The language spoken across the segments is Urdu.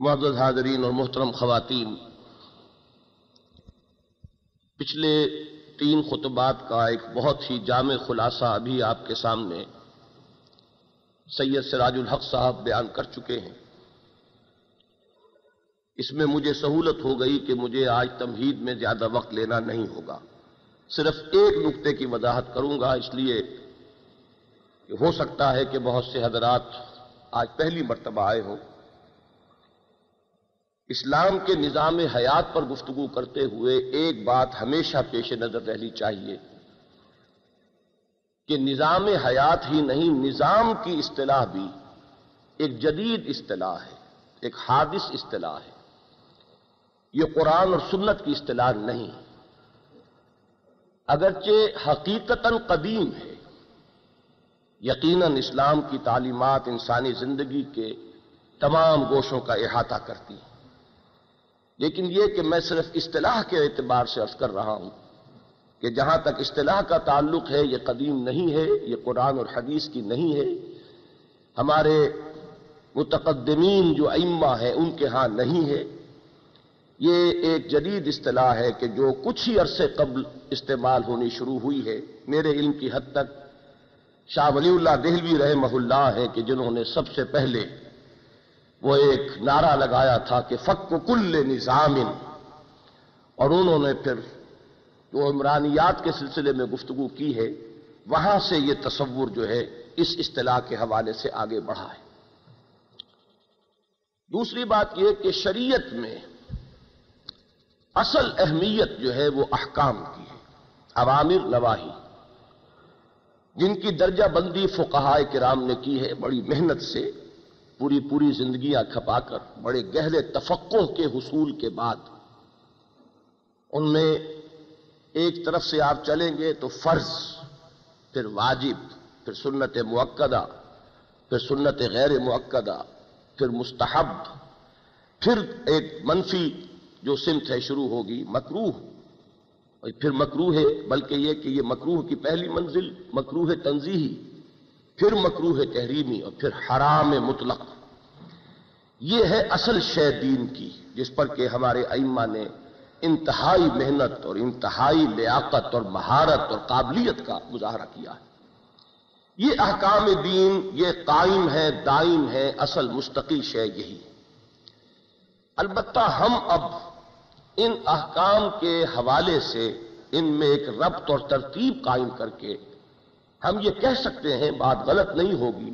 معزز حاضرین اور محترم خواتین۔ پچھلے تین خطبات کا ایک بہت ہی جامع خلاصہ ابھی آپ کے سامنے سید سراج الحق صاحب بیان کر چکے ہیں۔ اس میں مجھے سہولت ہو گئی کہ مجھے آج تمہید میں زیادہ وقت لینا نہیں ہوگا۔ صرف ایک نقطے کی وضاحت کروں گا، اس لیے کہ ہو سکتا ہے کہ بہت سے حضرات آج پہلی مرتبہ آئے ہوں۔ اسلام کے نظام حیات پر گفتگو کرتے ہوئے ایک بات ہمیشہ پیش نظر رہنی چاہیے کہ نظام حیات ہی نہیں، نظام کی اصطلاح بھی ایک جدید اصطلاح ہے، ایک حادث اصطلاح ہے۔ یہ قرآن اور سنت کی اصطلاح نہیں۔ اگرچہ حقیقتاً قدیم ہے، یقیناً اسلام کی تعلیمات انسانی زندگی کے تمام گوشوں کا احاطہ کرتی ہیں۔ لیکن یہ کہ میں صرف اصطلاح کے اعتبار سے عرض کر رہا ہوں کہ جہاں تک اصطلاح کا تعلق ہے، یہ قدیم نہیں ہے، یہ قرآن اور حدیث کی نہیں ہے۔ ہمارے متقدمین جو ائمہ ہیں، ان کے ہاں نہیں ہے۔ یہ ایک جدید اصطلاح ہے کہ جو کچھ ہی عرصے قبل استعمال ہونی شروع ہوئی ہے۔ میرے علم کی حد تک شاہ ولی اللہ دہلوی رحمہ اللہ ہے کہ جنہوں نے سب سے پہلے وہ ایک نعرہ لگایا تھا کہ فک کل نظام۔ اور انہوں نے پھر جو عمرانیات کے سلسلے میں گفتگو کی ہے، وہاں سے یہ تصور جو ہے اس اصطلاح کے حوالے سے آگے بڑھا ہے۔ دوسری بات یہ کہ شریعت میں اصل اہمیت جو ہے وہ احکام کی ہے، عوامر نواہی۔ جن کی درجہ بندی فقہائے کرام نے کی ہے، بڑی محنت سے پوری پوری زندگیاں کھپا کر، بڑے گہرے تفقع کے حصول کے بعد، ان میں ایک طرف سے آپ چلیں گے تو فرض، پھر واجب، پھر سنت معقدہ پھر سنت غیر معقدہ پھر مستحب، پھر ایک منفی جو سمت ہے شروع ہوگی مکروح اور پھر مکروح ہے، بلکہ یہ کہ یہ مکروح کی پہلی منزل مکروح تنظیحی پھر مکروح تحریمی، اور پھر حرام مطلق۔ یہ ہے اصل شے دین کی، جس پر کہ ہمارے ائمہ نے انتہائی محنت اور انتہائی لیاقت اور مہارت اور قابلیت کا مظاہرہ کیا ہے۔ یہ احکام دین، یہ قائم ہے، دائم ہے، اصل مستقل شے یہی۔ البتہ ہم اب ان احکام کے حوالے سے ان میں ایک ربط اور ترتیب قائم کر کے ہم یہ کہہ سکتے ہیں، بات غلط نہیں ہوگی۔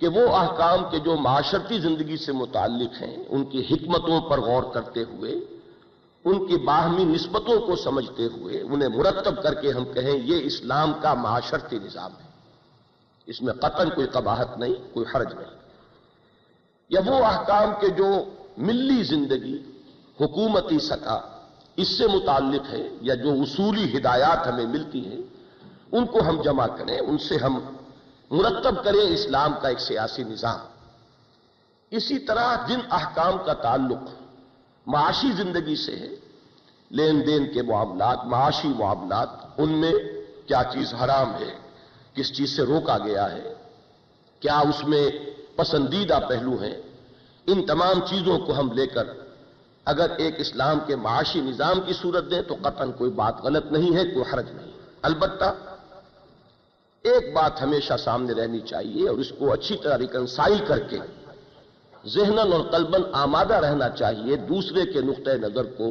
کہ وہ احکام کے جو معاشرتی زندگی سے متعلق ہیں، ان کی حکمتوں پر غور کرتے ہوئے، ان کی باہمی نسبتوں کو سمجھتے ہوئے، انہیں مرتب کر کے ہم کہیں یہ اسلام کا معاشرتی نظام ہے۔ اس میں قطن کوئی قباحت نہیں، کوئی حرج نہیں۔ یا وہ احکام کے جو ملی زندگی، حکومتی سطح اس سے متعلق ہے، یا جو اصولی ہدایات ہمیں ملتی ہیں، ان کو ہم جمع کریں، ان سے ہم مرتب کریں اسلام کا ایک سیاسی نظام۔ اسی طرح جن احکام کا تعلق معاشی زندگی سے ہے، لین دین کے معاملات، معاشی معاملات، ان میں کیا چیز حرام ہے، کس چیز سے روکا گیا ہے، کیا اس میں پسندیدہ پہلو ہیں، ان تمام چیزوں کو ہم لے کر اگر ایک اسلام کے معاشی نظام کی صورت دیں تو قطن کوئی بات غلط نہیں ہے، کوئی حرج نہیں۔ البتہ ایک بات ہمیشہ سامنے رہنی چاہیے اور اس کو اچھی طرح ریکنسائل کر کے ذہنن اور قلبن آمادہ رہنا چاہیے، دوسرے کے نقطۂ نظر کو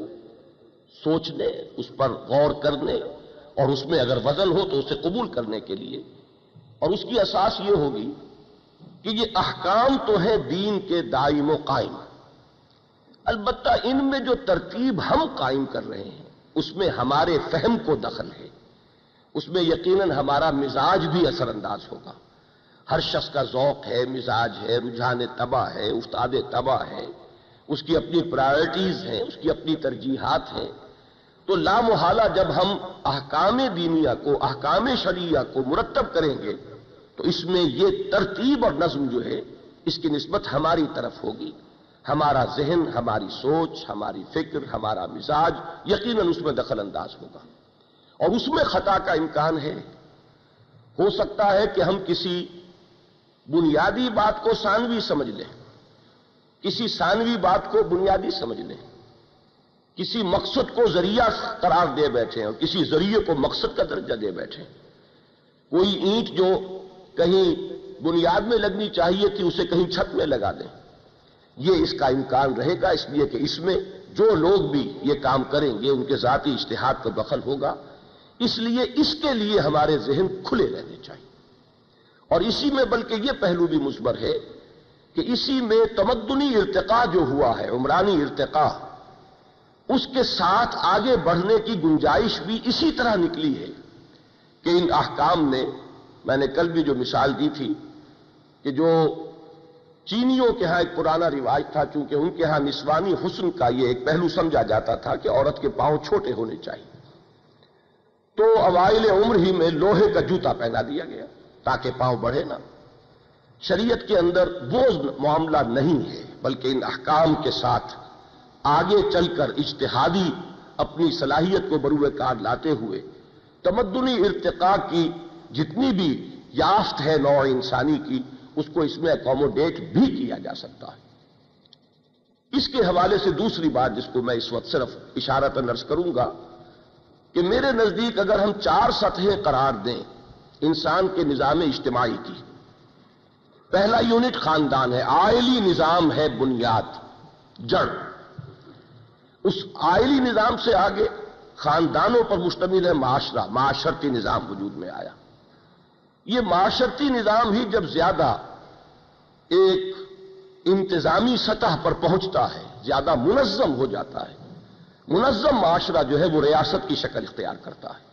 سوچنے، اس پر غور کرنے اور اس میں اگر وزن ہو تو اسے قبول کرنے کے لیے۔ اور اس کی اساس یہ ہوگی کہ یہ احکام تو ہے دین کے دائم و قائم۔ البتہ ان میں جو ترتیب ہم قائم کر رہے ہیں، اس میں ہمارے فہم کو دخل ہے۔ اس میں یقیناً ہمارا مزاج بھی اثر انداز ہوگا۔ ہر شخص کا ذوق ہے، مزاج ہے، رجحان تباہ ہے استاد تباہ ہے۔ اس کی اپنی پرائرٹیز ہیں، اس کی اپنی ترجیحات ہیں۔ تو لامحالہ جب ہم احکام دینیا کو، احکام شریعہ کو مرتب کریں گے، تو اس میں یہ ترتیب اور نظم جو ہے، اس کی نسبت ہماری طرف ہوگی۔ ہمارا ذہن، ہماری سوچ، ہماری فکر، ہمارا مزاج یقیناً اس میں دخل انداز ہوگا۔ اور اس میں خطا کا امکان ہے۔ ہو سکتا ہے کہ ہم کسی بنیادی بات کو ثانوی سمجھ لیں، کسی ثانوی بات کو بنیادی سمجھ لیں، کسی مقصد کو ذریعہ قرار دے بیٹھے اور کسی ذریعے کو مقصد کا درجہ دے بیٹھے۔ کوئی اینٹ جو کہیں بنیاد میں لگنی چاہیے تھی، اسے کہیں چھت میں لگا دیں۔ یہ اس کا امکان رہے گا، اس لیے کہ اس میں جو لوگ بھی یہ کام کریں گے، ان کے ذاتی اشتہاد کو دخل ہوگا۔ اس لیے اس کے لیے ہمارے ذہن کھلے رہنے چاہیے۔ اور اسی میں بلکہ یہ پہلو بھی مثبر ہے کہ اسی میں تمدنی ارتقا جو ہوا ہے، عمرانی ارتقا اس کے ساتھ آگے بڑھنے کی گنجائش بھی اسی طرح نکلی ہے کہ ان احکام نے، میں نے کل بھی جو مثال دی تھی کہ جو چینیوں کے ہاں ایک پرانا رواج تھا، چونکہ ان کے ہاں نسوانی حسن کا یہ ایک پہلو سمجھا جاتا تھا کہ عورت کے پاؤں چھوٹے ہونے چاہیے۔ تو اوائل عمر ہی میں لوہے کا جوتا پہنا دیا گیا تاکہ پاؤں بڑھے نا شریعت کے اندر وہ معاملہ نہیں ہے، بلکہ ان احکام کے ساتھ آگے چل کر اجتہادی اپنی صلاحیت کو بروئے کار لاتے ہوئے تمدنی ارتقاء کی جتنی بھی یافت ہے نوع انسانی کی، اس کو اس میں اکوموڈیٹ بھی کیا جا سکتا ہے۔ اس کے حوالے سے دوسری بات جس کو میں اس وقت صرف اشارہ نرس کروں گا کہ میرے نزدیک اگر ہم چار سطحیں قرار دیں انسان کے نظام اجتماعی کی۔ پہلا یونٹ خاندان ہے آئلی نظام ہے بنیاد، جڑ۔ اس آئلی نظام سے آگے خاندانوں پر مشتمل ہے معاشرہ، معاشرتی نظام وجود میں آیا۔ یہ معاشرتی نظام ہی جب زیادہ ایک انتظامی سطح پر پہنچتا ہے، زیادہ منظم ہو جاتا ہے منظم معاشرہ جو ہے وہ ریاست کی شکل اختیار کرتا ہے۔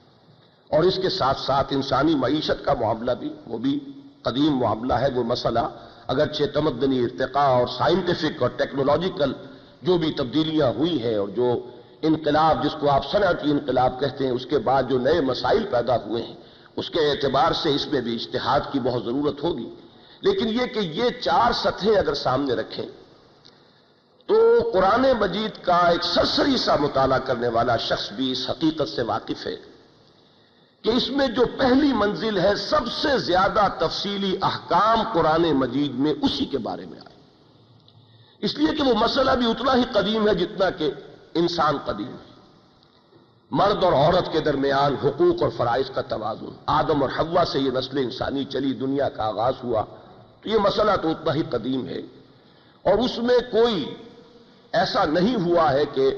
اور اس کے ساتھ ساتھ انسانی معیشت کا معاملہ بھی، وہ بھی قدیم معاملہ ہے۔ وہ مسئلہ اگرچہ تمدنی ارتقاء اور سائنٹیفک اور ٹیکنالوجیکل جو بھی تبدیلیاں ہوئی ہیں اور جو انقلاب، جس کو آپ صنعتی انقلاب کہتے ہیں، اس کے بعد جو نئے مسائل پیدا ہوئے ہیں، اس کے اعتبار سے اس میں بھی اشتہاد کی بہت ضرورت ہوگی۔ لیکن یہ کہ یہ چار سطحیں اگر سامنے رکھیں تو قرآن مجید کا ایک سرسری سا مطالعہ کرنے والا شخص بھی اس حقیقت سے واقف ہے کہ اس میں جو پہلی منزل ہے، سب سے زیادہ تفصیلی احکام قرآن مجید میں اسی کے بارے میں آئے۔ اس لیے کہ وہ مسئلہ بھی اتنا ہی قدیم ہے جتنا کہ انسان قدیم ہے۔ مرد اور عورت کے درمیان حقوق اور فرائض کا توازن۔ آدم اور حوا سے یہ نسل انسانی چلی، دنیا کا آغاز ہوا۔ تو یہ مسئلہ تو اتنا ہی قدیم ہے۔ اور اس میں کوئی ایسا نہیں ہوا ہے کہ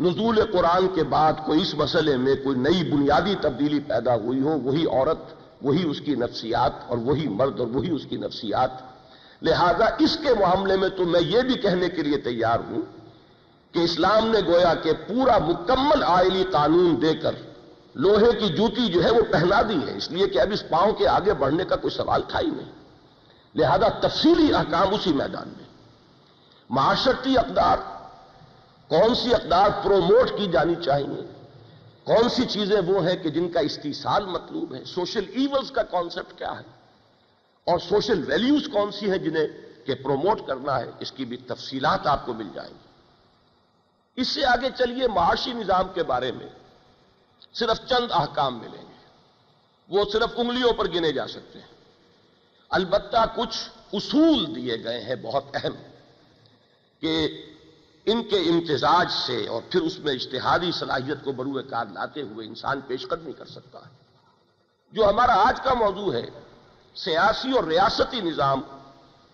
نزول قرآن کے بعد کوئی اس مسئلے میں کوئی نئی بنیادی تبدیلی پیدا ہوئی ہو، وہی عورت، وہی اس کی نفسیات اور وہی مرد اور وہی اس کی نفسیات۔ لہذا اس کے معاملے میں تو میں یہ بھی کہنے کے لیے تیار ہوں کہ اسلام نے گویا کہ پورا مکمل آئلی قانون دے کر لوہے کی جوتی جو ہے وہ پہنا دی ہے۔ اس لیے کہ اب اس پاؤں کے آگے بڑھنے کا کوئی سوال تھا ہی نہیں۔ لہذا تفصیلی احکام اسی میدان میں۔ معاشرتی اقدار کون سی اقدار پروموٹ کی جانی چاہیے؟ کون سی چیزیں وہ ہیں کہ جن کا استحصال مطلوب ہے؟ سوشل ایولز کا کانسیپٹ کیا ہے؟ اور سوشل ویلیوز کون سی ہیں جنہیں کہ پروموٹ کرنا ہے؟ اس کی بھی تفصیلات آپ کو مل جائیں گی۔ اس سے آگے چلیے معاشی نظام کے بارے میں۔ صرف چند احکام ملیں گے۔ وہ صرف انگلیوں پر گنے جا سکتے ہیں۔ البتہ کچھ اصول دیے گئے ہیں بہت اہم کہ ان کے امتزاج سے اور پھر اس میں اشتہادی صلاحیت کو بروئے کار لاتے ہوئے انسان پیش قدمی کر سکتا ہے۔ جو ہمارا آج کا موضوع ہے، سیاسی اور ریاستی نظام،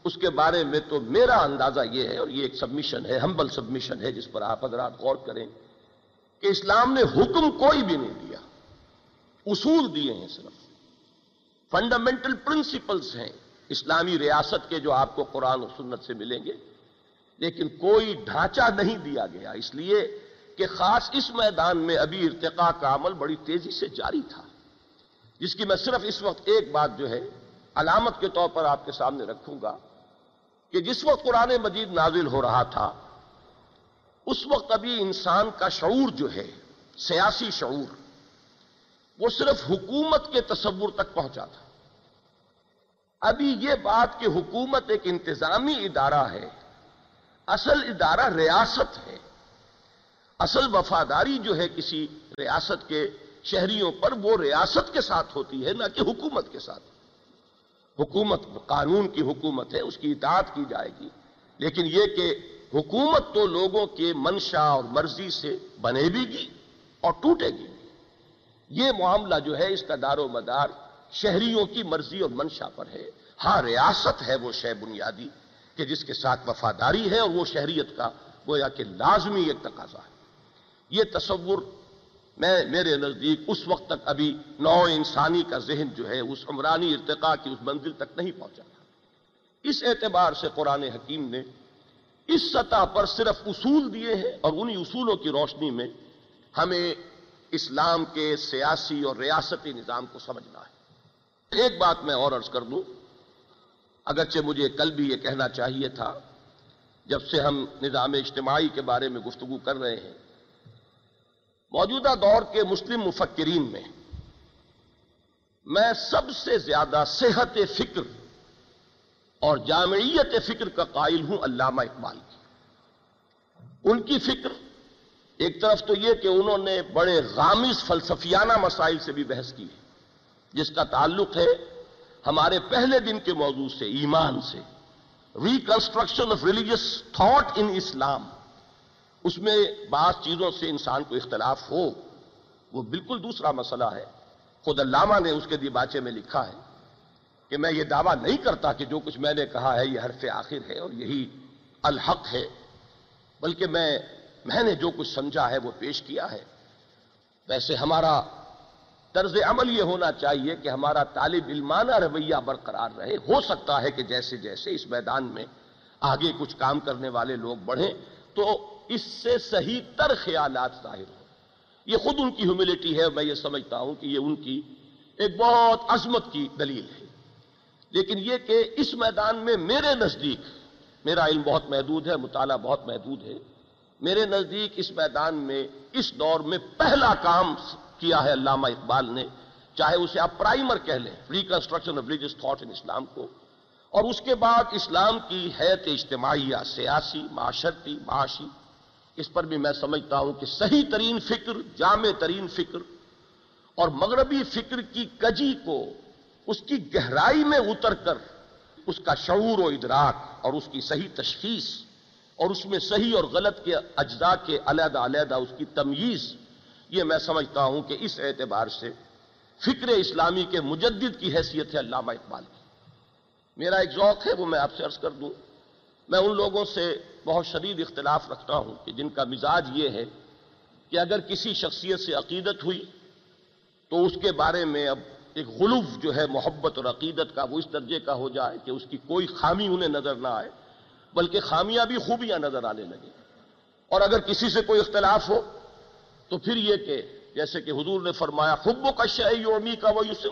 اس کے بارے میں تو میرا اندازہ یہ ہے اور یہ ایک سبمیشن ہے ہمبل سبمیشن ہے، جس پر آپ حضرات غور کریں کہ اسلام نے حکم کوئی بھی نہیں دیا۔ اصول دیے ہیں صرف۔ فنڈامنٹل پرنسپلز ہیں۔ اسلامی ریاست کے جو آپ کو قرآن و سنت سے ملیں گے لیکن کوئی ڈھانچہ نہیں دیا گیا۔ اس لیے کہ خاص اس میدان میں ابھی ارتقاء کا عمل بڑی تیزی سے جاری تھا۔ جس کی میں صرف اس وقت ایک بات جو ہے علامت کے طور پر آپ کے سامنے رکھوں گا کہ جس وقت قرآن مجید نازل ہو رہا تھا، اس وقت ابھی انسان کا شعور جو ہے، سیاسی شعور، وہ صرف حکومت کے تصور تک پہنچا تھا۔ ابھی یہ بات کہ حکومت ایک انتظامی ادارہ ہے اصل ادارہ ریاست ہے۔ اصل وفاداری جو ہے کسی ریاست کے شہریوں پر وہ ریاست کے ساتھ ہوتی ہے، نہ کہ حکومت کے ساتھ۔ حکومت، قانون کی حکومت ہے، اس کی اطاعت کی جائے گی۔ لیکن یہ کہ حکومت تو لوگوں کے منشا اور مرضی سے بنے بھی گی اور ٹوٹے گی۔ یہ معاملہ جو ہے، اس کا دار و مدار شہریوں کی مرضی اور منشا پر ہے۔ ہاں ریاست ہے وہ شہ بنیادی۔ کہ جس کے ساتھ وفاداری ہے اور وہ شہریت کا گویا کہ لازمی ایک تقاضا ہے۔ یہ تصور میں میرے نزدیک اس وقت تک ابھی نو انسانی کا ذہن جو ہے اس عمرانی ارتقاء کی اس منزل تک نہیں پہنچا اس اعتبار سے قرآن حکیم نے اس سطح پر صرف اصول دیے ہیں اور انہی اصولوں کی روشنی میں ہمیں اسلام کے سیاسی اور ریاستی نظام کو سمجھنا ہے۔ ایک بات میں اور عرض کر دوں۔ اگرچہ مجھے کل بھی یہ کہنا چاہیے تھا، جب سے ہم نظام اجتماعی کے بارے میں گفتگو کر رہے ہیں۔ موجودہ دور کے مسلم مفکرین میں میں سب سے زیادہ صحت فکر اور جامعیت فکر کا قائل ہوں علامہ اقبال کی۔ ان کی فکر، ایک طرف تو یہ کہ انہوں نے بڑے غامز فلسفیانہ مسائل سے بھی بحث کی جس کا تعلق ہے ہمارے پہلے دن کے موضوع سے، ایمان سے۔ Reconstruction of religious thought in Islam اس میں بعض چیزوں سے انسان کو اختلاف ہو، وہ بالکل دوسرا مسئلہ ہے۔ خود علامہ نے اس کے دیباچے میں لکھا ہے کہ میں یہ دعویٰ نہیں کرتا کہ جو کچھ میں نے کہا ہے یہ حرف آخر ہے اور یہی الحق ہے، بلکہ میں میں نے جو کچھ سمجھا ہے وہ پیش کیا ہے۔ ویسے ہمارا طرز عمل یہ ہونا چاہیے کہ ہمارا طالب علمانہ رویہ برقرار رہے۔ ہو سکتا ہے کہ جیسے جیسے اس میدان میں آگے کچھ کام کرنے والے لوگ بڑھیں تو اس سے صحیح تر خیالات ظاہر ہوں۔ یہ خود ان کی ہیوملٹی ہے، میں یہ سمجھتا ہوں کہ یہ ان کی ایک بہت عظمت کی دلیل ہے۔ لیکن یہ کہ اس میدان میں میرے نزدیک، میرا علم بہت محدود ہے، مطالعہ بہت محدود ہے، میرے نزدیک اس میدان میں، اس دور میں پہلا کام کیا ہے علامہ اقبال نے، چاہے اسے آپ پرائمر کہہ لیں، reconstruction of religious thought in Islam کو۔ اور اس کے بعد اسلام کی حیت اجتماعیہ سیاسی، معاشرتی، معاشی، اس پر بھی میں سمجھتا ہوں کہ صحیح ترین فکر، جامع ترین فکر اور مغربی فکر کی کجی کو اس کی گہرائی میں اتر کر اس کا شعور و ادراک اور اس کی صحیح تشخیص اور اس میں صحیح اور غلط کے اجزاء کے علیحدہ علیحدہ اس کی تمیز یہ میں سمجھتا ہوں کہ اس اعتبار سے فکر اسلامی کے مجدد کی حیثیت ہے علامہ اقبال کی۔ میرا ایک ذوق ہے، وہ میں آپ سے عرض کر دوں۔ میں ان لوگوں سے بہت شدید اختلاف رکھتا ہوں کہ جن کا مزاج یہ ہے کہ اگر کسی شخصیت سے عقیدت ہوئی تو اس کے بارے میں اب ایک غلوف جو ہے، محبت اور عقیدت کا وہ اس درجے کا ہو جائے کہ اس کی کوئی خامی انہیں نظر نہ آئے، بلکہ خامیاں بھی خوبیاں نظر آنے لگے اور اگر کسی سے کوئی اختلاف ہو تو پھر یہ کہ جیسے کہ حضور نے فرمایا خب کا شعی کا وہ یوسم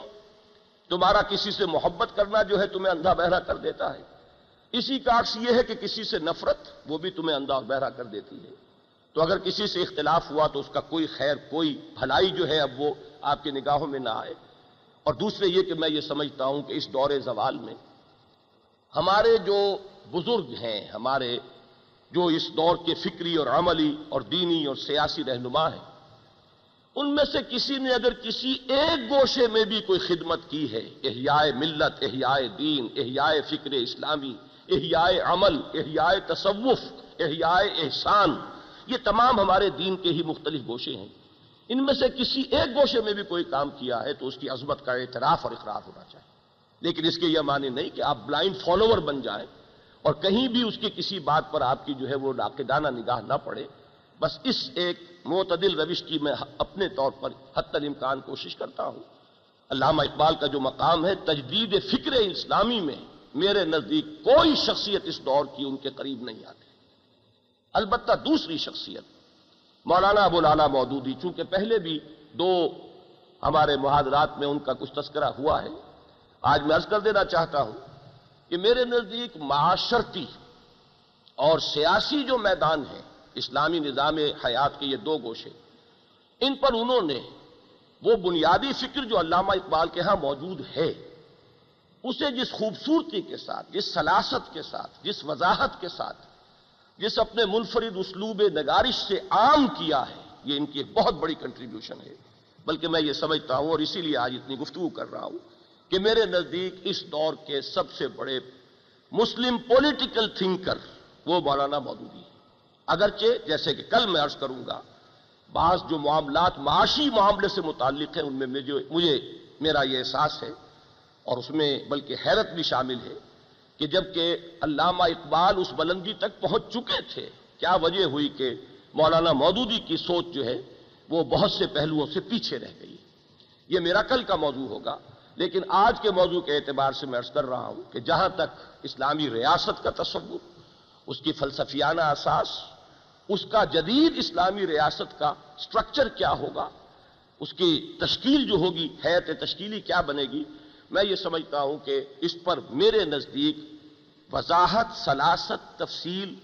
تمہارا کسی سے محبت کرنا جو ہے تمہیں اندھا بہرا کر دیتا ہے۔ اسی کا عکس یہ ہے کہ کسی سے نفرت، وہ بھی تمہیں اندھا بہرا کر دیتی ہے۔ تو اگر کسی سے اختلاف ہوا تو اس کا کوئی خیر، کوئی بھلائی جو ہے اب وہ آپ کی نگاہوں میں نہ آئے۔ اور دوسرے یہ کہ میں یہ سمجھتا ہوں کہ اس دور زوال میں ہمارے جو بزرگ ہیں، ہمارے جو اس دور کے فکری اور عملی اور دینی اور سیاسی رہنما ہیں۔ ان میں سے کسی نے اگر کسی ایک گوشے میں بھی کوئی خدمت کی ہے، احیاء ملت، احیاء دین، احیاء فکر اسلامی، احیاء عمل، احیاء تصوف، احیاء احسان، یہ تمام ہمارے دین کے ہی مختلف گوشے ہیں۔ ان میں سے کسی ایک گوشے میں بھی کوئی کام کیا ہے تو اس کی عظمت کا اعتراف اور اقرار ہونا چاہیے۔ لیکن اس کے یہ معنی نہیں کہ آپ بلائنڈ فالوور بن جائیں اور کہیں بھی اس کی کسی بات پر آپ کی جو ہے وہ ناقدانہ نگاہ نہ پڑے، بس اس ایک معتدل روش کی میں اپنے طور پر حت الامکان کوشش کرتا ہوں۔ علامہ اقبال کا جو مقام ہے، تجدید فکر اسلامی میں میرے نزدیک کوئی شخصیت اس دور کی ان کے قریب نہیں آتی۔ البتہ دوسری شخصیت، مولانا ابو لالا مودودی، چونکہ پہلے بھی دو ہمارے محاذرات میں ان کا کچھ تذکرہ ہوا ہے، آج میں عرض کر دینا چاہتا ہوں۔ کہ میرے نزدیک معاشرتی اور سیاسی جو میدان ہے، اسلامی نظام حیات کے یہ دو گوشے، ان پر انہوں نے وہ بنیادی فکر جو علامہ اقبال کے ہاں موجود ہے، اسے جس خوبصورتی کے ساتھ، جس سلاست کے ساتھ، جس وضاحت کے ساتھ، جس اپنے منفرد اسلوب نگارش سے عام کیا ہے، یہ ان کی ایک بہت بڑی کنٹریبیوشن ہے۔ بلکہ میں یہ سمجھتا ہوں اور اسی لیے آج اتنی گفتگو کر رہا ہوں۔ کہ میرے نزدیک اس دور کے سب سے بڑے مسلم پولیٹیکل تھنکر وہ مولانا مودودی اگرچہ جیسے کہ کل میں عرض کروں گا، بعض جو معاملات معاشی معاملے سے متعلق ہیں، ان میں مجھے میرا یہ احساس ہے اور اس میں بلکہ حیرت بھی شامل ہے کہ جبکہ علامہ اقبال اس بلندی تک پہنچ چکے تھے، کیا وجہ ہوئی کہ مولانا مودودی کی سوچ جو ہے وہ بہت سے پہلوؤں سے پیچھے رہ گئی۔ یہ میرا کل کا موضوع ہوگا۔ لیکن آج کے موضوع کے اعتبار سے میں عرض کر رہا ہوں کہ جہاں تک اسلامی ریاست کا تصور، اس کی فلسفیانہ اساس، اس کا جدید اسلامی ریاست کا سٹرکچر کیا ہوگا، اس کی تشکیل جو ہوگی حیت تشکیلی کیا بنے گی، میں یہ سمجھتا ہوں کہ اس پر میرے نزدیک وضاحت، سلاست، تفصیل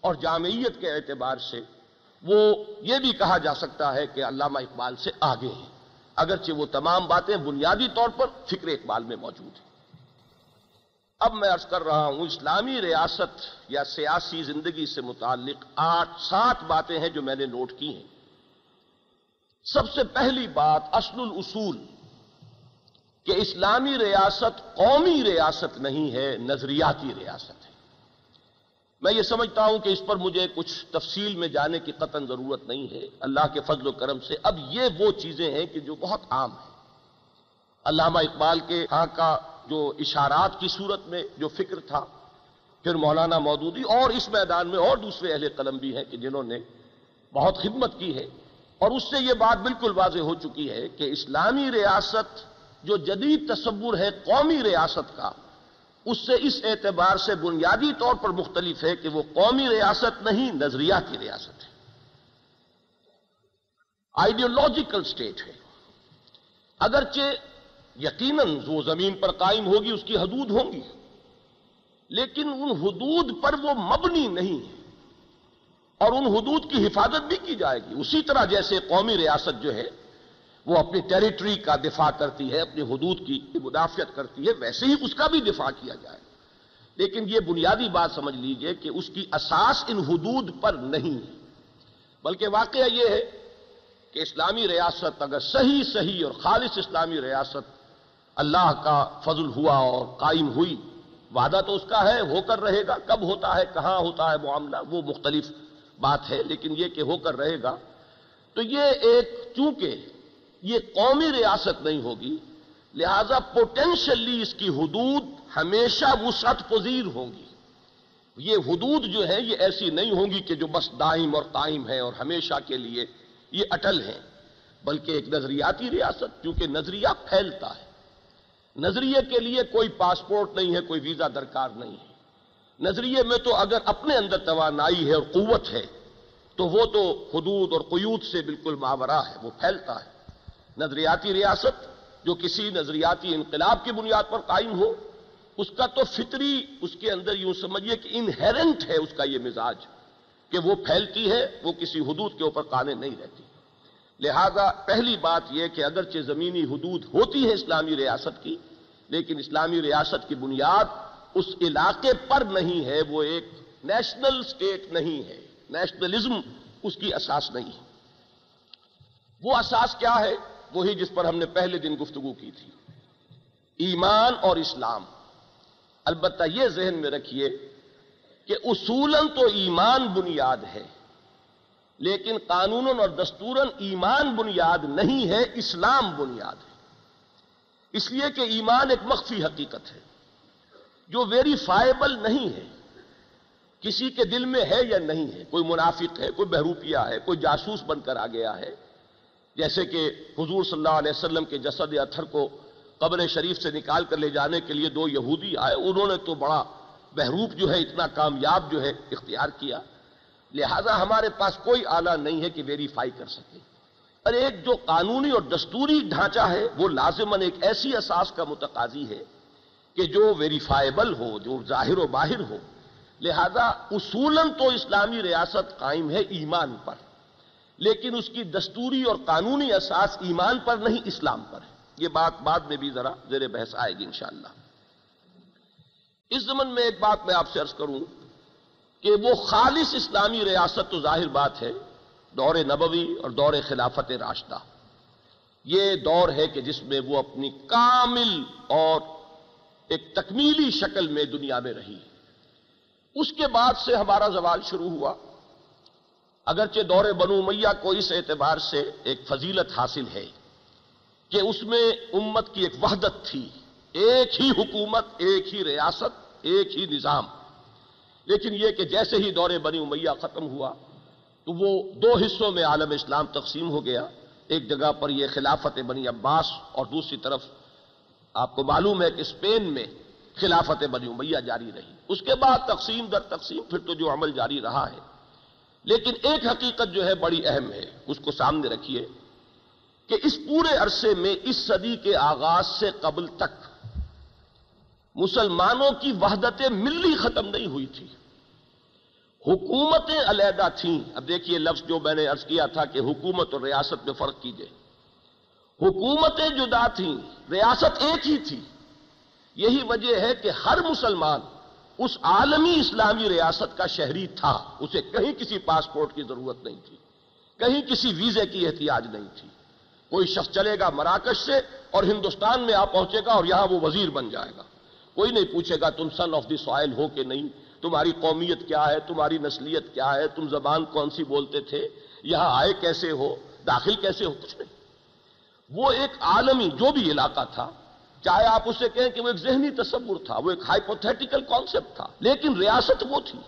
اور جامعیت کے اعتبار سے وہ یہ بھی کہا جا سکتا ہے کہ علامہ اقبال سے آگے ہیں۔ اگرچہ وہ تمام باتیں بنیادی طور پر فکر اقبال میں موجود ہیں۔ اب میں عرض کر رہا ہوں، اسلامی ریاست یا سیاسی زندگی سے متعلق آٹھ سات باتیں ہیں جو میں نے نوٹ کی ہیں۔ سب سے پہلی بات اصل الاصول کہ اسلامی ریاست قومی ریاست نہیں ہے، نظریاتی ریاست ہے۔ میں یہ سمجھتا ہوں کہ اس پر مجھے کچھ تفصیل میں جانے کی قطن ضرورت نہیں ہے۔ اللہ کے فضل و کرم سے اب یہ وہ چیزیں ہیں کہ جو بہت عام ہیں۔ علامہ اقبال کے ہاں کا جو اشارات کی صورت میں جو فکر تھا، پھر مولانا مودودی اور اس میدان میں اور دوسرے اہل قلم بھی ہیں کہ جنہوں نے بہت خدمت کی ہے۔ اور اس سے یہ بات بالکل واضح ہو چکی ہے کہ اسلامی ریاست جو جدید تصور ہے قومی ریاست کا اس سے اس اعتبار سے بنیادی طور پر مختلف ہے کہ وہ قومی ریاست نہیں نظریاتی ریاست ہے۔ آئیڈیولوجیکل سٹیٹ ہے۔ اگرچہ یقیناً وہ زمین پر قائم ہوگی، اس کی حدود ہوں گی، لیکن ان حدود پر وہ مبنی نہیں ہے۔ اور ان حدود کی حفاظت بھی کی جائے گی۔ اسی طرح جیسے قومی ریاست جو ہے وہ اپنی ٹیریٹری کا دفاع کرتی ہے، اپنی حدود کی مدافعت کرتی ہے، ویسے ہی اس کا بھی دفاع کیا جائے۔ لیکن یہ بنیادی بات سمجھ لیجیے کہ اس کی اساس ان حدود پر نہیں ہے۔ بلکہ واقعہ یہ ہے کہ اسلامی ریاست اگر صحیح صحیح اور خالص اسلامی ریاست اللہ کا فضل ہوا اور قائم ہوئی، وعدہ تو اس کا ہے، ہو کر رہے گا۔ کب ہوتا ہے، کہاں ہوتا ہے معاملہ، وہ مختلف بات ہے۔ لیکن یہ کہ ہو کر رہے گا، تو یہ ایک، چونکہ یہ قومی ریاست نہیں ہوگی، لہذا پوٹینشلی اس کی حدود ہمیشہ وسعت پذیر ہوں گی۔ یہ حدود جو ہے یہ ایسی نہیں ہوں گی کہ جو بس دائم اور قائم ہے اور ہمیشہ کے لیے یہ اٹل ہیں، بلکہ ایک نظریاتی ریاست، کیونکہ نظریہ پھیلتا ہے۔ نظریے کے لیے کوئی پاسپورٹ نہیں ہے، کوئی ویزا درکار نہیں ہے۔ نظریے میں تو اگر اپنے اندر توانائی ہے اور قوت ہے، تو وہ تو حدود اور قیود سے بالکل ماورہ ہے، وہ پھیلتا ہے۔ نظریاتی ریاست جو کسی نظریاتی انقلاب کی بنیاد پر قائم ہو، اس کا تو فطری اس کے اندر یوں سمجھیے کہ انہیرنٹ ہے اس کا یہ مزاج کہ وہ پھیلتی ہے، وہ کسی حدود کے اوپر قانے نہیں رہتی۔ لہذا پہلی بات یہ کہ اگرچہ زمینی حدود ہوتی ہے اسلامی ریاست کی، لیکن اسلامی ریاست کی بنیاد اس علاقے پر نہیں ہے، وہ ایک نیشنل سٹیٹ نہیں ہے۔ نیشنلزم اس کی اساس نہیں ہے۔ وہ اساس کیا ہے؟ وہی جس پر ہم نے پہلے دن گفتگو کی تھی۔ ایمان اور اسلام۔ البتہ یہ ذہن میں رکھیے کہ اصولاً تو ایمان بنیاد ہے، لیکن قانون اور دستوراً ایمان بنیاد نہیں ہے، اسلام بنیاد ہے۔ اس لیے کہ ایمان ایک مخفی حقیقت ہے، جو ویریفائبل نہیں ہے۔ کسی کے دل میں ہے یا نہیں ہے، کوئی منافق ہے، کوئی بہروپیہ ہے، کوئی جاسوس بن کر آ گیا ہے جیسے کہ حضور صلی اللہ علیہ وسلم کے جسد اتھر کو قبر شریف سے نکال کر لے جانے کے لیے دو یہودی آئے، انہوں نے تو بڑا بہروپ جو ہے، اتنا کامیاب جو ہے اختیار کیا۔ لہذا ہمارے پاس کوئی آلہ نہیں ہے کہ ویریفائی کر سکے۔ اور ایک جو قانونی اور دستوری ڈھانچہ ہے، وہ لازماً ایک ایسی اساس کا متقاضی ہے کہ جو ویریفائیبل ہو، جو ظاہر و باہر ہو۔ لہذا اصولاً تو اسلامی ریاست قائم ہے ایمان پر۔ لیکن اس کی دستوری اور قانونی اساس ایمان پر نہیں، اسلام پر ہے۔ یہ بات بعد میں بھی ذرا زیر بحث آئے گی انشاءاللہ۔ اس زمن میں ایک بات میں آپ سے عرض کروں کہ وہ خالص اسلامی ریاست تو ظاہر بات ہے، دور نبوی اور دور خلافت راشدہ۔ یہ دور ہے کہ جس میں وہ اپنی کامل اور ایک تکمیلی شکل میں دنیا میں رہی۔ اس کے بعد سے ہمارا زوال شروع ہوا۔ اگرچہ دور بنو میاں کو اس اعتبار سے ایک فضیلت حاصل ہے کہ اس میں امت کی ایک وحدت تھی، ایک ہی حکومت، ایک ہی ریاست، ایک ہی نظام۔ لیکن یہ کہ جیسے ہی دور بنی امیہ ختم ہوا، تو وہ دو حصوں میں عالم اسلام تقسیم ہو گیا۔ ایک جگہ پر یہ خلافت بنی عباس اور دوسری طرف آپ کو معلوم ہے کہ اسپین میں خلافت بنی امیہ جاری رہی۔ اس کے بعد تقسیم در تقسیم، پھر تو جو عمل جاری رہا ہے۔ لیکن ایک حقیقت جو ہے بڑی اہم ہے، اس کو سامنے رکھیے کہ اس پورے عرصے میں، اس صدی کے آغاز سے قبل تک مسلمانوں کی وحدت ملی ختم نہیں ہوئی تھی حکومتیں علیحدہ تھیں۔ اب دیکھیے لفظ جو میں نے عرض کیا تھا کہ حکومت اور ریاست میں فرق کیجیے۔ حکومتیں جدا تھیں، ریاست ایک ہی تھی۔ یہی وجہ ہے کہ ہر مسلمان اس عالمی اسلامی ریاست کا شہری تھا اسے کہیں کسی پاسپورٹ کی ضرورت نہیں تھی کہیں کسی ویزے کی احتیاج نہیں تھی کوئی شخص چلے گا مراکش سے اور ہندوستان میں آپ پہنچے گا اور یہاں وہ وزیر بن جائے گا کوئی نہیں پوچھے گا تم سن آف دی سوائل ہو کہ نہیں تمہاری قومیت کیا ہے تمہاری نسلیت کیا ہے تم زبان کون سی بولتے تھے یہاں آئے کیسے ہو داخل کیسے ہو؟ کچھ نہیں وہ ایک عالمی جو بھی علاقہ تھا چاہے آپ اسے کہیں کہ وہ ایک ذہنی تصور تھا، وہ ایک ہائپوتھیٹیکل کانسیپٹ تھا، لیکن ریاست وہ تھی۔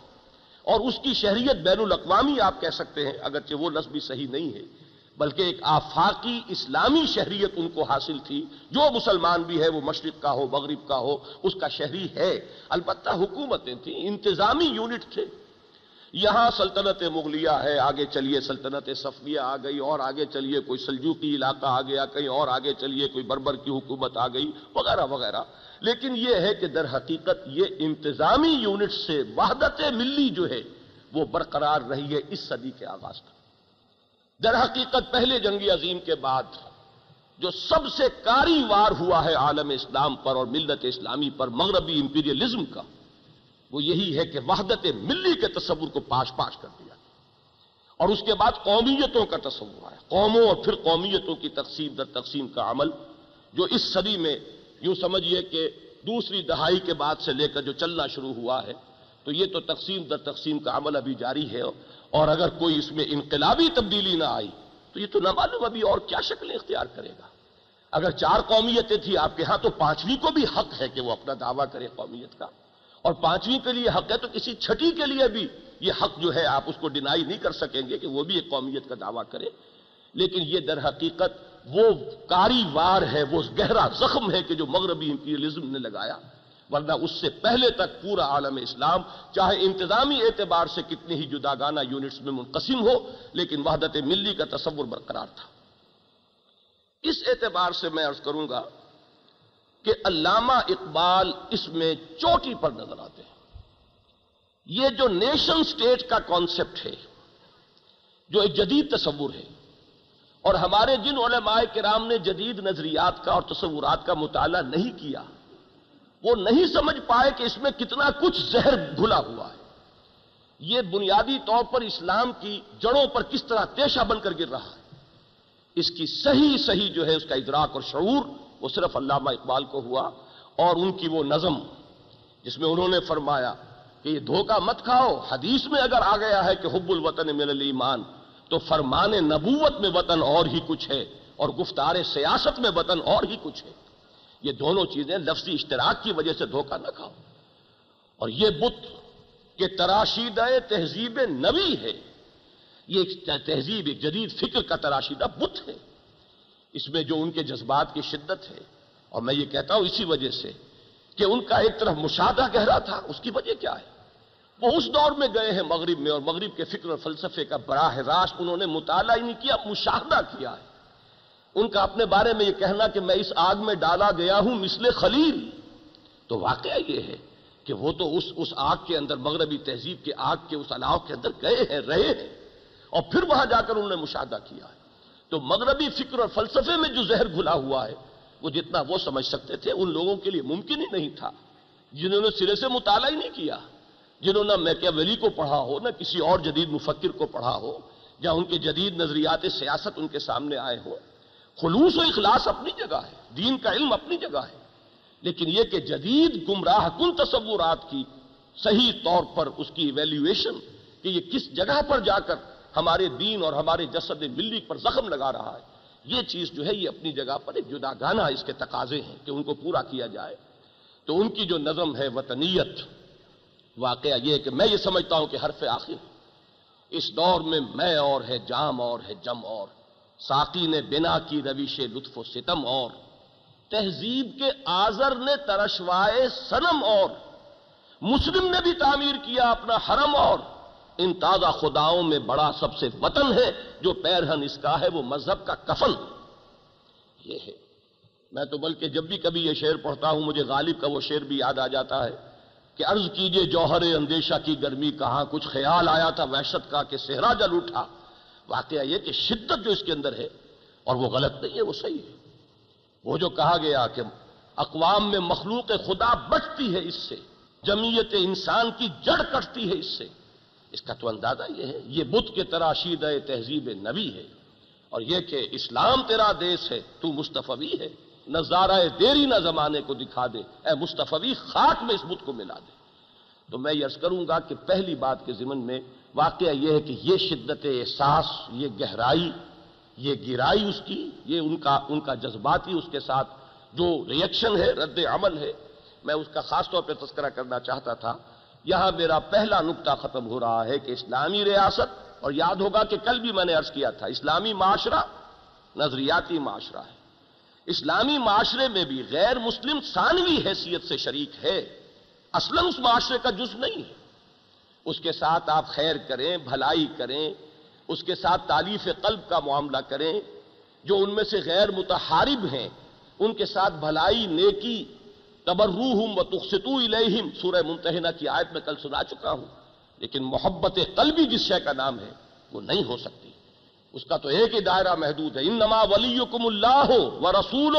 اور اس کی شہریت بین الاقوامی آپ کہہ سکتے ہیں، اگرچہ وہ نصبی صحیح نہیں ہے، بلکہ ایک آفاقی اسلامی شہریت ان کو حاصل تھی۔ جو مسلمان بھی ہے، وہ مشرق کا ہو، مغرب کا ہو، اس کا شہری ہے۔ البتہ حکومتیں تھیں، انتظامی یونٹ تھے۔ یہاں سلطنت مغلیہ ہے، آگے چلیے سلطنت صفیہ آ گئی، اور آگے چلیے کوئی سلجوکی علاقہ آ گیا، کہیں اور آگے چلیے کوئی بربر کی حکومت آ گئی، وغیرہ وغیرہ۔ لیکن یہ ہے کہ در حقیقت یہ انتظامی یونٹ سے وحدت ملی جو ہے، وہ برقرار رہی ہے اس صدی کے آغاز تک در حقیقت پہلے جنگی عظیم کے بعد جو سب سے کاری وار ہوا ہے عالم اسلام پر اور ملت اسلامی پر، مغربی امپیریلزم کا وہ یہی ہے کہ وحدت ملی کے تصور کو پاش پاش کر دیا۔ اور اس کے بعد قومیتوں کا تصور ہے قوموں اور پھر قومیتوں کی تقسیم در تقسیم کا عمل، جو اس صدی میں یوں سمجھیے کہ دوسری دہائی کے بعد سے لے کر جو چلنا شروع ہوا ہے، تو یہ تو تقسیم در تقسیم کا عمل ابھی جاری ہے۔ اور اگر کوئی اس میں انقلابی تبدیلی نہ آئی، تو یہ تو نہ معلوم ابھی اور کیا شکل اختیار کرے گا۔ اگر چار قومیتیں تھیں، آپ کے ہاں تو پانچویں کو بھی حق ہے کہ وہ اپنا دعویٰ کرے قومیت کا۔ اور پانچویں کے لیے حق ہے تو کسی چھٹی کے لیے بھی یہ حق جو ہے آپ اس کو ڈینائی نہیں کر سکیں گے کہ وہ بھی ایک قومیت کا دعویٰ کرے۔ لیکن یہ در حقیقت وہ کاری وار ہے، وہ گہرا زخم ہے کہ جو مغربی امپیریلزم نے لگایا۔ ورنہ اس سے پہلے تک پورا عالم اسلام چاہے انتظامی اعتبار سے کتنی ہی جداگانہ یونٹس میں منقسم ہو، لیکن وحدت ملی کا تصور برقرار تھا۔ اس اعتبار سے میں عرض کروں گا کہ علامہ اقبال اس میں چوٹی پر نظر آتے ہیں۔ یہ جو نیشن سٹیٹ کا کانسیپٹ ہے، جو ایک جدید تصور ہے، اور ہمارے جن علماء کرام نے جدید نظریات کا اور تصورات کا مطالعہ نہیں کیا، وہ نہیں سمجھ پائے کہ اس میں کتنا کچھ زہر گھلا ہوا ہے۔ یہ بنیادی طور پر اسلام کی جڑوں پر کس طرح تیشہ بن کر گر رہا ہے۔ اس کی صحیح صحیح جو ہے، اس کا ادراک اور شعور وہ صرف علامہ اقبال کو ہوا اور ان کی وہ نظم جس میں انہوں نے فرمایا کہ یہ دھوکہ مت کھاؤ، حدیث میں اگر آ گیا ہے کہ حب الوطن من الایمان، تو فرمان نبوت میں وطن اور ہی کچھ ہے اور گفتار سیاست میں وطن اور ہی کچھ ہے۔ یہ دونوں چیزیں لفظی اشتراک کی وجہ سے دھوکہ نہ کھاؤ۔ اور یہ بت کے تراشیدہ تہذیب نبی ہے۔ یہ ایک تہذیب، ایک جدید فکر کا تراشیدہ بت ہے۔ اس میں جو ان کے جذبات کی شدت ہے۔ اور میں یہ کہتا ہوں اسی وجہ سے کہ ان کا ایک طرف مشاہدہ گہرا تھا، اس کی وجہ کیا ہے؟ وہ اس دور میں گئے ہیں مغرب میں، اور مغرب کے فکر اور فلسفے کا براہ راست انہوں نے مطالعہ ہی نہیں کیا، مشاہدہ کیا ہے۔ ان کا اپنے بارے میں یہ کہنا کہ میں اس آگ میں ڈالا گیا ہوں مثل خلیل۔ تو واقعہ یہ ہے کہ وہ تو اس اس آگ کے اندر، مغربی تہذیب کے آگ کے، اس علاق کے اندر گئے ہیں، رہے ہیں۔ اور پھر وہاں جا کر انہوں نے مشاہدہ کیا ہے۔ تو مغربی فکر اور فلسفے میں جو زہر گھلا ہوا ہے، وہ جتنا وہ سمجھ سکتے تھے، ان لوگوں کے لیے ممکن ہی نہیں تھا۔ جنہوں نے سرے سے مطالعہ ہی نہیں کیا، جنہوں نے میکیویلی کو پڑھا ہو، نہ کسی اور جدید مفکر کو پڑھا ہو یا ان کے جدید نظریات سیاست ان کے سامنے آئے ہو خلوص و اخلاص اپنی جگہ ہے، دین کا علم اپنی جگہ ہے۔ لیکن یہ کہ جدید گمراہ کن تصورات کی صحیح طور پر اس کی ایویلیویشن کہ یہ کس جگہ پر جا کر ہمارے دین اور ہمارے جسد ملی پر زخم لگا رہا ہے۔ یہ چیز جو ہے، یہ اپنی جگہ پر ایک جدا گانا اس کے تقاضے ہیں کہ ان کو پورا کیا جائے۔ تو ان کی جو نظم ہے، وطنیت، واقعہ یہ کہ میں یہ سمجھتا ہوں کہ حرف آخر۔ اس دور میں میں اور ہے جام اور ہے جم اور۔ ساقی نے بنا کی رویش لطف و ستم اور۔ تہذیب کے آزر نے ترشوائے سنم اور۔ مسلم نے بھی تعمیر کیا اپنا حرم اور۔ ان تازہ خداؤں میں بڑا سب سے وطن ہے، جو پیرہن اس کا ہے، وہ مذہب کا کفن۔ یہ ہے۔ میں تو بلکہ جب بھی کبھی یہ شعر پڑھتا ہوں، مجھے غالب کا وہ شعر بھی یاد آ جاتا ہے کہ عرض کیجیے، جوہر اندیشہ کی گرمی، کہاں کچھ خیال آیا تھا وحشت کا کہ صحرا جل اٹھا۔ واقعہ یہ کہ شدت جو اس کے اندر ہے، اور وہ غلط نہیں ہے، وہ صحیح ہے۔ وہ جو کہا گیا کہ اقوام میں مخلوق خدا بچتی ہے اس سے، جمعیت انسان کی جڑ کٹتی ہے اس سے۔ اس کا تو اندازہ یہ ہے، یہ بدھ کے تراشید تہذیب نبی ہے۔ اور یہ کہ اسلام تیرا دیس ہے، تو مصطفی ہے۔ نظارہ دیری نہ زمانے کو دکھا دے۔ اے مصطفی خاک میں اس بدھ کو ملا دے۔ تو میں یہ کروں گا کہ پہلی بات کے ضمن میں واقعہ یہ ہے کہ یہ شدت احساس، یہ گہرائی، یہ گرائی اس کی، یہ ان کا ان کا جذباتی اس کے ساتھ جو ریئیکشن ہے، رد عمل ہے۔ میں اس کا خاص طور پہ تذکرہ کرنا چاہتا تھا۔ یہاں میرا پہلا نقطہ ختم ہو رہا ہے کہ اسلامی ریاست، اور یاد ہوگا کہ کل بھی میں نے عرض کیا تھا، اسلامی معاشرہ نظریاتی معاشرہ ہے۔ اسلامی معاشرے میں بھی غیر مسلم ثانوی حیثیت سے شریک ہے، اصلا اس معاشرے کا جز نہیں ہے۔ اس کے ساتھ آپ خیر کریں، بھلائی کریں، اس کے ساتھ تعلیف قلب کا معاملہ کریں، جو ان میں سے غیر متحارب ہیں، ان کے ساتھ بھلائی، نیکی تبروہم و تخصتو الیہم۔ سورہ ممتحنہ کی آیت میں کل سنا چکا ہوں۔ لیکن محبت قلبی جس شے کا نام ہے، وہ نہیں ہو سکتی۔ اس کا تو ایک ہی دائرہ محدود ہے۔ انما ولیکم اللہ و رسول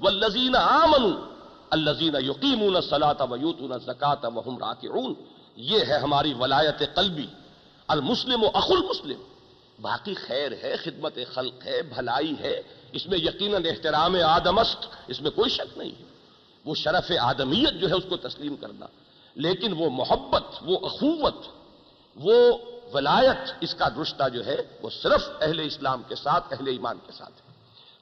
والذین آمنوا۔ الذین یقیمون الصلاة ویوتون الزکاة وهم راکعون۔ یہ ہے ہماری ولایت قلبی۔ المسلم و اخو المسلم۔ باقی خیر ہے، خدمت خلق ہے، بھلائی ہے۔ اس میں یقیناً احترام آدمست۔ اس میں کوئی شک نہیں ہے۔ وہ شرف آدمیت جو ہے اس کو تسلیم کرنا۔ لیکن وہ محبت، وہ اخوت، وہ ولایت، اس کا رشتہ جو ہے وہ صرف اہل اسلام کے ساتھ، اہل ایمان کے ساتھ ہے۔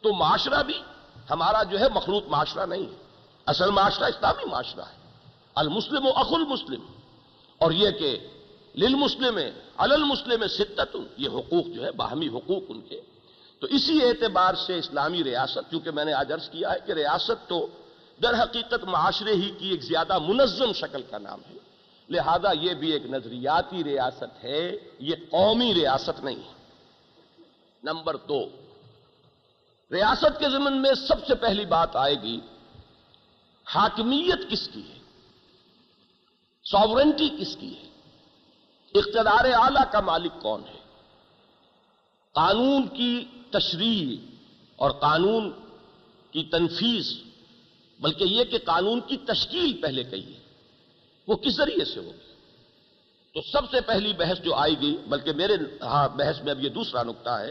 تو معاشرہ بھی ہمارا جو ہے مخلوط معاشرہ نہیں ہے۔ اصل معاشرہ اسلامی معاشرہ ہے۔ المسلم و اخ المسلم۔ اور یہ کہ للمسلم المسلم ستت یہ حقوق جو ہے باہمی حقوق ان کے۔ تو اسی اعتبار سے اسلامی ریاست، کیونکہ میں نے آج عرض کیا ہے کہ ریاست تو در حقیقت معاشرے ہی کی ایک زیادہ منظم شکل کا نام ہے۔ لہذا یہ بھی ایک نظریاتی ریاست ہے، یہ قومی ریاست نہیں۔ ہے نمبر دو، ریاست کے ضمن میں سب سے پہلی بات آئے گی، حاکمیت کس کی ہے؟ ساورنٹی کس کی ہے؟ اقتدار اعلی کا مالک کون ہے؟ قانون کی تشریح اور قانون کی تنفیذ بلکہ یہ کہ قانون کی تشکیل پہلے کہیے وہ کس ذریعے سے ہوگی؟ تو سب سے پہلی بحث جو آئے گی بلکہ میرے ہاں بحث میں اب یہ دوسرا نقطہ ہے،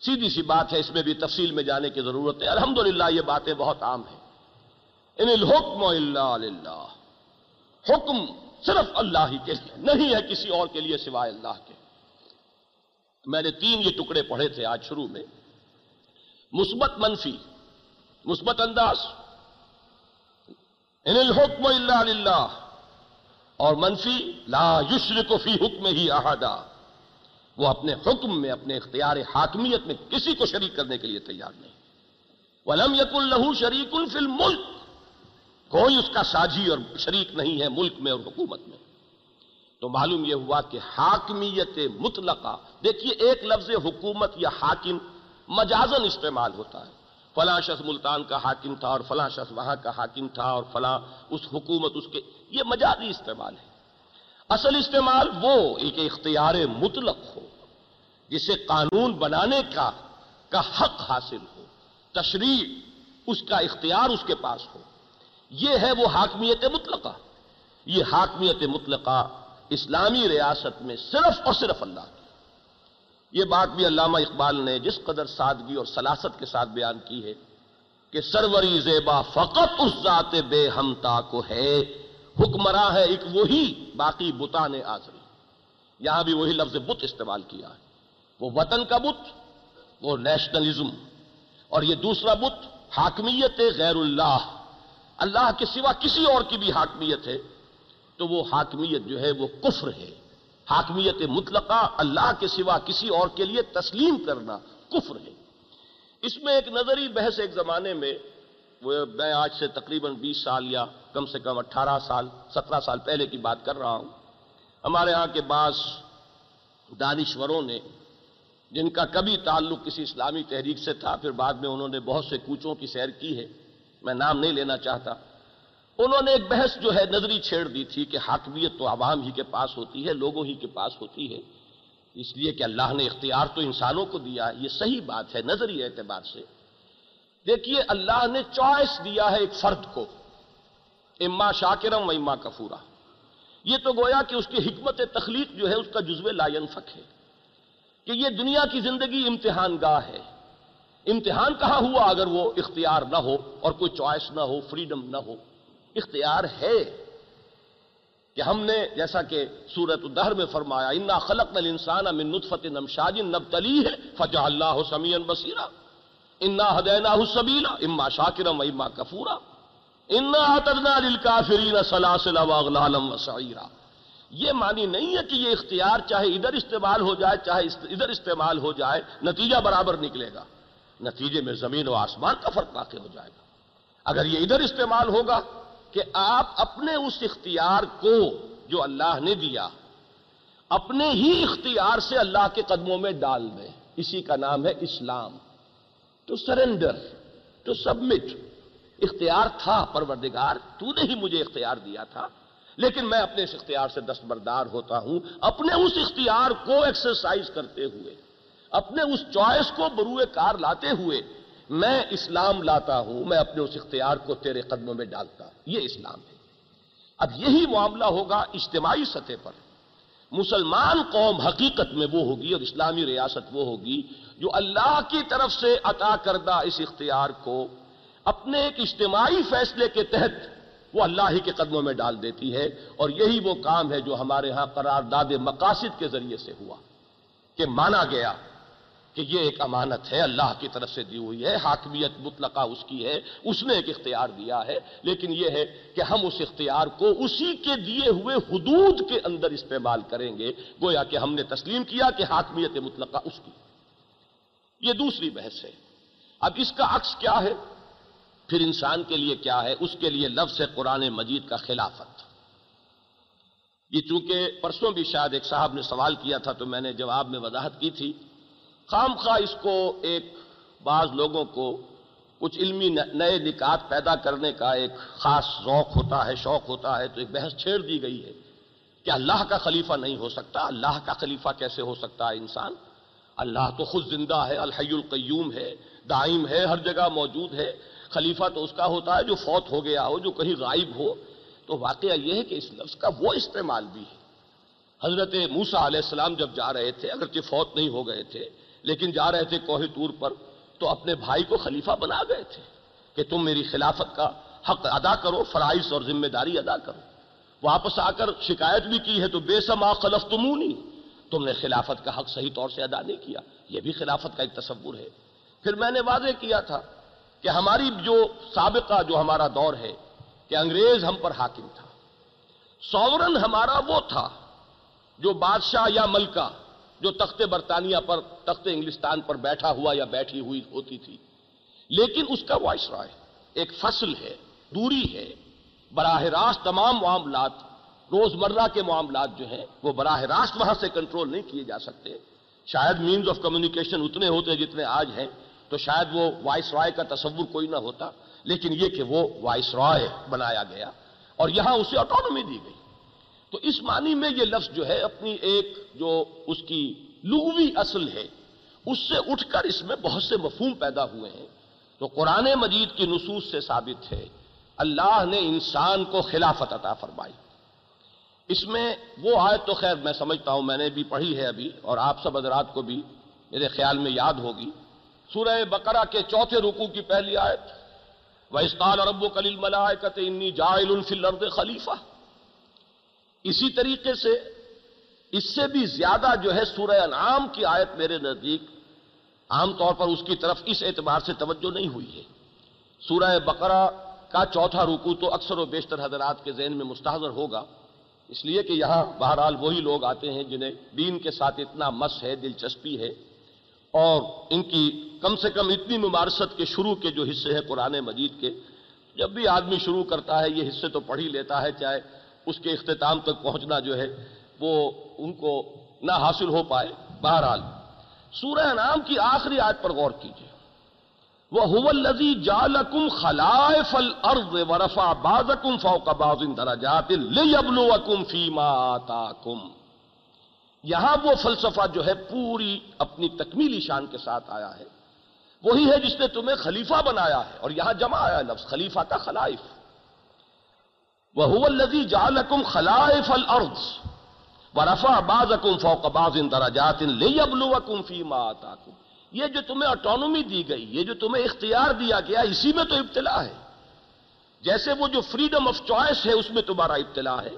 سیدھی سی بات ہے، اس میں بھی تفصیل میں جانے کی ضرورت ہے۔ الحمدللہ، یہ باتیں بہت عام ہیں۔ ان الحکم اللہ حکم صرف اللہ ہی کے لیے، نہیں ہے کسی اور کے لیے سوائے اللہ کے۔ میں نے تین یہ ٹکڑے پڑھے تھے آج شروع میں۔ مثبت منفی، مثبت انداز ان الحکم اللہ للہ اور منفی لا یشرک فی حکم ہی احادہ وہ اپنے حکم میں، اپنے اختیار حاکمیت میں کسی کو شریک کرنے کے لیے تیار نہیں۔ ولم یق الہو شریک فی الملک، کوئی اس کا ساجی اور شریک نہیں ہے ملک میں اور حکومت میں۔ تو معلوم یہ ہوا کہ حاکمیت مطلقہ، دیکھیے ایک لفظ حکومت یا حاکم مجازن استعمال ہوتا ہے۔ فلاں شخص ملتان کا حاکم تھا اور فلاں شخص وہاں کا حاکم تھا اور فلاں اس حکومت اس کے یہ مجازی استعمال ہے۔ اصل استعمال وہ ایک اختیار مطلق ہو، جسے قانون بنانے کا کا حق حاصل ہو تشریح اس کا اختیار اس کے پاس ہو۔ یہ ہے وہ حاکمیت مطلقہ۔ یہ حاکمیت مطلقہ اسلامی ریاست میں صرف اور صرف اللہ کی۔ یہ بات بھی علامہ اقبال نے جس قدر سادگی اور سلاست کے ساتھ بیان کی ہے کہ سروری زیبا فقط اس ذات بے ہمتا کو ہے، حکمراں ہے ایک وہی باقی بتان آزری۔ یہاں بھی وہی لفظ بت استعمال کیا ہے۔ وہ وطن کا بت، وہ نیشنلزم اور یہ دوسرا بت، حاکمیت غیر اللہ۔ اللہ کے سوا کسی اور کی بھی حاکمیت ہے، تو وہ حاکمیت جو ہے وہ کفر ہے۔ حاکمیت مطلقہ اللہ کے سوا کسی اور کے لیے تسلیم کرنا کفر ہے۔ اس میں ایک نظری بحث ایک زمانے میں، وہ میں آج سے تقریباً بیس سال یا کم سے کم اٹھارہ سال، سترہ سال پہلے کی بات کر رہا ہوں۔ ہمارے ہاں کے بعض دانشوروں نے، جن کا کبھی تعلق کسی اسلامی تحریک سے تھا، پھر بعد میں انہوں نے بہت سے کوچوں کی سیر کی ہے، میں نام نہیں لینا چاہتا۔ انہوں نے ایک بحث جو ہے نظری چھیڑ دی تھی کہ حاکمیت تو عوام ہی کے پاس ہوتی ہے، لوگوں ہی کے پاس ہوتی ہے۔ اس لیے کہ اللہ نے اختیار تو انسانوں کو دیا، یہ صحیح بات ہے نظری اعتبار سے۔ دیکھیے، اللہ نے چوائس دیا ہے ایک فرد کو، اما شاکرم و اما کفورا۔ یہ تو گویا کہ اس کی حکمت تخلیق جو ہے، اس کا جزو لا ہے۔ کہ یہ دنیا کی زندگی امتحان گاہ ہے۔ امتحان کہاں ہوا اگر وہ اختیار نہ ہو اور کوئی چوائس نہ ہو، فریڈم نہ ہو؟ اختیار ہے کہ ہم نے جیسا کہ سورت الدہر میں فرمایا، انا خلق الانسان من نطفت نمشاج نبتلی ہے فجا اللہ سمیع بصیرا انا ہدینہ السبیلا اما شاکرم و اما کفورا انا اعتدنا للکافرین سلاسل واغلالا وسعیرا یہ معنی نہیں ہے کہ یہ اختیار چاہے ادھر استعمال ہو جائے، چاہے ادھر استعمال ہو جائے، نتیجہ برابر نکلے گا۔ نتیجے میں زمین و آسمان کا فرق واقع ہو جائے گا۔ اگر یہ ادھر استعمال ہوگا کہ آپ اپنے اس اختیار کو جو اللہ نے دیا، اپنے ہی اختیار سے اللہ کے قدموں میں ڈال دیں۔ اسی کا نام ہے اسلام۔ To surrender to submit. اختیار تھا، پروردگار، تو نے ہی مجھے اختیار دیا تھا۔ لیکن میں اپنے اس اختیار سے دستبردار ہوتا ہوں۔ اپنے اس اختیار کو ایکسرسائز کرتے ہوئے، اپنے اس چوائس کو بروئے کار لاتے ہوئے میں اسلام لاتا ہوں، میں اپنے اس اختیار کو تیرے قدموں میں ڈالتا ہوں۔ یہ اسلام ہے۔ اب یہی معاملہ ہوگا اجتماعی سطح پر۔ مسلمان قوم حقیقت میں وہ ہوگی اور اسلامی ریاست وہ ہوگی جو اللہ کی طرف سے عطا کردہ اس اختیار کو اپنے ایک اجتماعی فیصلے کے تحت وہ اللہ ہی کے قدموں میں ڈال دیتی ہے۔ اور یہی وہ کام ہے جو ہمارے ہاں قرارداد مقاصد کے ذریعے سے ہوا کہ مانا گیا کہ یہ ایک امانت ہے، اللہ کی طرف سے دی ہوئی ہے، حاکمیت مطلقہ اس کی ہے، اس نے ایک اختیار دیا ہے۔ لیکن یہ ہے کہ ہم اس اختیار کو اسی کے دیے ہوئے حدود کے اندر استعمال کریں گے۔ گویا کہ ہم نے تسلیم کیا کہ حاکمیت مطلقہ اس کی۔ یہ دوسری بحث ہے۔ اب اس کا عکس کیا ہے؟ پھر انسان کے لیے کیا ہے؟ اس کے لیے لفظ ہے قرآن مجید کا خلافت۔ یہ چونکہ پرسوں بھی شاید ایک صاحب نے سوال کیا تھا تو میں نے جواب میں وضاحت کی تھی۔ خام خواہ اس کو ایک بعض لوگوں کو کچھ علمی نئے نکات پیدا کرنے کا ایک خاص ذوق ہوتا ہے، شوق ہوتا ہے، تو ایک بحث چھیڑ دی گئی ہے کہ اللہ کا خلیفہ نہیں ہو سکتا۔ اللہ کا خلیفہ کیسے ہو سکتا ہے انسان؟ اللہ تو خود زندہ ہے، الحی القیوم ہے، دائم ہے، ہر جگہ موجود ہے۔ خلیفہ تو اس کا ہوتا ہے جو فوت ہو گیا ہو، جو کہیں غائب ہو۔ تو واقعہ یہ ہے کہ اس لفظ کا وہ استعمال بھی ہے۔ حضرت موسا علیہ السلام جب جا رہے تھے، اگرچہ فوت نہیں ہو گئے تھے لیکن جا رہے تھے کوہ تور پر تو اپنے بھائی کو خلیفہ بنا گئے تھے کہ تم میری خلافت کا حق ادا کرو، فرائض اور ذمہ داری ادا کرو۔ واپس آ کر شکایت بھی کی ہے تو بے سما خلف تمونی تم نے خلافت کا حق صحیح طور سے ادا نہیں کیا۔ یہ بھی خلافت کا ایک تصور ہے۔ پھر میں نے واضح کیا تھا کہ ہماری جو سابقہ، جو ہمارا دور ہے کہ انگریز ہم پر حاکم تھا۔ سورن ہمارا وہ تھا جو بادشاہ یا ملکہ جو تخت برطانیہ پر، تخت انگلستان پر بیٹھا ہوا یا بیٹھی ہوئی ہوتی تھی۔ لیکن اس کا وائس رائے ایک فصل ہے، دوری ہے۔ براہ راست تمام معاملات روز مرہ کے معاملات جو ہیں، وہ براہ راست وہاں سے کنٹرول نہیں کیے جا سکتے۔ شاید مینز آف کمیونیکیشن اتنے ہوتے جتنے آج ہیں، تو شاید وہ وائس رائے کا تصور کوئی نہ ہوتا۔ لیکن یہ کہ وہ وائس رائے بنایا گیا اور یہاں اسے آٹونومی دی گئی۔ تو اس معنی میں یہ لفظ جو ہے، اپنی ایک جو اس کی لغوی اصل ہے۔ اس سے اٹھ کر اس میں بہت سے مفہوم پیدا ہوئے ہیں۔ تو قرآن مجید کی نصوص سے ثابت ہے۔ اللہ نے انسان کو خلافت عطا فرمائی۔ اس میں وہ آیت تو خیر میں سمجھتا ہوں، میں نے بھی پڑھی ہے ابھی اور آپ سب حضرات کو بھی میرے خیال میں یاد ہوگی۔ سورہ بقرہ کے چوتھے رکوع کی پہلی آیت وَإِسْقَالَ رَبُّكَ لِلْمَلَائِكَةِ إِنِّي جَائِلٌ فِي الْأَرْضِ خلیفہ اسی طریقے سے اس سے بھی زیادہ جو ہے سورہ انعام کی آیت میرے نزدیک عام طور پر اس کی طرف اس اعتبار سے توجہ نہیں ہوئی ہے۔ سورہ بقرہ کا چوتھا رکو تو اکثر و بیشتر حضرات کے ذہن میں مستحضر ہوگا۔ اس لیے کہ یہاں بہرحال وہی لوگ آتے ہیں جنہیں دین کے ساتھ اتنا مس ہے، دلچسپی ہے۔ اور ان کی کم سے کم اتنی ممارست کے شروع کے جو حصے ہیں قرآن مجید کے، جب بھی آدمی شروع کرتا ہے، یہ حصے تو پڑھ ہی لیتا ہے، چاہے اس کے اختتام تک پہنچنا جو ہے وہ ان کو نہ حاصل ہو پائے۔ بہرحال، سورہ نام کی آخری آیت پر غور کیجیے وہ الزی جالکم خلائف الارض ورفع بازکم فوق باز درجات لیبلوکم فیما آتاکم۔ یہاں وہ فلسفہ جو ہے پوری اپنی تکمیلی شان کے ساتھ آیا ہے۔ وہی ہے جس نے تمہیں خلیفہ بنایا ہے، اور یہاں جمع آیا لفظ خلیفہ کا خلائف۔ وہ الزی جالکم خلائف الارض۔ ورفع بازکم فوق باز درجات لیبلوکم فیما آتاکم۔ یہ جو تمہیں اٹانومی دی گئی، یہ جو تمہیں اختیار دیا گیا، اسی میں تو ابتلا ہے۔ جیسے وہ جو فریڈم آف چوائس ہے، اس میں تمہارا ابتلا ہے۔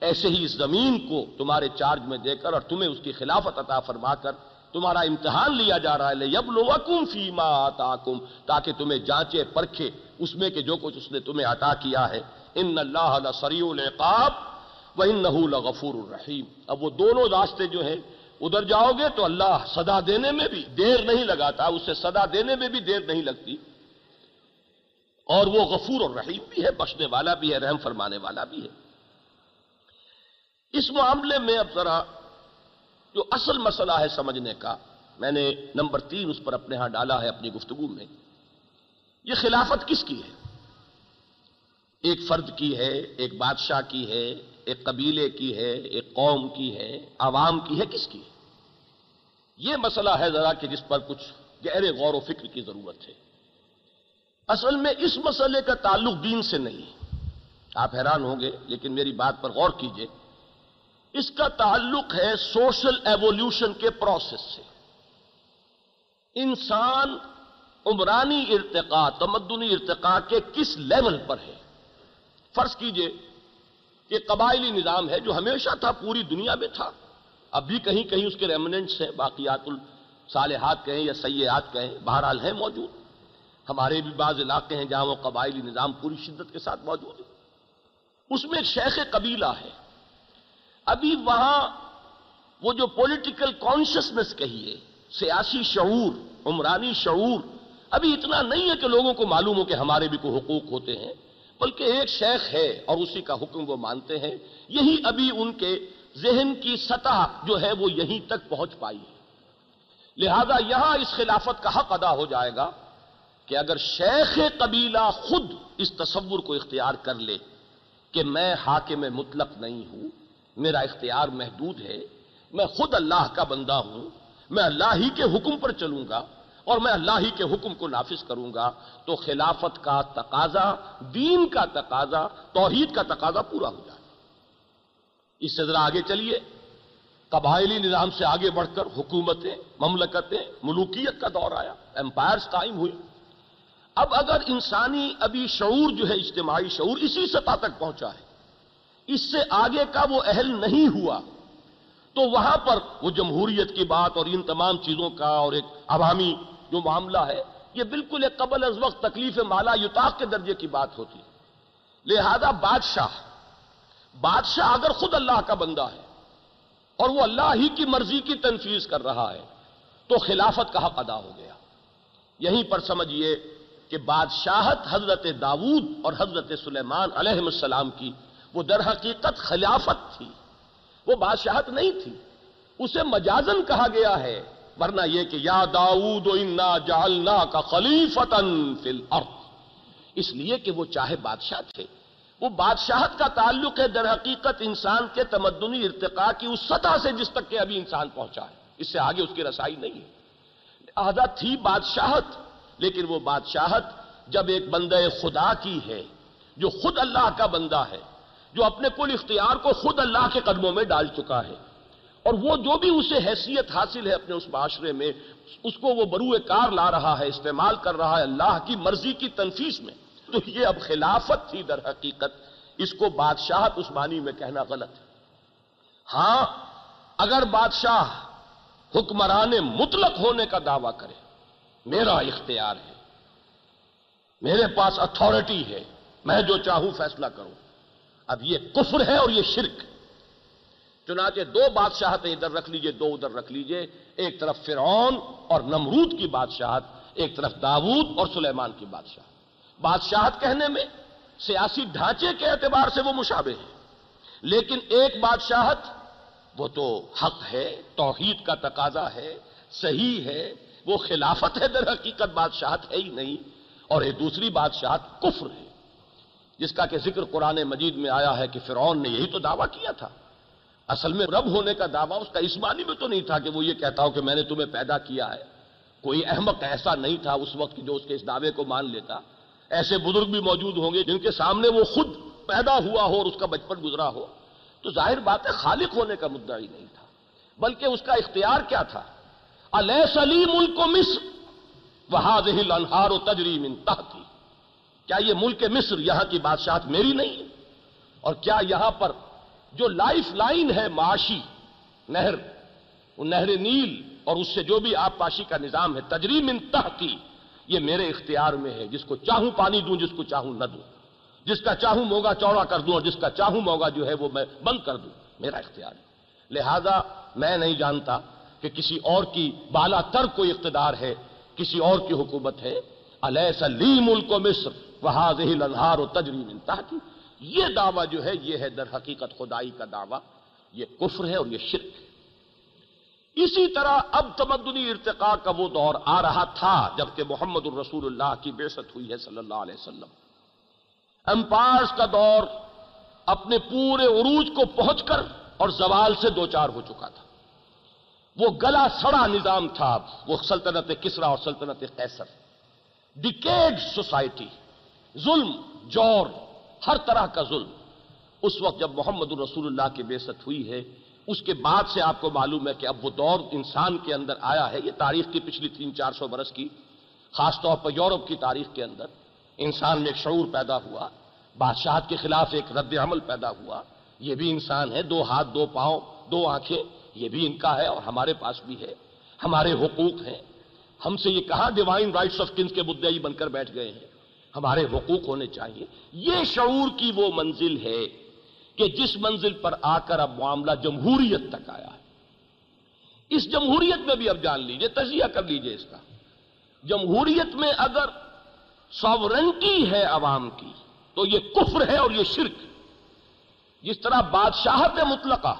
ایسے ہی اس زمین کو تمہارے چارج میں دے کر اور تمہیں اس کی خلافت عطا فرما کر تمہارا امتحان لیا جا رہا ہے۔ یب لو فیما آتاکم، تاکہ تمہیں جانچے، پرکھے اس میں کہ جو کچھ اس نے تمہیں عطا کیا ہے۔ ان اللہ سریع العقاب۔ وَإِنَّهُ لَغَفُورُ الرَّحِيمُ اب وہ دونوں راستے جو ہیں، ادھر جاؤ گے تو اللہ صدا دینے میں بھی دیر نہیں لگاتا، اسے صدا دینے میں بھی دیر نہیں لگتی۔ اور وہ غفور اور رحیم بھی ہے، بخشنے والا بھی ہے، رحم فرمانے والا بھی ہے۔ اس معاملے میں اب ذرا جو اصل مسئلہ ہے سمجھنے کا، میں نے نمبر تین اس پر اپنے ہاں ڈالا ہے اپنی گفتگو میں۔ یہ خلافت کس کی ہے؟ ایک فرد کی ہے، ایک بادشاہ کی ہے ایک قبیلے کی ہے، ایک قوم کی ہے، عوام کی ہے، کس کی؟ ہے یہ مسئلہ ہے ذرا کہ جس پر کچھ گہرے غور و فکر کی ضرورت ہے۔ اصل میں اس مسئلے کا تعلق دین سے نہیں۔ آپ حیران ہوں گے، لیکن میری بات پر غور کیجیے۔ اس کا تعلق ہے سوشل ایوولوشن کے پروسیس سے۔ انسان عمرانی ارتقاء، تمدنی ارتقاء کے کس لیول پر ہے؟ فرض کیجیے کہ قبائلی نظام ہے جو ہمیشہ تھا، پوری دنیا میں تھا۔ اب بھی کہیں کہیں اس کے ریمننٹس ہیں، باقیات الصالحات کہیں یا سیاحت کہیں، بہرحال ہیں موجود۔ ہمارے بھی بعض علاقے ہیں جہاں وہ قبائلی نظام پوری شدت کے ساتھ موجود ہے۔ اس میں ایک شیخ قبیلہ ہے۔ ابھی وہاں وہ جو پولیٹیکل کانشسنس کہیے، سیاسی شعور، عمرانی شعور، ابھی اتنا نہیں ہے کہ لوگوں کو معلوم ہو کہ ہمارے بھی کوئی حقوق ہوتے ہیں۔ بلکہ ایک شیخ ہے اور اسی کا حکم وہ مانتے ہیں۔ یہی ابھی ان کے ذہن کی سطح جو ہے وہ یہیں تک پہنچ پائی ہے۔ لہذا یہاں اس خلافت کا حق ادا ہو جائے گا کہ اگر شیخ قبیلہ خود اس تصور کو اختیار کر لے کہ میں حاکم مطلق نہیں ہوں، میرا اختیار محدود ہے، میں خود اللہ کا بندہ ہوں، میں اللہ ہی کے حکم پر چلوں گا اور میں اللہ ہی کے حکم کو نافذ کروں گا تو خلافت کا تقاضا، دین کا تقاضا، توحید کا تقاضا پورا ہو جائے۔ اس سے ذرا آگے چلیے۔ قبائلی نظام سے آگے بڑھ کر حکومتیں، مملکتیں، ملوکیت کا دور آیا امپائرز قائم ہوئی اب اگر انسانی ابھی شعور جو ہے، اجتماعی شعور اسی سطح تک پہنچا ہے، اس سے آگے کا وہ اہل نہیں ہوا، تو وہاں پر وہ جمہوریت کی بات اور ان تمام چیزوں کا اور ایک عوامی جو معاملہ ہے، یہ بالکل ایک قبل از وقت تکلیف مالا یتاق کے درجے کی بات ہوتی لہذا بادشاہ بادشاہ اگر خود اللہ کا بندہ ہے اور وہ اللہ ہی کی مرضی کی تنفیذ کر رہا ہے، تو خلافت کا حق ادا ہو گیا۔ یہیں پر سمجھئے کہ بادشاہت حضرت داود اور حضرت سلیمان علیہ السلام کی وہ در حقیقت خلافت تھی۔ وہ بادشاہت نہیں تھی۔ اسے مجازن کہا گیا ہے ورنہ یہ کہ یا داؤد انا جالنا کا خلیفتن فی الارض۔ اس لیے کہ وہ چاہے بادشاہ تھے۔ وہ بادشاہت کا تعلق ہے در حقیقت انسان کے تمدنی ارتقاء کی اس سطح سے جس تک کہ ابھی انسان پہنچا ہے۔ اس سے آگے اس کی رسائی نہیں ہے۔ آدھا تھی بادشاہت، لیکن وہ بادشاہت جب ایک بندہ خدا کی ہے، جو خود اللہ کا بندہ ہے، جو اپنے کل اختیار کو خود اللہ کے قدموں میں ڈال چکا ہے اور وہ جو بھی اسے حیثیت حاصل ہے اپنے اس معاشرے میں، اس کو وہ بروئے کار لا رہا ہے، استعمال کر رہا ہے اللہ کی مرضی کی تنفیس میں۔ تو یہ اب خلافت تھی در حقیقت۔ اس کو بادشاہت اس معنی میں کہنا غلط ہے۔ ہاں اگر بادشاہ حکمران مطلق ہونے کا دعویٰ کرے، میرا اختیار ہے۔ میرے پاس اتھارٹی ہے۔ میں جو چاہوں فیصلہ کروں۔ اب یہ کفر ہے اور یہ شرک۔ چنانچہ دو بادشاہتیں ادھر رکھ لیجیے، دو ادھر رکھ لیجیے۔ ایک طرف فرعون اور نمرود کی بادشاہت، ایک طرف داود اور سلیمان کی بادشاہت۔ بادشاہت کہنے میں سیاسی ڈھانچے کے اعتبار سے وہ مشابہ ہیں۔ لیکن ایک بادشاہت، وہ تو حق ہے، توحید کا تقاضا ہے، صحیح ہے، وہ خلافت ہے، در حقیقت بادشاہت ہے ہی نہیں۔ اور ایک دوسری بادشاہت کفر ہے، جس کا کہ ذکر قرآن مجید میں آیا ہے کہ فرعون نے یہی تو دعویٰ کیا تھا۔ اصل میں رب ہونے کا دعویٰ اس کا اس معنی میں تو نہیں تھا کہ وہ یہ کہتا ہو کہ میں نے تمہیں پیدا کیا ہے۔ کوئی احمق ایسا نہیں تھا اس وقت جو اس کے اس دعوے کو مان لیتا۔ ایسے بزرگ بھی موجود ہوں گے جن کے سامنے وہ خود پیدا ہوا ہو اور اس کا بچپن گزرا ہو۔ تو ظاہر بات ہے خالق ہونے کا مدعا ہی نہیں تھا، بلکہ اس کا اختیار کیا تھا۔ سلیم ملک و مصر وہاں انہار و تجریم انتہا تھی کیا یہ ملک مصر یہاں کی بادشاہت میری نہیں ہے؟ اور کیا یہاں پر جو لائف لائن ہے معاشی، نہر۔ وہ نہر نیل اور اس سے جو بھی آپ پاشی کا نظام ہے تجریم انتہ کی یہ میرے اختیار میں ہے، جس کو چاہوں پانی دوں، جس کو چاہوں نہ دوں۔ جس کا چاہوں موگا چوڑا کر دوں اور جس کا چاہوں موگا جو ہے وہ میں بند کر دوں۔ میرا اختیار ہے۔ لہذا میں نہیں جانتا کہ کسی اور کی بالا تر کوئی اقتدار ہے، کسی اور کی حکومت ہے۔ علیہ ملک و مصر وہاں انہار و تجریم انتہا کی یہ دعویٰ جو ہے، یہ ہے در حقیقت خدائی کا دعویٰ۔ یہ کفر ہے اور یہ شرک ہے۔ اسی طرح اب تمدنی ارتقاء کا وہ دور آ رہا تھا، جبکہ محمد الرسول اللہ کی بیست ہوئی ہے صلی اللہ علیہ وسلم۔ امپائرز کا دور اپنے پورے عروج کو پہنچ کر اور زوال سے دو چار ہو چکا تھا۔ وہ گلا سڑا نظام تھا، وہ سلطنت کسرا اور سلطنت قیصر۔ ڈکیڈ سوسائٹی ظلم، جور۔ ہر طرح کا ظلم۔ اس وقت جب محمد الرسول اللہ کی بیست ہوئی ہے، اس کے بعد سے آپ کو معلوم ہے کہ اب وہ دور انسان کے اندر آیا ہے۔ یہ تاریخ کی پچھلی تین چار سو برس کی، خاص طور پر یورپ کی تاریخ کے اندر۔ انسان میں ایک شعور پیدا ہوا، بادشاہت کے خلاف ایک رد عمل پیدا ہوا۔ یہ بھی انسان ہے، دو ہاتھ، دو پاؤں، دو آنکھیں، یہ بھی ان کا ہے اور ہمارے پاس بھی ہے۔ ہمارے حقوق ہیں۔ ہم سے یہ کہاں ڈیوائن رائٹس آف کنس کے مدعی بن کر بیٹھ گئے ہیں۔ ہمارے حقوق ہونے چاہیے۔ یہ شعور کی وہ منزل ہے کہ جس منزل پر آ کر اب معاملہ جمہوریت تک آیا ہے۔ اس جمہوریت میں بھی اب جان لیجیے، تجزیہ کر لیجیے اس کا۔ جمہوریت میں اگر ساورنٹی ہے عوام کی، تو یہ کفر ہے اور یہ شرک۔ جس طرح بادشاہت مطلقہ،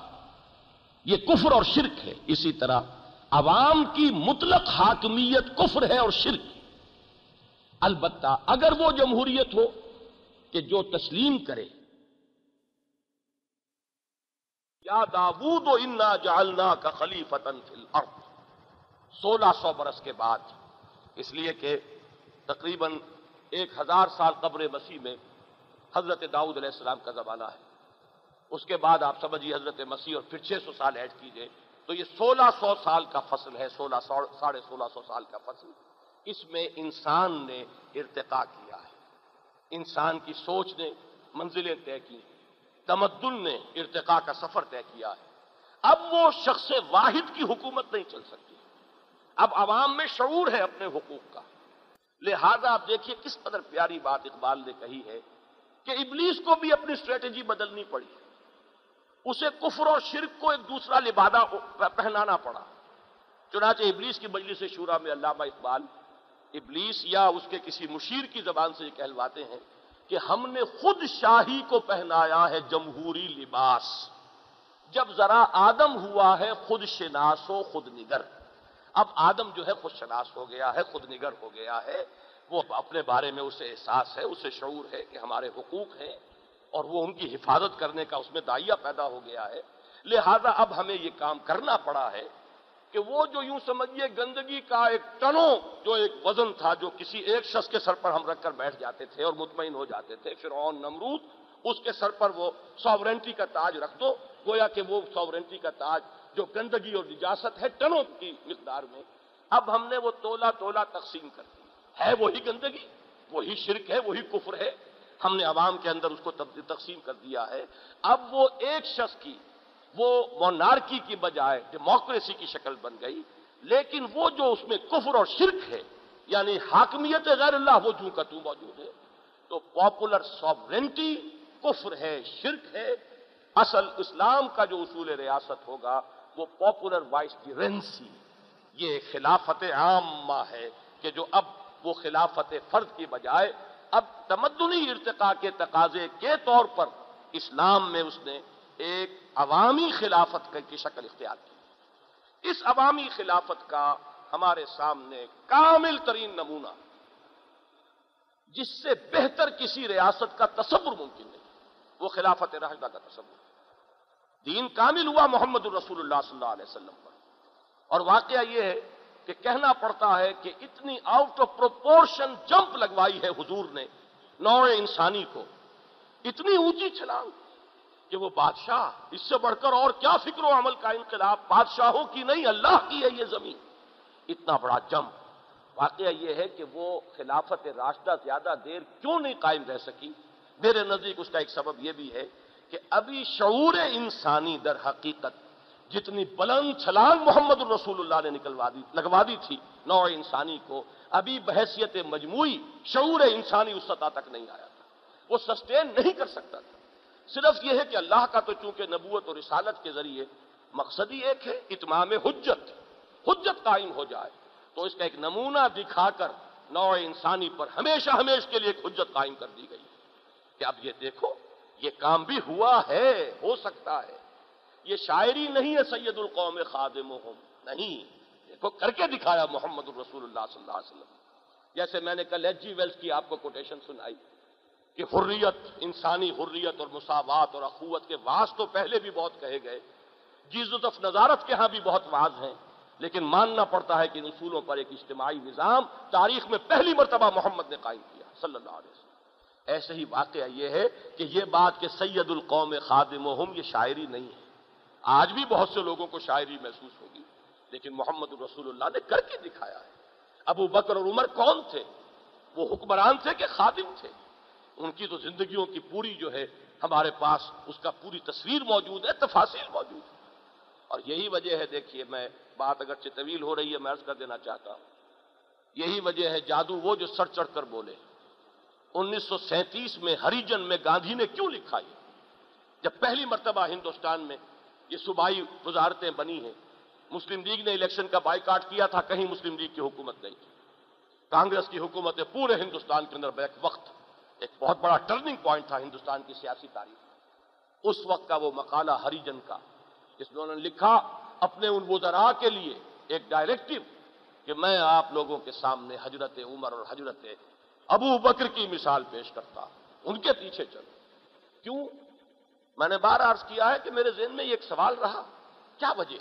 یہ کفر اور شرک ہے۔ اسی طرح عوام کی مطلق حاکمیت کفر ہے اور شرک۔ البتہ اگر وہ جمہوریت ہو کہ جو تسلیم کرے۔ یا داود و انا جالنا کا خلیفتن فی الارض سولہ سو برس کے بعد، اس لیے کہ تقریباً ایک ہزار سال قبر مسیح میں حضرت داؤد علیہ السلام کا زمانہ ہے۔ اس کے بعد آپ سمجھیے حضرت مسیح اور پھر چھ سو سال ایڈ کیجیے۔ تو یہ سولہ سو سال کا فصل ہے، سولہ سو، ساڑھے سولہ سو سال کا فصل۔ اس میں انسان نے ارتقا کیا ہے۔ انسان کی سوچ نے منزلیں طے کی تمدن نے ارتقا کا سفر طے کیا ہے۔ اب وہ شخص واحد کی حکومت نہیں چل سکتی۔ اب عوام میں شعور ہے اپنے حقوق کا۔ لہذا آپ دیکھیے کس قدر پیاری بات اقبال نے کہی ہے کہ ابلیس کو بھی اپنی اسٹریٹجی بدلنی پڑی۔ اسے کفر اور شرک کو ایک دوسرا لبادہ پہنانا پڑا۔ چنانچہ ابلیس کی مجلس شورا میں علامہ اقبال ابلیس یا اس کے کسی مشیر کی زبان سے یہ کہلواتے ہیں کہ ہم نے خود شاہی کو پہنایا ہے جمہوری لباس۔ جب ذرا آدم ہوا ہے، خود شناس و خود نگر۔ اب آدم جو ہے، خود شناس ہو گیا ہے، خود نگر ہو گیا ہے۔ وہ اپنے بارے میں اسے احساس ہے، اسے شعور ہے کہ ہمارے حقوق ہیں اور وہ ان کی حفاظت کرنے کا اس میں دائیا پیدا ہو گیا ہے۔ لہذا اب ہمیں یہ کام کرنا پڑا ہے کہ وہ جو یوں سمجھیے گندگی کا ایک ٹنوں جو ایک وزن تھا جو کسی ایک شخص کے سر پر ہم رکھ کر بیٹھ جاتے تھے اور مطمئن ہو جاتے تھے، فرعون، نمرود، اس کے سر پر وہ ساورنٹی کا تاج رکھ دو، گویا کہ وہ ساورنٹی کا تاج جو گندگی اور نجاست ہے ٹنوں کی مقدار میں۔ اب ہم نے وہ تولا تولا تقسیم کر دی۔ ہے وہی گندگی، وہی شرک ہے، وہی کفر ہے۔ ہم نے عوام کے اندر اس کو تقسیم کر دیا ہے۔ اب وہ ایک شخص کی وہ مونارکی کی بجائے ڈیموکریسی کی شکل بن گئی، لیکن وہ جو اس میں کفر اور شرک ہے یعنی حاکمیت غیر اللہ، وہ جو کا تو موجود ہے۔ تو پاپولر سوورنٹی کفر ہے، شرک ہے۔ اصل اسلام کا جو اصول ریاست ہوگا، وہ پاپولر وائس رینسی یہ خلافت عامہ ہے کہ جو اب وہ خلافت فرد کی بجائے، اب تمدنی ارتقاء کے تقاضے کے طور پر اسلام میں اس نے ایک عوامی خلافت کی شکل اختیار کی۔ اس عوامی خلافت کا ہمارے سامنے کامل ترین نمونہ، جس سے بہتر کسی ریاست کا تصور ممکن نہیں، وہ خلافت راشدہ کا تصور۔ دین کامل ہوا محمد الرسول اللہ صلی اللہ علیہ وسلم پر۔ اور واقعہ یہ ہے کہ کہنا پڑتا ہے کہ اتنی آؤٹ آف پروپورشن جمپ لگوائی ہے حضور نے، نوع انسانی کو۔ اتنی اونچی چھلانگ۔ کہ وہ بادشاہ، اس سے بڑھ کر اور کیا فکر و عمل کا انقلاب، بادشاہوں کی نہیں، اللہ کی ہے یہ زمین۔ اتنا بڑا جمپ واقعہ یہ ہے کہ وہ خلافت راشدہ زیادہ دیر کیوں نہیں قائم رہ سکی؟ میرے نزدیک اس کا ایک سبب یہ بھی ہے کہ ابھی شعور انسانی در حقیقت جتنی بلند چھلانگ محمد الرسول اللہ نے نکلوا دی، لگوا دی تھی نوع انسانی کو، ابھی بحثیت مجموعی شعور انسانی اس سطح تک نہیں آیا تھا۔ وہ سسٹین نہیں کر سکتا تھا۔ صرف یہ ہے کہ اللہ کا تو چونکہ نبوت اور رسالت کے ذریعے مقصد ہی ایک ہے، اتمام حجت حجت قائم ہو جائے۔ تو اس کا ایک نمونہ دکھا کر نوع انسانی پر ہمیشہ ہمیشہ کے لیے ایک حجت قائم کر دی گئی۔ کہ اب یہ دیکھو، یہ کام بھی ہوا ہے، ہو سکتا ہے۔ یہ شاعری نہیں ہے سید القوم خادم نہیں۔ دیکھو، کر کے دکھایا محمد الرسول اللہ صلی اللہ علیہ وسلم۔ جیسے میں نے کل ایچ جی ویلس کی آپ کو کوٹیشن سنائی۔ کہ حریت، انسانی حریت اور مساوات اور اخوت کے واس تو پہلے بھی بہت کہے گئے جیزت نظارت کے ہاں بھی بہت واز ہیں، لیکن ماننا پڑتا ہے کہ ان اصولوں پر ایک اجتماعی نظام تاریخ میں پہلی مرتبہ محمد نے قائم کیا، صلی اللہ علیہ وسلم۔ ایسے ہی واقعہ یہ ہے کہ یہ بات کہ سید القوم خادم یہ شاعری نہیں ہے۔ آج بھی بہت سے لوگوں کو شاعری محسوس ہوگی، لیکن محمد الرسول اللہ نے کر کے دکھایا ہے۔ ابو بکر اور عمر کون تھے؟ وہ حکمران تھے کہ خادم تھے؟ ان کی تو زندگیوں کی پوری جو ہے ہمارے پاس اس کا پوری تصویر موجود ہے، تفاصیل موجود ہے اور یہی وجہ ہے، دیکھیے، میں بات اگرچہ طویل ہو رہی ہے، میں عرض کر دینا چاہتا ہوں۔ یہی وجہ ہے جادو، وہ جو سر چڑھ کر بولے۔ انیس سو سینتیس میں ہریجن میں گاندھی نے کیوں لکھا یہ؟ جب پہلی مرتبہ ہندوستان میں یہ صوبائی وزارتیں بنی ہیں، مسلم لیگ نے الیکشن کا بائی کاٹ کیا تھا، کہیں مسلم لیگ کی حکومت نہیں تھی۔ کانگریس کی حکومت پورے ہندوستان کے اندر بیک وقت ایک بہت بڑا ٹرننگ پوائنٹ تھا ہندوستان کی سیاسی تاریخ اس وقت کا وہ مقالہ ہریجن کا، جس میں انہوں نے لکھا، اپنے ان وزراء کے لیے ایک ڈائریکٹو کہ میں آپ لوگوں کے سامنے حضرت عمر اور حضرت ابو بکر کی مثال پیش کرتا ان کے پیچھے چلو۔ کیوں؟ میں نے بار عرض کیا ہے کہ میرے ذہن میں یہ ایک سوال رہا، کیا وجہ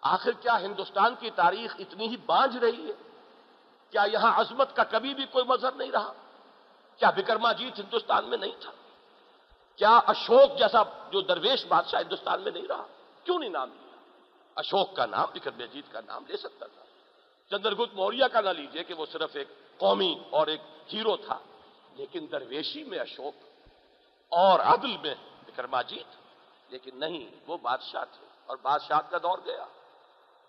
آخر کیا ہندوستان کی تاریخ اتنی ہی بانج رہی ہے؟ کیا یہاں عظمت کا کبھی بھی کوئی مظہر نہیں رہا؟ کیا بکرما جیت ہندوستان میں نہیں تھا؟ کیا اشوک جیسا جو درویش بادشاہ ہندوستان میں نہیں رہا؟ کیوں نہیں نام لیا؟ اشوک کا نام بکرم جیت کا نام لے سکتا تھا۔ چندر گپت موریہ کا نہ لیجیے کہ وہ صرف ایک قومی اور ایک ہیرو تھا، لیکن درویشی میں اشوک اور عدل میں بکرما جیت لیکن نہیں، وہ بادشاہ تھے اور بادشاہ کا دور گیا۔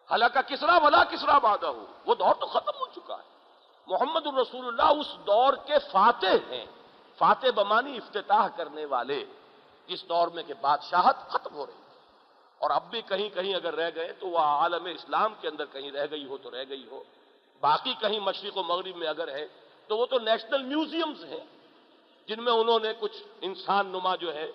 حالانکہ کسرا ولا کسرا بادہ ہو، وہ دور تو ختم ہو چکا ہے۔ محمد الرسول اللہ اس دور کے فاتح ہیں۔ فاتح بمانی افتتاح کرنے والے۔ اس دور میں کہ بادشاہت ختم ہو رہی۔ ہے اور اب بھی کہیں کہیں اگر رہ گئے تو وہ عالم اسلام کے اندر کہیں رہ گئی ہو تو رہ گئی ہو۔ باقی کہیں مشرق و مغرب میں اگر ہے تو وہ تو نیشنل میوزیمز ہیں۔ جن میں انہوں نے کچھ انسان نما جو ہے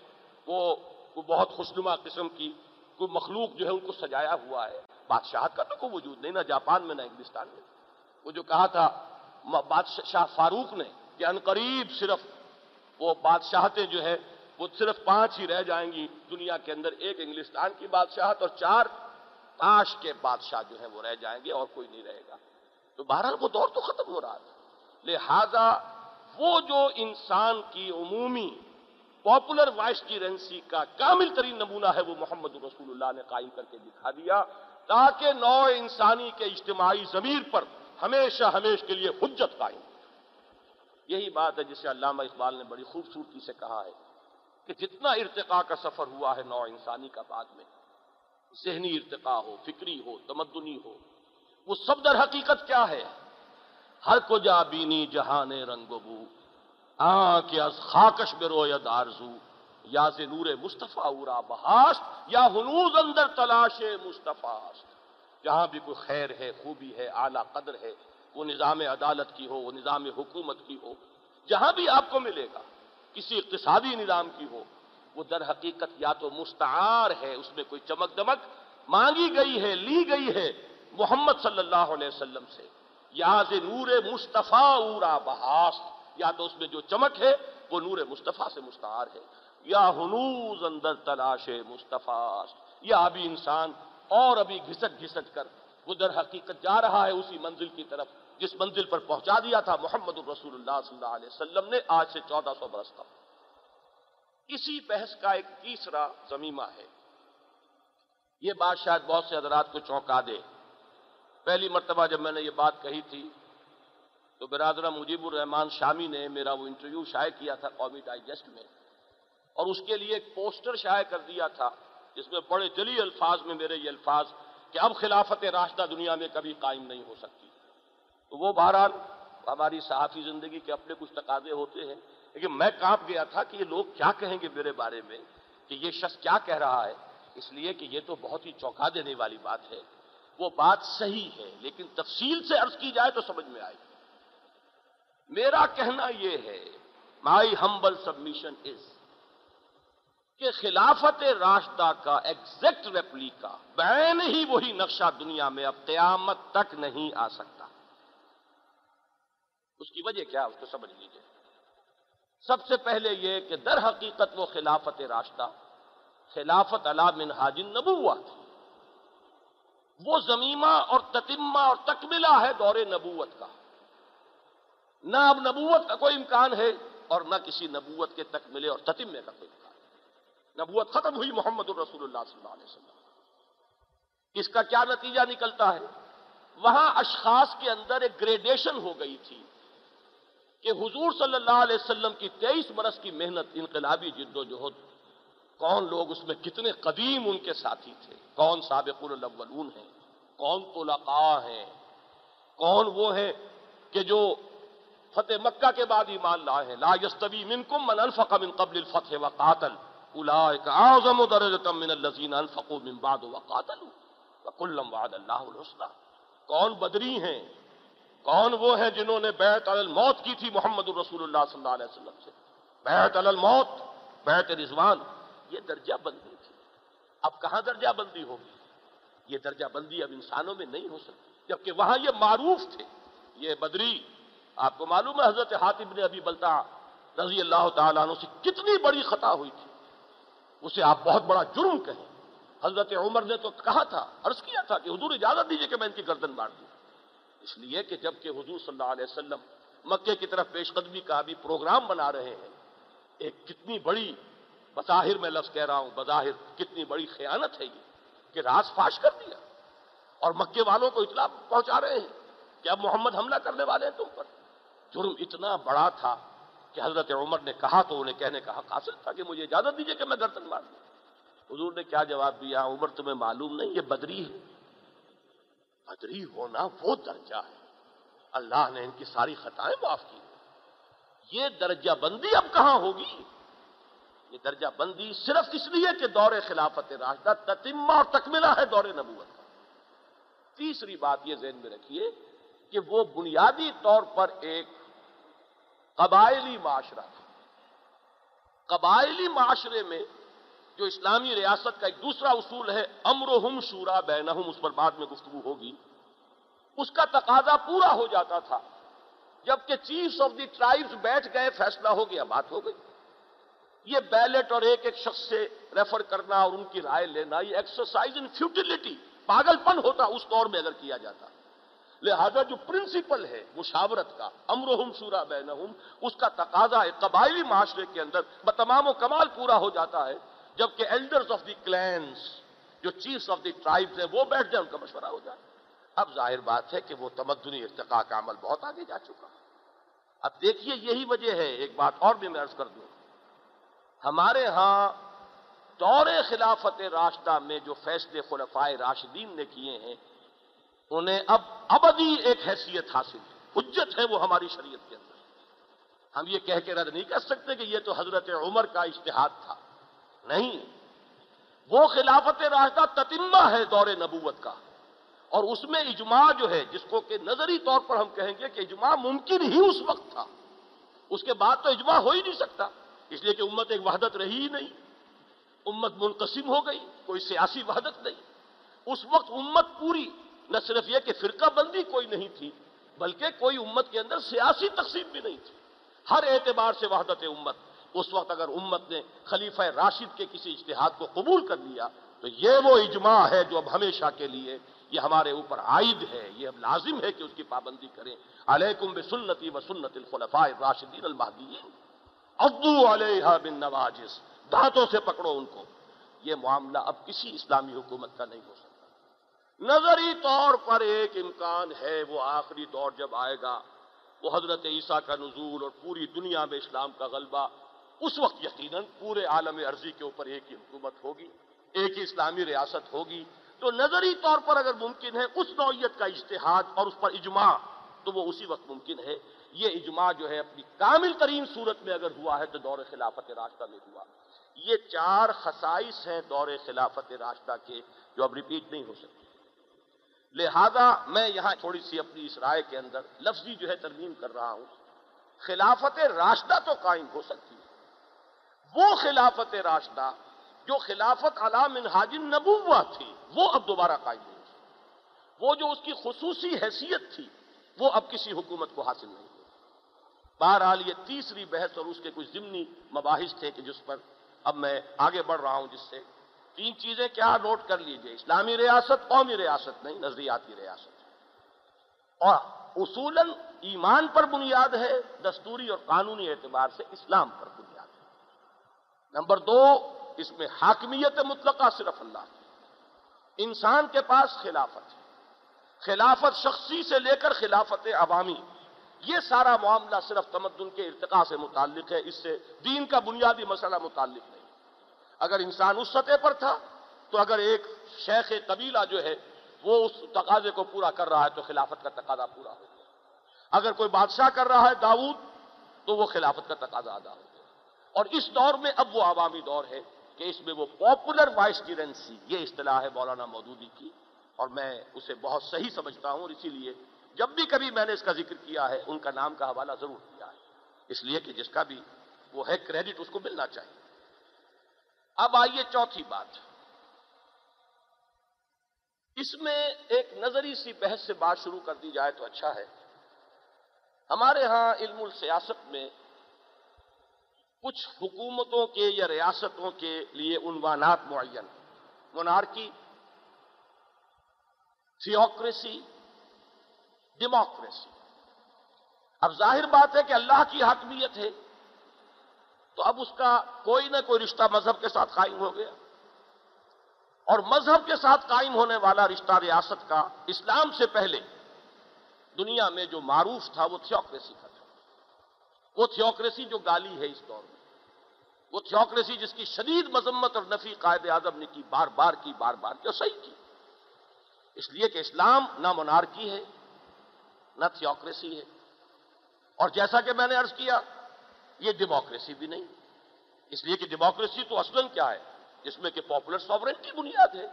وہ بہت خوشنما قسم کی کوئی مخلوق جو ہے ان کو سجایا ہوا ہے۔ بادشاہت کا تو کوئی وجود نہیں، نہ جاپان میں، نہ انگلستان میں۔ وہ جو کہا تھا بادشاہ فاروق نے کہ انقریب صرف وہ بادشاہتیں جو ہے وہ صرف پانچ ہی رہ جائیں گی دنیا کے اندر، ایک انگلستان کی بادشاہت اور چار تاش کے بادشاہ جو ہیں وہ رہ جائیں گے اور کوئی نہیں رہے گا۔ تو بہرحال وہ دور تو ختم ہو رہا تھا۔ لہذا وہ جو انسان کی عمومی پاپولر وائس کی کا کامل ترین نمونہ ہے، وہ محمد رسول اللہ نے قائم کر کے دکھا دیا، تاکہ نو انسانی کے اجتماعی ضمیر پر ہمیشہ ہمیشہ کے لیے حجت قائم۔ یہی بات ہے جسے علامہ اقبال نے بڑی خوبصورتی سے کہا ہے کہ جتنا ارتقاء کا سفر ہوا ہے نو انسانی کا بعد میں، ذہنی ارتقاء ہو، فکری ہو، تمدنی ہو، وہ سب در حقیقت کیا ہے؟ ہر کو جا بینی جہان رنگ بو از خاکش برو یا یا سے نور مصطفیٰ اورا بہاست یا ہنوز اندر تلاش مصطفیٰ جہاں بھی کوئی خیر ہے، خوبی ہے، اعلیٰ قدر ہے، وہ نظام عدالت کی ہو، وہ نظام حکومت کی ہو، جہاں بھی آپ کو ملے گا، کسی اقتصادی نظام کی ہو، وہ در حقیقت یا تو مستعار ہے، اس میں کوئی چمک دمک مانگی گئی ہے، لی گئی ہے محمد صلی اللہ علیہ وسلم سے۔ یا نور مصطفیٰ اورا بہاس، یا تو اس میں جو چمک ہے، وہ نور مصطفیٰ سے مستعار ہے۔ یا ہنوز اندر تلاش مصطفیٰ، یا ابھی انسان اور ابھی گھسٹ گھسٹ کر وہ در حقیقت جا رہا ہے اسی منزل کی طرف، جس منزل پر پہنچا دیا تھا محمد الرسول اللہ صلی اللہ علیہ وسلم نے، آج سے چودہ سو برس تک اسی بحث کا ایک تیسرا زمینہ ہے۔ یہ بات شاید بہت سے حضرات کو چونکا دے۔ پہلی مرتبہ جب میں نے یہ بات کہی تھی، تو برادرہ مجیب الرحمان شامی نے میرا وہ انٹرویو شائع کیا تھا قومی ڈائجسٹ میں، اور اس کے لیے ایک پوسٹر شائع کر دیا تھا۔ جس میں بڑے جلی الفاظ میں میرے یہ الفاظ کہ اب خلافت راشدہ دنیا میں کبھی قائم نہیں ہو سکتی۔ تو وہ بہرحال ہماری صحافی زندگی کے اپنے کچھ تقاضے ہوتے ہیں۔ لیکن میں کانپ گیا تھا کہ یہ لوگ کیا کہیں گے میرے بارے میں کہ یہ شخص کیا کہہ رہا ہے۔ اس لیے کہ یہ تو بہت ہی چوکا دینے والی بات ہے۔ وہ بات صحیح ہے، لیکن تفصیل سے عرض کی جائے تو سمجھ میں آئے۔ میرا کہنا یہ ہے مائی ہمبل سبمیشن از کہ خلافت راشدہ کا ایگزیکٹ ریپلیکا بین ہی وہی نقشہ دنیا میں اب قیامت تک نہیں آ سکتا۔ اس کی وجہ کیا اس کو سمجھ لیجیے سب سے پہلے یہ کہ در حقیقت وہ خلافت راشدہ، خلافت علا من حاجن نبوہ تھی۔ وہ زمیمہ اور تتمہ اور تکملہ ہے دور نبوت کا۔ نہ اب نبوت کا کوئی امکان ہے اور نہ کسی نبوت کے تکملے اور تتمے کا کوئی امکان۔ نبوت ختم ہوئی محمد الرسول اللہ صلی اللہ علیہ وسلم۔ اس کا کیا نتیجہ نکلتا ہے؟ وہاں اشخاص کے اندر ایک گریڈیشن ہو گئی تھی کہ حضور صلی اللہ علیہ وسلم کی تیئیس برس کی محنت، انقلابی جد و جہد، کون لوگ اس میں کتنے قدیم ان کے ساتھی تھے؟ کون سابق الاولون ہیں؟ کون طلقاء ہیں؟ کون وہ ہیں کہ جو فتح مکہ کے بعد ایمان لائے ہیں؟ لا یستوی منکم من انفق من قبل الفتح وقاتل۔ اولئک اعظم من الذین انفقوا من بعد وقاتلوا وکلم وعد اللہ الحسنى کون بدری ہیں؟ کون وہ ہیں جنہوں نے بیعت علی الموت کی تھی محمد الرسول اللہ صلی اللہ علیہ وسلم سے؟ بیعت علی الموت بیعت رضوان، یہ درجہ بندی تھی۔ اب کہاں درجہ بندی ہوگی؟ یہ درجہ بندی اب انسانوں میں نہیں ہو سکتی، جبکہ وہاں یہ معروف تھے۔ یہ بدری، آپ کو معلوم ہے حضرت حاطب نے ابھی بلتا رضی اللہ تعالیٰ عنہ سے کتنی بڑی خطا ہوئی تھی۔ اسے آپ بہت بڑا جرم کہیں۔ حضرت عمر نے تو کہا تھا، عرض کیا تھا کہ حضور اجازت دیجیے کہ میں ان کی گردن مار دوں۔ اس لیے کہ جبکہ حضور صلی اللہ علیہ وسلم مکے کی طرف پیش قدمی کا بھی پروگرام بنا رہے ہیں، ایک کتنی بڑی بظاہر میں لفظ کہہ رہا ہوں، بظاہر کتنی بڑی خیانت ہے یہ کہ راز فاش کر دیا۔ اور مکے والوں کو اطلاع پہنچا رہے ہیں کہ اب محمد حملہ کرنے والے ہیں تم پر۔ جرم اتنا بڑا تھا کہ حضرت عمر نے کہا تو انہیں کہنے کا حق حاصل تھا کہ مجھے اجازت دیجیے کہ میں گردن مار دوں۔ حضور نے کیا جواب دیا؟ عمر تمہیں معلوم نہیں، یہ بدری ہے۔ بدری ہونا وہ درجہ ہے۔ اللہ نے ان کی ساری خطائیں معاف کی۔ یہ درجہ بندی اب کہاں ہوگی؟ یہ درجہ بندی صرف اس لیے کہ دور خلافت راشدہ تتمہ اور تکملہ ہے دور نبوت۔ کا تیسری بات یہ ذہن میں رکھیے کہ وہ بنیادی طور پر ایک قبائلی معاشرہ تھا۔ قبائلی معاشرے میں جو اسلامی ریاست کا ایک دوسرا اصول ہے، امرہم شورا بینہم، اس پر بعد میں گفتگو ہوگی۔ اس کا تقاضا پورا ہو جاتا تھا، جبکہ چیف آف دی ٹرائبز بیٹھ گئے، فیصلہ ہو گیا، بات ہو گئی۔ یہ بیلٹ اور ایک ایک شخص سے ریفر کرنا اور ان کی رائے لینا، یہ ایکسرسائز ان فیوٹیلٹی پاگل پن ہوتا اس دور میں اگر کیا جاتا۔ لہذا جو پرنسپل ہے مشاورت کا، امرہم شورا بینہم، اس کا تقاضا ہے قبائلی معاشرے کے اندر بتمام و کمال پورا ہو جاتا ہے، جبکہ ایلڈرز آف دی کلینس جو چیفز آف دی ٹرائبز ہیں، وہ بیٹھ جائیں ان کا مشورہ ہو جائے۔ اب ظاہر بات ہے کہ وہ تمدنی ارتقاء کا عمل بہت آگے جا چکا۔ اب دیکھیے، یہی وجہ ہے، ایک بات اور بھی میں عرض کر دوں۔ ہمارے ہاں دور خلافت راشدہ میں جو فیصلے خلفائے راشدین نے کیے ہیں انہیں اب ابدی ایک حیثیت حاصل ہے۔ حجت ہے وہ ہماری شریعت کے اندر۔ ہم یہ کہہ کے رد نہیں کر سکتے کہ یہ تو حضرت عمر کا اشتہاد تھا۔ نہیں۔ وہ خلافت راشدہ تتمہ ہے دور نبوت کا۔ اور اس میں اجماع جو ہے، جس کو کہ نظری طور پر ہم کہیں گے کہ اجماع ممکن ہی اس وقت تھا۔ اس کے بعد تو اجماع ہو ہی نہیں سکتا۔ اس لیے کہ امت ایک وحدت رہی ہی نہیں۔ امت منقسم ہو گئی، کوئی سیاسی وحدت نہیں۔ اس وقت امت پوری نہ صرف یہ کہ فرقہ بندی کوئی نہیں تھی، بلکہ کوئی امت کے اندر سیاسی تقسیم بھی نہیں تھی۔ ہر اعتبار سے وحدت امت۔ اس وقت اگر امت نے خلیفہ راشد کے کسی اشتہاد کو قبول کر لیا، تو یہ وہ اجماع ہے جو اب ہمیشہ کے لیے یہ ہمارے اوپر عائد ہے۔ یہ اب لازم ہے کہ اس کی پابندی کریں۔ علیکم بسنتی و سنت الخلفاء راشدین المہدیین۔ ابو علیہ بن نواجس دانتوں سے پکڑو ان کو۔ یہ معاملہ اب کسی اسلامی حکومت کا نہیں ہو سکتا۔ نظری طور پر ایک امکان ہے وہ آخری دور جب آئے گا، وہ حضرت عیسیٰ کا نزول اور پوری دنیا میں اسلام کا غلبہ، اس وقت یقیناً پورے عالم عرضی کے اوپر ایک ہی حکومت ہوگی، ایک ہی اسلامی ریاست ہوگی۔ تو نظری طور پر اگر ممکن ہے اس نوعیت کا اشتہاد اور اس پر اجماع، تو وہ اسی وقت ممکن ہے۔ یہ اجماع جو ہے اپنی کامل ترین صورت میں اگر ہوا ہے تو دور خلافت راستہ میں ہوا۔ یہ چار خصائص ہیں دور خلافت راستہ کے جو اب ریپیٹ نہیں ہو سکتے۔ لہذا میں یہاں تھوڑی سی اپنی اس رائے کے اندر لفظی جو ہے ترمیم کر رہا ہوں۔ خلافت راشدہ تو قائم ہو سکتی ہے۔ وہ خلافت راشدہ جو خلافت علام منہاج نبوہ تھی، وہ اب دوبارہ قائم نہیں ہوئی۔ وہ جو اس کی خصوصی حیثیت تھی، وہ اب کسی حکومت کو حاصل نہیں ہوئی۔ بہرحال یہ تیسری بحث اور اس کے کچھ ضمنی مباحث تھے کہ جس پر اب میں آگے بڑھ رہا ہوں، جس سے تین چیزیں کیا نوٹ کر لیجیے، اسلامی ریاست، قومی ریاست نہیں، نظریاتی ریاست۔ اور اصولاً ایمان پر بنیاد ہے، دستوری اور قانونی اعتبار سے اسلام پر بنیاد ہے۔ نمبر دو، اس میں حاکمیت مطلقہ صرف اللہ کی۔ انسان کے پاس خلافت ہے۔ خلافت شخصی سے لے کر خلافت عوامی۔ یہ سارا معاملہ صرف تمدن کے ارتقاء سے متعلق ہے، اس سے دین کا بنیادی مسئلہ متعلق نہیں اگر انسان اس سطح پر تھا، تو اگر ایک شیخ قبیلہ جو ہے، وہ اس تقاضے کو پورا کر رہا ہے، تو خلافت کا تقاضا پورا ہو گیا۔ اگر کوئی بادشاہ کر رہا ہے داؤد، تو وہ خلافت کا تقاضا ادا ہو گیا۔ اور اس دور میں اب وہ عوامی دور ہے کہ اس میں وہ پاپولر وائس ٹیرنسی یہ اصطلاح ہے مولانا مودودی کی، اور میں اسے بہت صحیح سمجھتا ہوں، اور اسی لیے جب بھی کبھی میں نے اس کا ذکر کیا ہے، ان کا نام کا حوالہ ضرور کیا ہے۔ اس لیے کہ جس کا بھی وہ ہے کریڈٹ اس کو ملنا چاہیے۔ اب آئیے چوتھی بات۔ اس میں ایک نظری سی بحث سے بات شروع کر دی جائے تو اچھا ہے۔ ہمارے ہاں علم السیاست میں کچھ حکومتوں کے یا ریاستوں کے لیے عنوانات معین۔ مونارکی تھیوکریسی ڈیموکریسی اب ظاہر بات ہے کہ اللہ کی حاکمیت ہے۔ تو اب اس کا کوئی نہ کوئی رشتہ مذہب کے ساتھ قائم ہو گیا۔ اور مذہب کے ساتھ قائم ہونے والا رشتہ ریاست کا اسلام سے پہلے دنیا میں جو معروف تھا وہ تھیوکریسی کا تھا۔ وہ تھیوکریسی جو گالی ہے اس دور میں۔ وہ تھیوکریسی جس کی شدید مذمت اور نفی قائد اعظم نے کی، بار بار کی، بار بار کی اور صحیح کی۔ اس لیے کہ اسلام نہ منارکی ہے، نہ تھیوکریسی ہے۔ اور جیسا کہ میں نے عرض کیا یہ ڈیموکریسی بھی نہیں۔ اس لیے کہ ڈیموکریسی تو اصلاً کیا ہے؟ جس میں کہ پاپولر ساورنٹی بنیاد ہے۔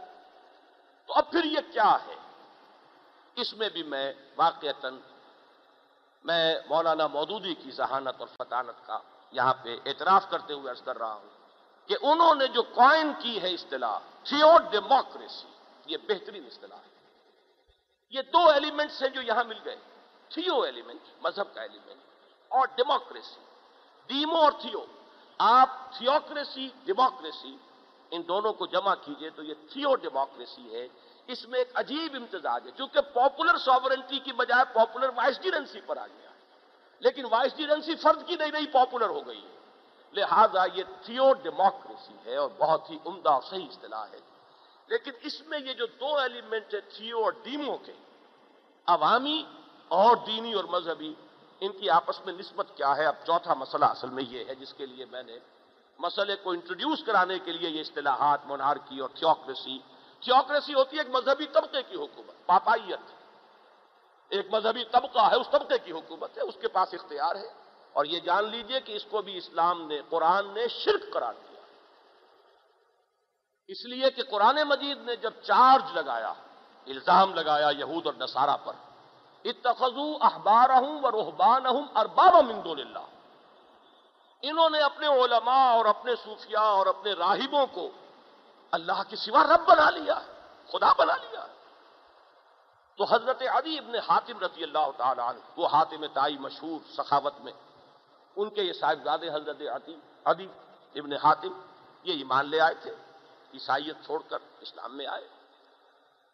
تو اب پھر یہ کیا ہے؟ اس میں بھی میں واقعتاً میں مولانا مودودی کی ذہانت اور فطانت کا یہاں پہ اعتراف کرتے ہوئے عرض کر رہا ہوں کہ انہوں نے جو قائم کی ہے اصطلاح تھیو ڈیموکریسی یہ بہترین اصطلاح ہے۔ یہ دو ایلیمنٹس ہیں جو یہاں مل گئے۔ تھیو ایلیمنٹ مذہب کا ایلیمنٹ اور ڈیموکریسی ڈیمو اور تھیو آپ تھیوکریسی، ڈیموکریسی، ان دونوں کو جمع کیجیے تو یہ تھیو ڈیموکریسی ہے۔ اس میں ایک عجیب امتزاج ہے، چونکہ پاپولر ساورنٹی کی بجائے پاپولر وائسڈیرنسی پر آ گیا۔ لیکن وائسڈیرنسی فرد کی نہیں نہیں پاپولر ہو گئی ہے۔ لہذا یہ تھیو ڈیموکریسی ہے اور بہت ہی عمدہ اور صحیح اصطلاح ہے۔ لیکن اس میں یہ جو دو ایلیمنٹ ہے، تھیو اور ڈیمو کے، عوامی اور دینی اور مذہبی ان کی آپس میں نسبت کیا ہے؟ اب چوتھا مسئلہ اصل میں یہ ہے، جس کے لیے میں نے مسئلے کو انٹروڈیوس کرانے کے لیے یہ اصطلاحات مونارکی اور تھیوکریسی تھیوکریسی ہوتی ہے ایک مذہبی طبقے کی حکومت، پاپائیت. ایک مذہبی طبقہ ہے، اس طبقے کی حکومت ہے، اس کے پاس اختیار ہے۔ اور یہ جان لیجیے کہ اس کو بھی اسلام نے، قرآن نے شرک قرار دیا۔ اس لیے کہ قرآن مجید نے جب چارج لگایا، الزام لگایا یہود اور نصارہ پر اتخذو اخبار ہوں و روحبان ہوں ارباب اللہ۔ انہوں نے اپنے علماء اور اپنے صوفیاء اور اپنے راہبوں کو اللہ کے سوا رب بنا لیا، خدا بنا لیا۔ تو حضرت علی ابن حاتم رضی اللہ تعالیٰ عنہ، وہ حاتم تائی مشہور سخاوت میں، ان کے یہ صاحبزادے حضرت عدی ابن حاتم، یہ ایمان لے آئے تھے، عیسائیت چھوڑ کر اسلام میں آئے۔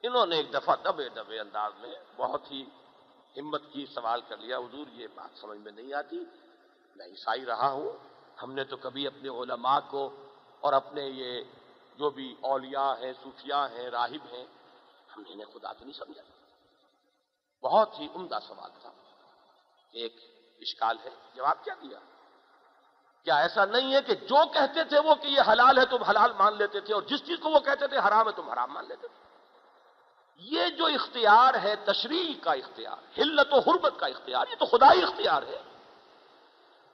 انہوں نے ایک دفعہ دبے دبے انداز میں بہت ہی ہمت کی سوال کر لیا، حضور، یہ بات سمجھ میں نہیں آتی، میں عیسائی رہا ہوں، ہم نے تو کبھی اپنے علماء کو اور اپنے یہ جو بھی اولیاء ہیں، صوفیاء ہیں، راہب ہیں، ہم نے انہیں خدا تو نہیں سمجھا۔ بہت ہی عمدہ سوال تھا۔ ایک اشکال ہے۔ جواب کیا دیا؟ کیا ایسا نہیں ہے کہ جو کہتے تھے وہ کہ یہ حلال ہے تم حلال مان لیتے تھے اور جس چیز کو وہ کہتے تھے حرام ہے تم حرام مان لیتے تھے؟ یہ جو اختیار ہے، تشریح کا اختیار، ہلت و حربت کا اختیار، یہ تو خدائی اختیار ہے۔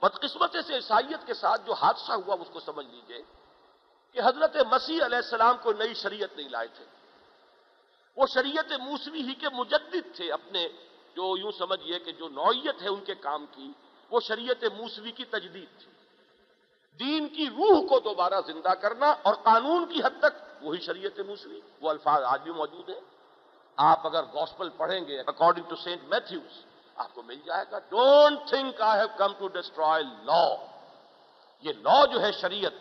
بدقسمت سے عیسائیت کے ساتھ جو حادثہ ہوا، اس کو سمجھ لیجیے کہ حضرت مسیح علیہ السلام کو نئی شریعت نہیں لائے تھے۔ وہ شریعت موسوی ہی کے مجدد تھے اپنے، جو یوں سمجھئے کہ جو نوعیت ہے ان کے کام کی، وہ شریعت موسوی کی تجدید تھی۔ دین کی روح کو دوبارہ زندہ کرنا اور قانون کی حد تک وہی شریعت موسوی، وہ الفاظ آج بھی موجود ہیں۔ آپ اگر گوسپل پڑھیں گے اکارڈنگ ٹو سینٹ میتھوز آپ کو مل جائے گا don't think I have come to destroy law یہ لا جو ہے شریعت،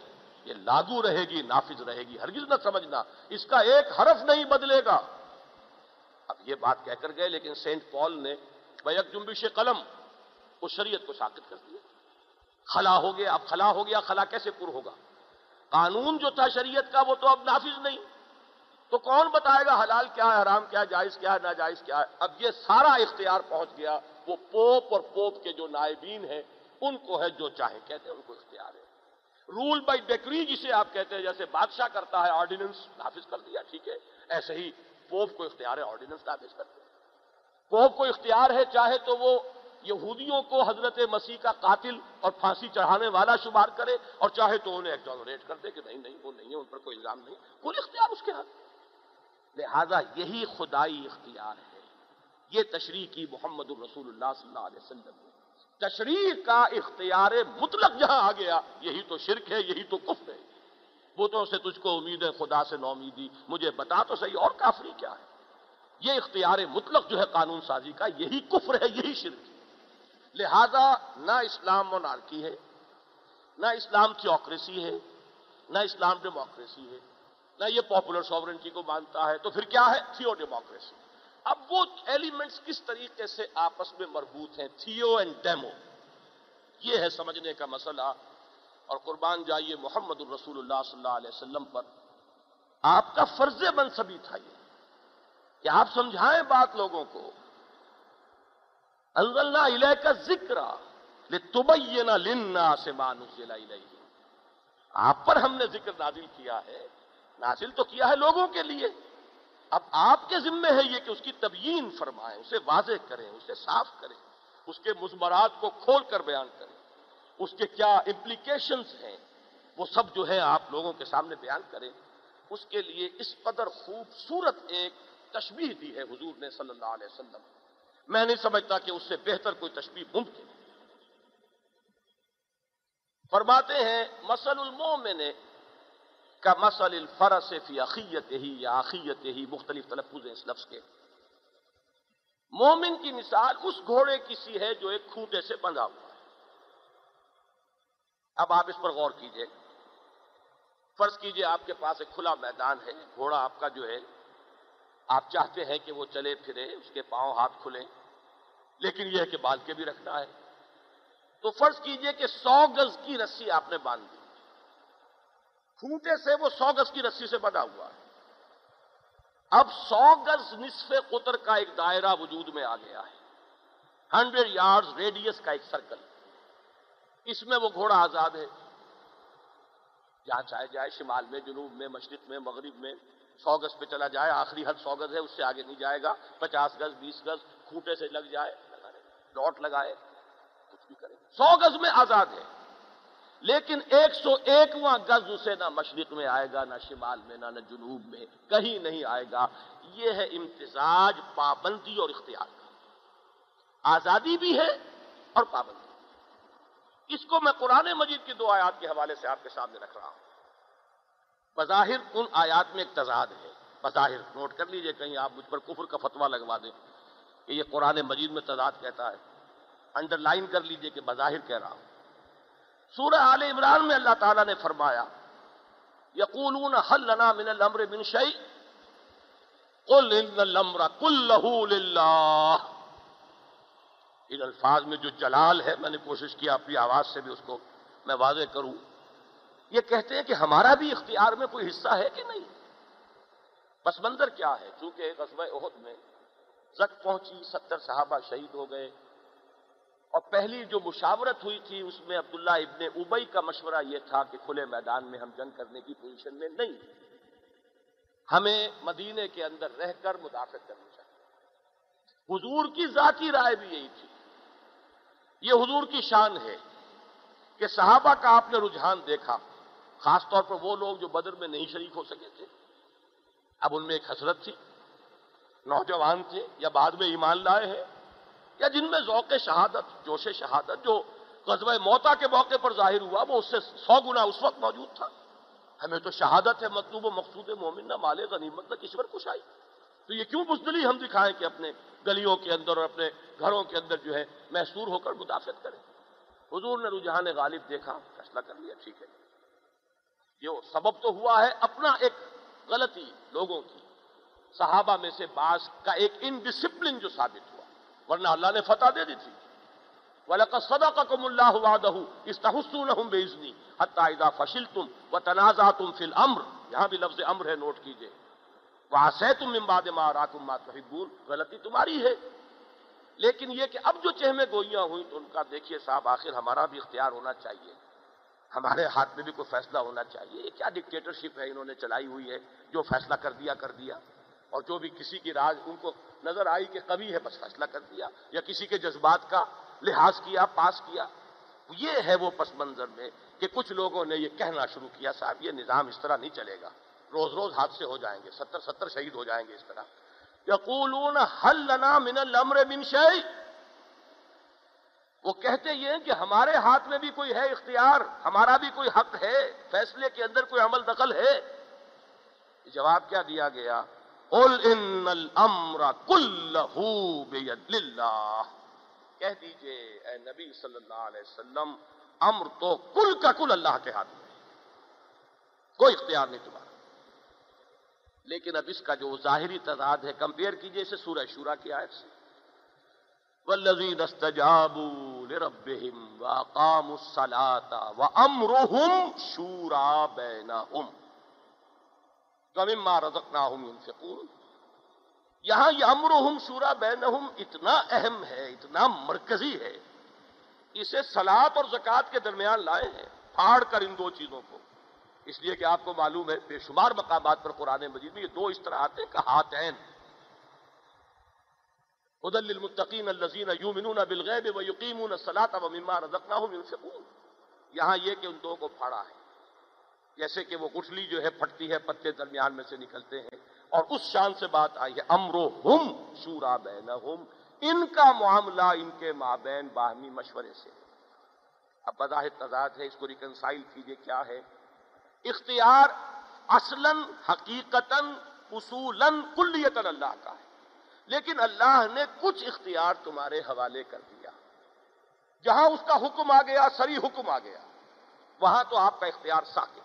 یہ لاگو رہے گی، نافذ رہے گی. ہرگز نہ سمجھنا، اس کا ایک حرف نہیں بدلے گا. اب یہ بات کہہ کر گئے، لیکن سینٹ پال نے بیک جنبش قلم اس شریعت کو ساکت کر دیا. خلا ہو گیا، اب خلا ہو گیا، خلا کیسے پر ہوگا؟ قانون جو تھا شریعت کا، وہ تو اب نافذ نہیں. تو کون بتائے گا حلال کیا ہے، حرام کیا ہے، جائز کیا ہے، ناجائز کیا ہے؟ اب یہ سارا اختیار پہنچ گیا، وہ پوپ اور پوپ کے جو نائبین ہیں، ان کو ہے جو چاہے، کہتے ہیں ان کو اختیار ہے۔ رول بائی ڈیکری جسے آپ کہتے ہیں، جیسے بادشاہ کرتا ہے آرڈیننس، نافذ کر دیا، ٹھیک ہے، ایسے ہی پوپ کو اختیار ہے آرڈیننس نافذ کر دیا۔ پوپ کو اختیار ہے، چاہے تو وہ یہودیوں کو حضرت مسیح کا قاتل اور پھانسی چڑھانے والا شمار کرے، اور چاہے تو انہیں ایکزانوریٹ کر دے کہ نہیں نہیں، وہ نہیں ہے، ان پر کوئی الزام نہیں۔ کوئی اختیار اس کے ہاتھ لہذا یہی خدائی اختیار ہے۔ یہ تشریح کی محمد الرسول اللہ صلی اللہ علیہ وسلم تشریح کا اختیار مطلق جہاں آ گیا، یہی تو شرک ہے، یہی تو کفر ہے۔ بتوں سے تجھ کو امید ہے، خدا سے نو امیدی مجھے بتا تو صحیح، اور کافری کیا ہے؟ یہ اختیار مطلق جو ہے قانون سازی کا، یہی کفر ہے، یہی شرک ہے۔ لہذا نہ اسلام مونارکی ہے، نہ اسلام تھیوکریسی ہے، نہ اسلام ڈیموکریسی ہے۔ نہ یہ پاپولر سوورنٹی کو مانتا ہے تو پھر کیا ہے؟ تھیو ڈیموکریسی اب وہ ایلیمنٹس کس طریقے سے آپس میں مربوط ہیں؟ تھیو اینڈ ڈیمو یہ ہے سمجھنے کا مسئلہ. اور قربان جائیے محمد الرسول اللہ صلی اللہ علیہ وسلم پر. آپ کا فرض منصبی تھا یہ. کہ آپ سمجھائیں بات لوگوں کو. انزلنا علیہ کا ذکر لتبینا للناس ما نزل آپ پر ہم نے ذکر نازل کیا ہے نازل تو کیا ہے لوگوں کے لیے؟ اب آپ کے ذمے ہے یہ کہ اس کی تبیین فرمائیں، اسے واضح کریں، اسے صاف کریں، اس کے مزمرات کو کھول کر بیان کریں۔ اس کے کیا امپلیکیشنز ہیں؟ وہ سب جو ہے آپ لوگوں کے سامنے بیان کریں۔ اس کے لیے اس قدر خوبصورت ایک تشبیح دی ہے حضور نے صلی اللہ علیہ وسلم۔ میں نہیں سمجھتا کہ اس سے بہتر کوئی تشبیح ممکن فرماتے ہیں مسل المومن کا مسل الفرس فی عقیت ہی یا عقیت ہی مختلف تلفظ ہیں اس لفظ کے۔ مومن کی مثال اس گھوڑے کی سی ہے جو ایک کھوٹے سے بندھا ہوا ہے۔ اب آپ اس پر غور کیجیے۔ فرض کیجیے آپ کے پاس ایک کھلا میدان ہے گھوڑا آپ کا جو ہے، آپ چاہتے ہیں کہ وہ چلے پھرے، اس کے پاؤں ہاتھ کھلیں، لیکن یہ ہے کہ بال کے بھی رکھنا ہے۔ تو فرض کیجیے کہ سو گز کی رسی آپ نے باندھ دی۔ کھوٹے سے وہ سو گز کی رسی سے بنا ہوا ہے۔ اب سو گز نصف قطر کا ایک دائرہ وجود میں آ گیا ہے۔ ہنڈریڈ یارڈ ریڈیس کا ایک سرکل۔ اس میں وہ گھوڑا آزاد ہے۔ جہاں چاہے جائے، شمال میں، جنوب میں، مشرق میں، مغرب میں۔ سو گز پہ چلا جائے، آخری حد سو گز ہے، اس سے آگے نہیں جائے گا۔ پچاس گز، بیس گز، کھوٹے سے لگ جائے ڈاٹ لگائے، کچھ بھی کرے۔ سو گز میں آزاد ہے۔ لیکن ایک سو ایکواں گز اسے نہ مشرق میں آئے گا، نہ شمال میں، نہ نہ جنوب میں، کہیں نہیں آئے گا۔ یہ ہے امتزاج، پابندی اور اختیار کا۔ آزادی بھی ہے اور پابندی۔ اس کو میں قرآن مجید کی دو آیات کے حوالے سے آپ کے سامنے رکھ رہا ہوں۔ بظاہر ان آیات میں ایک تضاد ہے۔ بظاہر، نوٹ کر لیجیے کہیں آپ مجھ پر کفر کا فتوا لگوا دیں کہ یہ قرآن مجید میں تضاد کہتا ہے۔ انڈر لائن کر لیجیے کہ بظاہر کہہ رہا ہوں۔ سورہ آل عمران میں اللہ تعالیٰ نے فرمایا، یقولون حل لنا من الامر من شیء؟ قل ان الامر کلہ للہ ان الفاظ میں جو جلال ہے، میں نے کوشش کیا اپنی آواز سے بھی اس کو میں واضح کروں۔ یہ کہتے ہیں کہ ہمارا بھی اختیار میں کوئی حصہ ہے کہ نہیں؟ بس منظر کیا ہے؟ چونکہ غزوہ عہد میں زک پہنچی، ستر صحابہ شہید ہو گئے۔ اور پہلی جو مشاورت ہوئی تھی، اس میں عبداللہ ابن ابئی کا مشورہ یہ تھا کہ کھلے میدان میں ہم جنگ کرنے کی پوزیشن میں نہیں۔ ہمیں مدینے کے اندر رہ کر مدافعت کرنی چاہیے۔ حضور کی ذاتی رائے بھی یہی تھی۔ یہ حضور کی شان ہے کہ صحابہ کا آپ نے رجحان دیکھا، خاص طور پر وہ لوگ جو بدر میں نہیں شریک ہو سکے تھے۔ اب ان میں ایک حسرت تھی، نوجوان تھے یا بعد میں ایمان لائے ہیں۔ یا جن میں ذوق شہادت، جوش شہادت، جو قصبہ موتا کے موقع پر ظاہر ہوا، وہ اس سے سو گنا اس وقت موجود تھا۔ ہمیں تو شہادت ہے، مطلوب و مقصود مومن، نہ مال غنیمت، نہ کشور کش آئی تو یہ کیوں بزدلی ہم دکھائیں کہ اپنے گلیوں کے اندر اور اپنے گھروں کے اندر جو ہے محسور ہو کر مدافعت کریں؟ حضور نے رجحان غالب دیکھا، فیصلہ کر لیا، ٹھیک ہے۔ یہ سبب تو ہوا ہے اپنا ایک غلطی لوگوں کی۔ صحابہ میں سے بعض کا ایک انڈسپلن جو ثابت ہوا ورنہ اللہ نے فتح دے دی تھی۔ وَلَقَدْ صَدَقَكُمُ اللَّهُ وَعْدَهُ اِسْتَحُسُّونَهُمْ بِإِذْنِي حَتَّى إِذَا فَشِلْتُمْ وَتَنَازَعْتُمْ فِي الْأَمْرِ یہاں بھی لفظ امر ہے، نوٹ کیجیے۔ وَعَسَيْتُمْ مِنْ بَعْدِ مَا أَرَاكُمْ مَا تُحِبُّونَ۔ غلطی تمہاری ہے۔ لیکن یہ کہ اب جو چہمیں گوئیاں ہوئیں تو ان کا دیکھیے صاحب، آخر ہمارا بھی اختیار ہونا چاہیے۔ ہمارے ہاتھ میں بھی کوئی فیصلہ ہونا چاہیے۔ یہ کیا ڈکٹیٹرشپ ہے انہوں نے چلائی ہوئی ہے؟ جو فیصلہ کر دیا کر دیا۔ اور جو بھی کسی کی راج، ان کو نظر آئی کہ کبھی ہے، بس فیصلہ کر دیا، یا کسی کے جذبات کا لحاظ کیا، پاس کیا۔ یہ ہے وہ پس منظر میں کہ کچھ لوگوں نے یہ کہنا شروع کیا، صاحب، یہ نظام اس طرح نہیں چلے گا۔ روز روز حادثے ہو جائیں گے، ستر ستر شہید ہو جائیں گے اس طرح۔ یقولون حل لنا من الامر من شیء؟ وہ کہتے یہ ہیں کہ ہمارے ہاتھ میں بھی کوئی ہے اختیار، ہمارا بھی کوئی حق ہے، فیصلے کے اندر کوئی عمل دخل ہے۔ جواب کیا دیا گیا؟ قل ان الامر کلہ بید اللہ کہہ دیجیے، اے نبی صلی اللہ علیہ وسلم، امر تو کل کا کل اللہ کے ہاتھ میں کوئی اختیار نہیں تمہارا۔ لیکن اب اس کا جو ظاہری تضاد ہے، کمپیئر کیجیے اسے سورہ شورا کی آیت سے۔ والذین استجابوا لربهم واقاموا الصلاة وامرهم شورا بینہم ومما رزقناہم ينفقون۔ یہاں یہ شورا بینہم اتنا اہم ہے، اتنا مرکزی ہے۔ اسے سلاد اور زکوٰۃ کے درمیان لائے ہیں، پھاڑ کر ان دو چیزوں کو۔ اس لیے کہ آپ کو معلوم ہے، بے شمار مقامات پر قرآن مجید میں یہ دو اس طرح آتے ہیں کہ ہاتین ادل المتقین الزین یومنون بالغیب و یقیمون الصلاۃ ومما رزقناہم ينفقون۔ یہاں یہ کہ ان دو کو پھاڑا ہے۔ جیسے کہ وہ گٹھلی جو ہے پھٹتی ہے، پتے درمیان میں سے نکلتے ہیں۔ اور اس شان سے بات آئی ہے امرو ہم شورا بینہم۔ ان کا معاملہ ان کے مابین باہمی مشورے سے۔ اب بظاہر تضاد ہے، اس کو ریکنسائل کیجیے کیا ہے۔ اختیار اصلاً، حقیقتاً، اصولاً، کلیتاً اللہ کا ہے۔ لیکن اللہ نے کچھ اختیار تمہارے حوالے کر دیا۔ جہاں اس کا حکم آ گیا، سری حکم آ گیا۔ وہاں تو آپ کا اختیار ساکت۔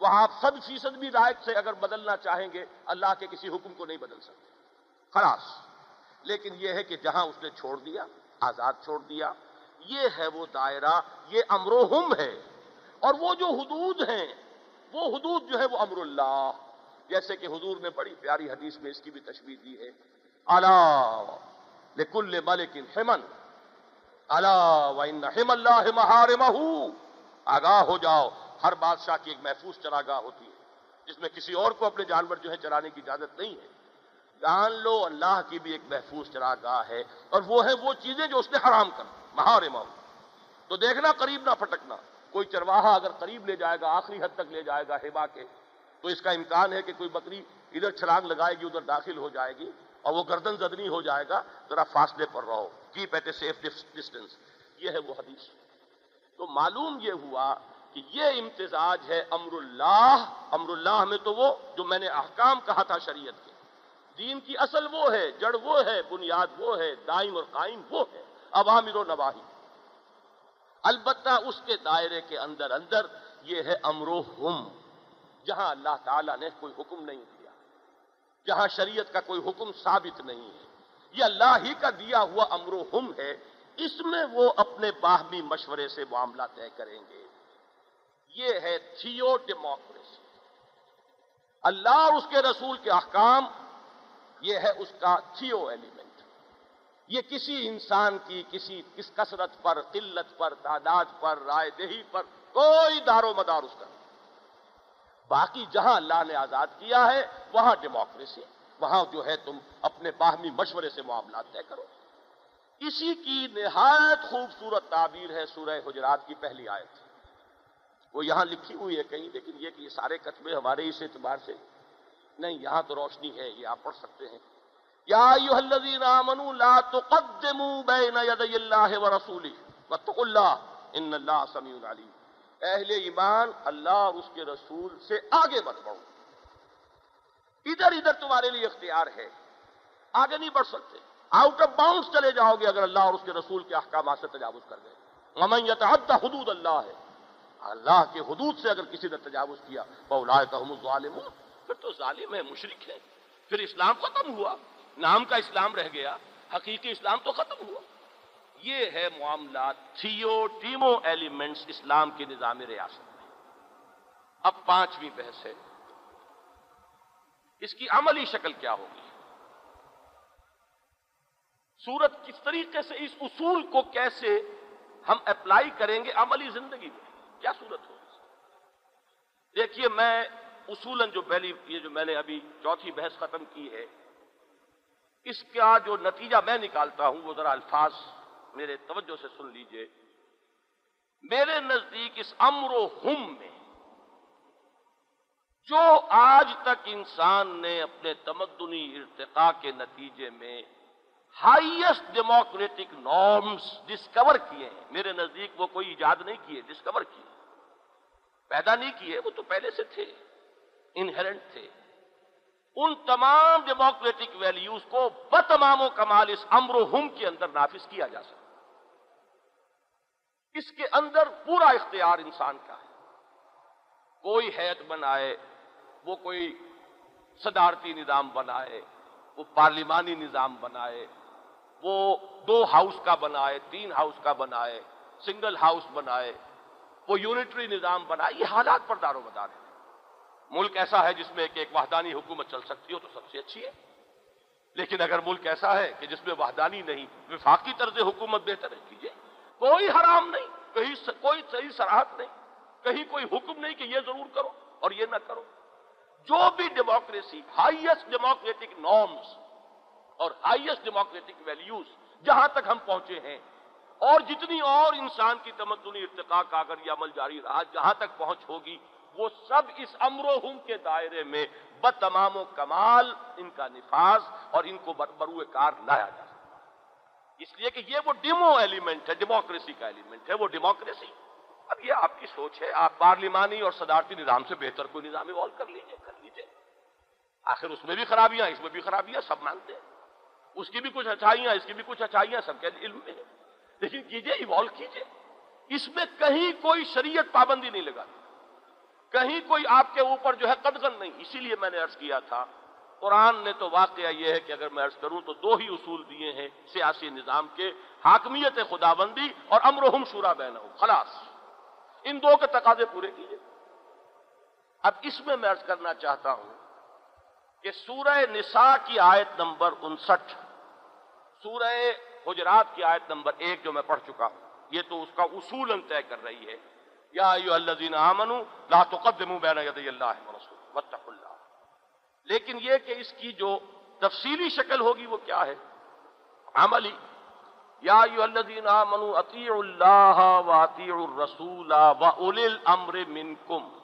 وہاں آپ سب فیصد بھی رائٹ سے اگر بدلنا چاہیں گے، اللہ کے کسی حکم کو نہیں بدل سکتے۔ خلاص۔ لیکن یہ ہے کہ جہاں اس نے چھوڑ دیا، آزاد چھوڑ دیا، یہ ہے وہ دائرہ، یہ امروہم ہے۔ اور وہ جو حدود ہیں، وہ حدود جو ہے وہ امر اللہ۔ جیسے کہ حضور نے بڑی پیاری حدیث میں اس کی بھی تشبیح دی ہے لکل ملک حمن اللہ اللہ محارمہ، آگاہ ہو جاؤ۔ ہر بادشاہ کی ایک محفوظ چراگاہ ہوتی ہے، جس میں کسی اور کو اپنے جانور جو ہے چرانے کی اجازت نہیں ہے۔ جان لو، اللہ کی بھی ایک محفوظ چراگاہ ہے، اور وہ ہے وہ چیزیں جو اس نے حرام کر مہار ماؤ تو دیکھنا، قریب نہ پھٹکنا۔ کوئی چرواہا اگر قریب لے جائے گا، آخری حد تک لے جائے گا ہیبا کے، تو اس کا امکان ہے کہ کوئی بکری ادھر چھلانگ لگائے گی، ادھر داخل ہو جائے گی، اور وہ گردن زدنی ہو جائے گا۔ ذرا فاصلے پر رہو۔ Keep at a safe distance یہ ہے وہ حدیث۔ تو معلوم یہ ہوا کہ یہ امتزاج ہے امر اللہ امر اللہ میں تو وہ جو میں نے احکام کہا تھا شریعت کے۔ دین کی اصل وہ ہے، جڑ وہ ہے، بنیاد وہ ہے، دائم اور قائم وہ ہے۔ عوامر و نواہی البتہ اس کے دائرے کے اندر اندر یہ ہے امر و ہم جہاں اللہ تعالیٰ نے کوئی حکم نہیں دیا۔ جہاں شریعت کا کوئی حکم ثابت نہیں ہے۔ یہ اللہ ہی کا دیا ہوا امر و ہم ہے۔ اس میں وہ اپنے باہمی مشورے سے معاملہ طے کریں گے۔ یہ ہے تھیو ڈیموکریسی اللہ اور اس کے رسول کے احکام، یہ ہے اس کا تھیو ایلیمنٹ یہ کسی انسان کی، کسی، کس کثرت پر، قلت پر، تعداد پر، رائے دہی پر کوئی دار و مدار اس کا باقی جہاں اللہ نے آزاد کیا ہے، وہاں ڈیموکریسی وہاں جو ہے تم اپنے باہمی مشورے سے معاملات طے کرو۔ اسی کی نہایت خوبصورت تعبیر ہے سورہ حجرات کی پہلی آیت۔ وہ یہاں لکھی ہوئی ہے کہیں، لیکن یہ کہ یہ سارے کتبے ہمارے اس اعتبار سے۔ نہیں، یہاں تو روشنی ہے، یہ آپ پڑھ سکتے ہیں۔ یا ایوہ الذین آمنوا لا تقدموا بین یدی اللہ و واتقوا اللہ، ان اللہ سمیع علیم۔ اہل ایمان، اللہ اور اس کے رسول سے آگے مت بڑھو۔ ادھر ادھر تمہارے لیے اختیار ہے۔ آگے نہیں بڑھ سکتے۔ آؤٹ آف باؤنڈ چلے جاؤ گے اگر اللہ اور اس کے رسول کے احکامات سے تجاوز کر گئے غمن یتعدى حدود اللہ ہے۔ اللہ کے حدود سے اگر کسی نے تجاوز کیا فاولئک هم پھر تو ظالم ہے، مشرک ہے۔ پھر اسلام ختم ہوا۔ نام کا اسلام رہ گیا، حقیقی اسلام تو ختم ہوا۔ یہ ہے معاملات، تھیو ٹیمو ایلیمنٹس اسلام کے نظام ریاست میں۔ اب پانچویں بحث ہے۔ اس کی عملی شکل کیا ہوگی؟ سورت کس طریقے سے، اس اصول کو کیسے ہم اپلائی کریں گے عملی زندگی میں؟ کیا صورت ہوگی دیکھیے، میں اصولاً جو پہلی، یہ جو میں نے ابھی چوتھی بحث ختم کی ہے، اس کا جو نتیجہ میں نکالتا ہوں، وہ ذرا الفاظ میرے توجہ سے سن لیجیے۔ میرے نزدیک اس امر و ہم میں جو آج تک انسان نے اپنے تمدنی ارتقاء کے نتیجے میں ہائیسٹ ڈیموکریٹک نارمز ڈسکور کیے ہیں۔ میرے نزدیک وہ کوئی ایجاد نہیں کیے ڈسکور کیے۔ پیدا نہیں کیے، وہ تو پہلے سے تھے انہرنٹ تھے۔ ان تمام ڈیموکریٹک ویلیوز کو بتمام و کمال اس امر و ہم کے اندر نافذ کیا جا سکتا اس کے اندر پورا اختیار انسان کا ہے۔ کوئی حید بنائے، وہ کوئی صدارتی نظام بنائے، وہ پارلیمانی نظام بنائے وہ دو ہاؤس کا بنائے، تین ہاؤس کا بنائے، سنگل ہاؤس بنائے، وہ یونٹری نظام بنائے، یہ حالات پر دار و مدار ہے ملک ایسا ہے جس میں ایک ایک وحدانی حکومت چل سکتی ہو تو سب سے اچھی ہے۔ لیکن اگر ملک ایسا ہے کہ جس میں وحدانی نہیں، وفاقی طرز حکومت بہتر ہے، کیجیے۔ کوئی حرام نہیں، کہیں کوئی صحیح سراہد نہیں، کہیں کوئی حکم نہیں کہ یہ ضرور کرو اور یہ نہ کرو۔ جو بھی ڈیموکریسی ہائیسٹ ڈیموکریٹک نارمز اور ہائیسٹ ڈیموکریٹک ویلیوز جہاں تک ہم پہنچے ہیں۔ اور جتنی اور انسان کی تمدنی ارتقاء کا اگر یہ عمل جاری رہا، جہاں تک پہنچ ہوگی، وہ سب اس امر و ہم کے دائرے میں بتمام و کمال ان کا نفاذ اور ان کو بروئے کار لایا جا سکتا اس لیے کہ یہ وہ ڈیمو ایلیمنٹ ہے ڈیموکریسی کا ایلیمنٹ ہے، وہ ڈیموکریسی اب یہ آپ کی سوچ ہے، آپ پارلیمانی اور صدارتی نظام سے بہتر کوئی نظام ایوالو کر لیجیے کر لیجیے۔ آخر اس میں بھی خرابیاں، اس میں بھی خرابیاں، سب مانتے ہیں۔ اس کی بھی کچھ اچھائیاں، اس کی بھی کچھ اچھائیاں، سب کے علم میں لیکن کیجیے ایوالو کیجیے۔ اس میں کہیں کوئی شریعت پابندی نہیں لگا کہیں کوئی آپ کے اوپر جو ہے قدغن نہیں۔ اسی لیے میں نے عرض کیا تھا، قرآن نے تو واقعہ یہ ہے کہ اگر میں عرض کروں تو دو ہی اصول دیے ہیں سیاسی نظام کے، حاکمیت خداوندی اور امرہم شورا بینہم۔ خلاص، ان دو کے تقاضے پورے کیجیے۔ اب اس میں میں عرض کرنا چاہتا ہوں کہ سورہ نساء کی آیت نمبر انسٹھ سورہ حجرات کی آیت نمبر ایک جو میں پڑھ چکا ہوں، یہ تو اس کا اصول طے کر رہی ہے۔ یا الذین آمنوا لا تقدموا بین یدی اللہ ورسول واتقوا اللہ۔ لیکن یہ کہ اس کی جو تفصیلی شکل ہوگی وہ کیا ہے؟ عملی۔ یا ایو الذین آمنوا اطیعوا اللہ و اطیعوا الرسول و اولی الامر منکم۔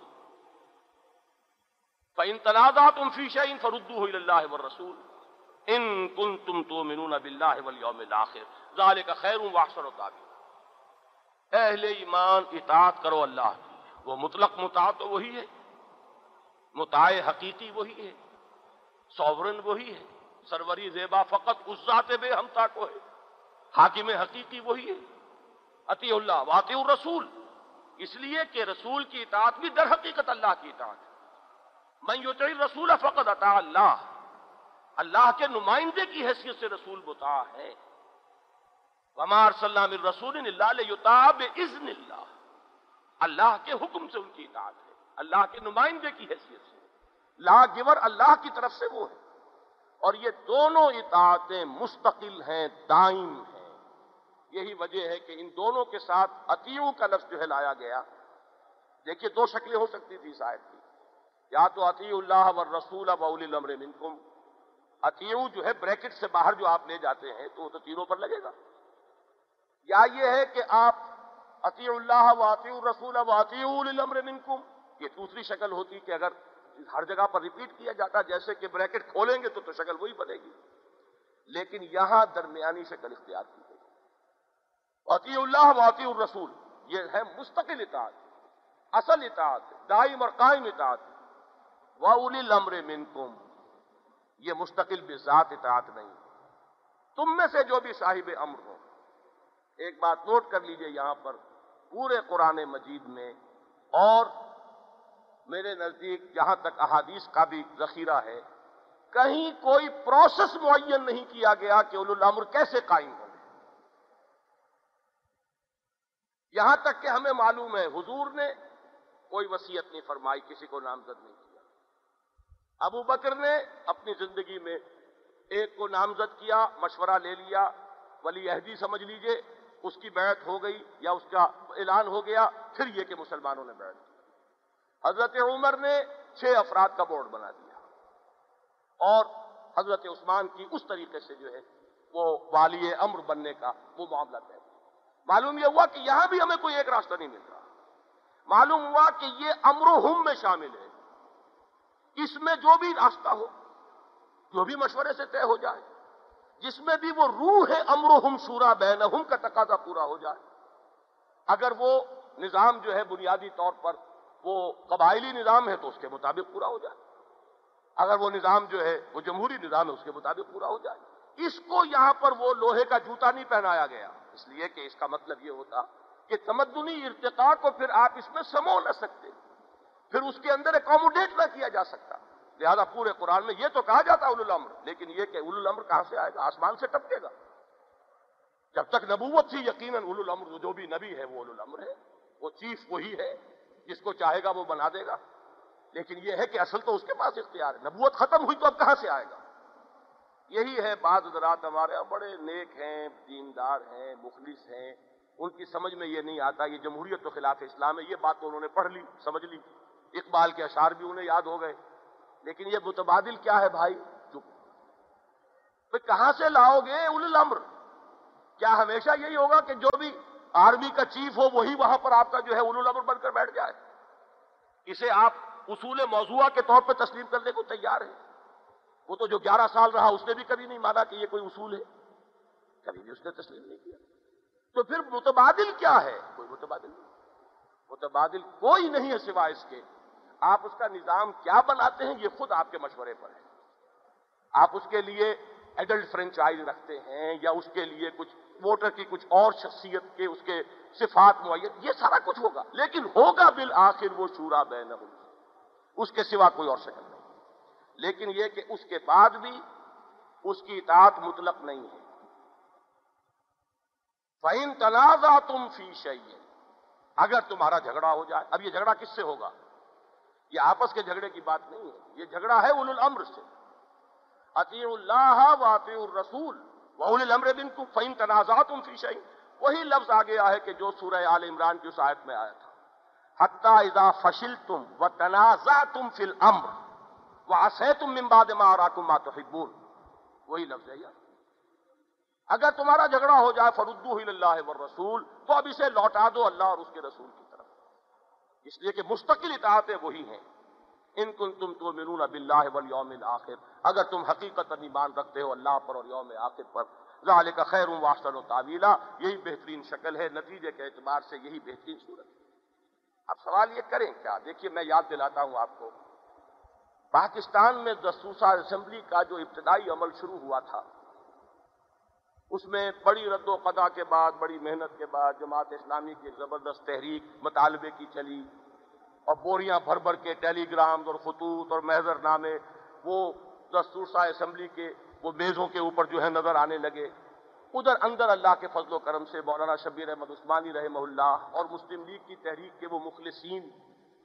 فَإِن تَنَازَعْتُمْ فِي شَيْءٍ فَرُدُّوهُ إِلَى اللَّهِ وَالرَّسُولِ۔ إِن كُنتُمْ تُؤْمِنُونَ بِاللَّهِ وَالْيَوْمِ الْآخِرِ ذَلِكَ خَيْرٌ وَأَحْسَنُ تَأْوِيلًا اہل ایمان اطاعت کرو اللہ کی، وہ مطلق مطاعت تو وہی ہے مطاع حقیقی وہی ہے سوورن وہی ہے، سروری زیبا فقط اس ذات بے ہمتا کو ہے، حاکم حقیقی وہی ہے۔ عطی اللہ واطی الرسول، اس لیے کہ رسول کی اطاعت بھی در حقیقت اللہ کی اطاعت ہے۔ من یطع رسول فقط عطا اللہ۔ اللہ کے نمائندے کی حیثیت سے رسول مطاع ہے۔ ومار صلی رسول اللہ اذن اللہ اللہ کے حکم سے ان کی اطاعت ہے۔ اللہ کے نمائندے کی حیثیت سے۔ لا گور اللہ کی طرف سے وہ ہے۔ اور یہ دونوں اطاعتیں مستقل ہیں، دائم ہیں۔ یہی وجہ ہے کہ ان دونوں کے ساتھ عطیوں کا لفظ جو ہے لایا گیا۔ دیکھیے دو شکلیں ہو سکتی تھی شاید۔ کی یا تو عطی اللہ و رسول اب الامر منکم۔ عطیو جو ہے بریکٹ سے باہر جو آپ لے جاتے ہیں تو وہ تو تینوں پر لگے گا۔ یا یہ ہے کہ آپ عطی اللہ و عطی الرسول و الامر منکم۔ یہ دوسری شکل ہوتی کہ اگر ہر جگہ پر ریپیٹ کیا جاتا، جیسے کہ بریکٹ کھولیں گے تو تو شکل وہی بنے گی۔ لیکن یہاں درمیانی شکل اختیار کی گئی۔ عطی اللہ و عطی الرسول، یہ ہے مستقل اطاعت، اصل اطاعت، دائم اور قائم اطاعت۔ وَأُولِ الْأَمْرِ مِنْكُمْ یہ مستقل بذات اطاعت نہیں۔ تم میں سے جو بھی صاحب امر ہو، ایک بات نوٹ کر لیجیے یہاں پر، پورے قرآن مجید میں اور میرے نزدیک جہاں تک احادیث کا بھی ذخیرہ ہے، کہیں کوئی پروسیس معین نہیں کیا گیا کہ اول الامر کیسے قائم ہو یہاں تک کہ ہمیں معلوم ہے حضور نے کوئی وسیعت نہیں فرمائی، کسی کو نامزد نہیں کیا۔ ابو بکر نے اپنی زندگی میں ایک کو نامزد کیا، مشورہ لے لیا۔ ولی عہدی سمجھ لیجیے، اس کی بیعت ہو گئی یا اس کا اعلان ہو گیا، پھر یہ کہ مسلمانوں نے بیعت کی۔ حضرت عمر نے چھ افراد کا بورڈ بنا دیا۔ اور حضرت عثمان کی اس طریقے سے جو ہے، وہ والی امر بننے کا وہ معاملہ طے معلوم یہ ہوا کہ یہاں بھی ہمیں کوئی ایک راستہ نہیں مل رہا۔ معلوم ہوا کہ یہ امر و ہم میں شامل ہے۔ اس میں جو بھی راستہ ہو، جو بھی مشورے سے طے ہو جائے، جس میں بھی وہ روح ہے امر ہم شورا بین کا تقاضا پورا ہو جائے۔ اگر وہ نظام جو ہے بنیادی طور پر وہ قبائلی نظام ہے تو اس کے مطابق پورا ہو جائے۔ اگر وہ نظام جو ہے وہ جمہوری نظام ہے اس کے مطابق پورا ہو جائے۔ اس کو یہاں پر وہ لوہے کا جوتا نہیں پہنایا گیا۔ اس لیے کہ اس کا مطلب یہ ہوتا کہ تمدنی ارتقاء کو پھر آپ اس میں سمو نہ سکتے۔ پھر اس کے اندر اکوموڈیٹ نہ کیا جا سکتا۔ لہذا پورے قرآن میں یہ تو کہا جاتا اول الامر، لیکن یہ کہ اول الامر کہاں سے آئے گا؟ آسمان سے ٹپکے گا۔ جب تک نبوت تھی، یقیناً اول الامر جو بھی نبی ہے، وہ اول الامر ہے۔ وہ چیف وہی ہے، جس کو چاہے گا وہ بنا دے گا۔ لیکن یہ ہے کہ اصل تو اس کے پاس اختیار ہے۔ نبوت ختم ہوئی تو اب کہاں سے آئے گا؟ یہی ہے بعض حضرات ہمارے بڑے نیک ہیں، دیندار ہیں، مخلص ہیں۔ ان کی سمجھ میں یہ نہیں آتا، یہ جمہوریت تو خلاف اسلام ہے، یہ بات تو انہوں نے پڑھ لی، سمجھ لی۔ اقبال کے اشعار بھی انہیں یاد ہو گئے۔ لیکن یہ متبادل کیا ہے بھائی؟ چپ کہاں سے لاؤ گے الامر؟ کیا ہمیشہ یہی ہوگا کہ جو بھی آرمی کا چیف ہو، وہی وہاں پر آپ کا جو ہے الامر بن کر بیٹھ جائے؟ اسے آپ اصول موضوع کے طور پہ تسلیم کرنے کو تیار ہے وہ تو جو گیارہ سال رہا، اس نے بھی کبھی نہیں مانا کہ یہ کوئی اصول ہے۔ کبھی بھی اس نے تسلیم نہیں کیا۔ تو پھر متبادل کیا ہے؟ کوئی متبادل نہیں۔ متبادل کوئی نہیں ہے سوائے اس کے۔ آپ اس کا نظام کیا بناتے ہیں یہ خود آپ کے مشورے پر ہے۔ آپ اس کے لیے ایڈلٹ فرینچائز رکھتے ہیں یا اس کے لیے کچھ ووٹر کی کچھ اور شخصیت کے اس کے صفات معیت یہ سارا کچھ ہوگا۔ لیکن ہوگا بالآخر وہ شورا بین اس کے سوا کوئی اور شکل نہیں۔ لیکن یہ کہ اس کے بعد بھی اس کی اطاعت مطلق نہیں ہے۔ فَإِن تنازع تم فی شعیے اگر تمہارا جھگڑا ہو جائے، اب یہ جھگڑا کس سے ہوگا؟ یہ آپس کے جھگڑے کی بات نہیں ہے۔ یہ جھگڑا ہے اول الامر سے۔ عطی اللہ و الرسول وہل الامر بن تم فین تنازع تم فی وہی لفظ آگے آیا ہے کہ جو سورہ آل عمران کی اس آیت میں آیا تھا۔ حتہ اذا فشل تم و تنازع تم فل امر وہ آسے تم ممباد مارا کما تو وہی لفظ ہے یار۔ اگر تمہارا جھگڑا ہو جائے فردو اللہ و رسول تو اب اسے لوٹا دو اللہ اور اس کے رسول کی۔ اس لیے کہ مستقل اطاعتیں وہی ہیں۔ ان کن تم تو مرون اب اللہ یوم آخر اگر تم حقیقت ایمان رکھتے ہو اللہ پر اور یوم آخر پر ظال کا خیر واسطن و تعویلہ یہی بہترین شکل ہے، نتیجے کے اعتبار سے یہی بہترین صورت۔ ہے اب سوال یہ کریں کیا؟ دیکھیے، میں یاد دلاتا ہوں آپ کو۔ پاکستان میں دستوسا اسمبلی کا جو ابتدائی عمل شروع ہوا تھا اس میں بڑی رد و قدا کے بعد، بڑی محنت کے بعد جماعت اسلامی کی ایک زبردست تحریک مطالبے کی چلی اور بوریاں بھر بھر کے ٹیلی گرام اور خطوط اور محضر نامے وہ دستورسا اسمبلی کے، وہ میزوں کے اوپر جو ہے نظر آنے لگے۔ ادھر اندر اللہ کے فضل و کرم سے مولانا شبیر احمد عثمانی رحمہ اللہ اور مسلم لیگ کی تحریک کے وہ مخلصین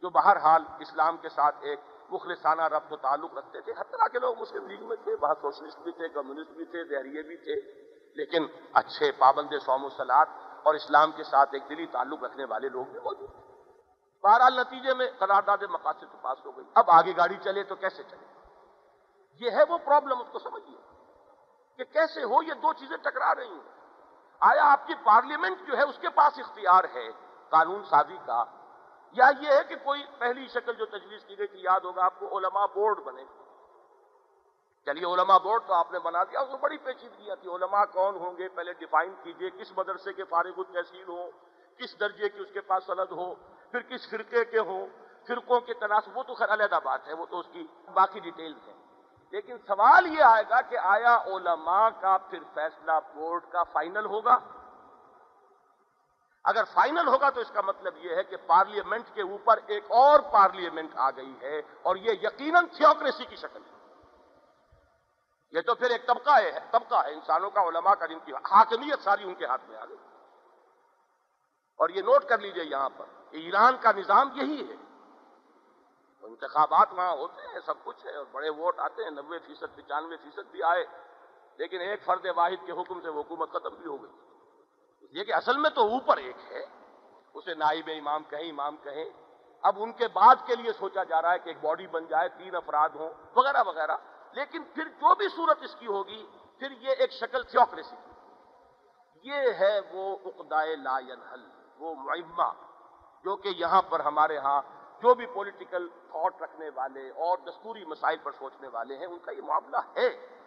جو بہرحال اسلام کے ساتھ ایک مخلصانہ ربط و تعلق رکھتے تھے۔ ہر طرح کے لوگ مسلم لیگ میں تھے بہت سوشلسٹ بھی تھے، کمیونسٹ بھی تھے، دہریے بھی تھے۔ لیکن اچھے پابند سوم و سلاد اور اسلام کے ساتھ ایک دلی تعلق رکھنے والے لوگ بھی موجود تھے بہرحال نتیجے میں قرارداد مقاصد تو پاس ہو گئی۔ اب آگے گاڑی چلے تو کیسے چلے؟ یہ ہے وہ پرابلم اس کو سمجھیے کہ کیسے ہو یہ دو چیزیں ٹکرا رہی ہیں۔ آیا آپ کی پارلیمنٹ جو ہے اس کے پاس اختیار ہے قانون سازی کا؟ یا یہ ہے کہ کوئی پہلی شکل جو تجویز کی گئی تھی، یاد ہوگا آپ کو، علماء بورڈ بنے۔ چلیے علماء بورڈ تو آپ نے بنا دیا۔ اس میں بڑی پیچیدگیاں تھی علماء کون ہوں گے؟ پہلے ڈیفائن کیجیے کس مدرسے کے فارغ التحصیل ہو کس درجے کی اس کے پاس سند ہو، پھر کس فرقے کے ہوں، فرقوں کے تناسب وہ تو خیر علیحدہ بات ہے، وہ تو اس کی باقی ڈیٹیلز ہیں۔ لیکن سوال یہ آئے گا کہ آیا علماء کا پھر فیصلہ بورڈ کا فائنل ہوگا؟ اگر فائنل ہوگا تو اس کا مطلب یہ ہے کہ پارلیمنٹ کے اوپر ایک اور پارلیمنٹ آ گئی ہے اور یہ یقیناً تھیوکریسی کی شکل ہے۔ یہ تو پھر ایک طبقہ ہے طبقہ ہے، انسانوں کا علماء کا جن کی حاکمیت ساری ان کے ہاتھ میں آ گئی۔ اور یہ نوٹ کر لیجیے یہاں پر کہ ایران کا نظام یہی ہے۔ انتخابات وہاں ہوتے ہیں، سب کچھ ہے، اور بڑے ووٹ آتے ہیں نبے فیصد، پچانوے فیصد بھی آئے۔ لیکن ایک فرد واحد کے حکم سے وہ حکومت ختم بھی ہو گئی۔ یہ کہ اصل میں تو اوپر ایک ہے، اسے نائب امام کہیں امام کہیں۔ اب ان کے بعد کے لیے سوچا جا رہا ہے کہ ایک باڈی بن جائے، تین افراد ہوں، وغیرہ وغیرہ۔ لیکن پھر جو بھی صورت اس کی ہوگی، پھر یہ ایک شکل تھیوکریسی کی۔ یہ ہے وہ اقدائے لا ینحل، وہ معمہ، جو کہ یہاں پر ہمارے ہاں جو بھی پولیٹیکل تھاٹ رکھنے والے اور دستوری مسائل پر سوچنے والے ہیں، ان کا یہ معاملہ ہے۔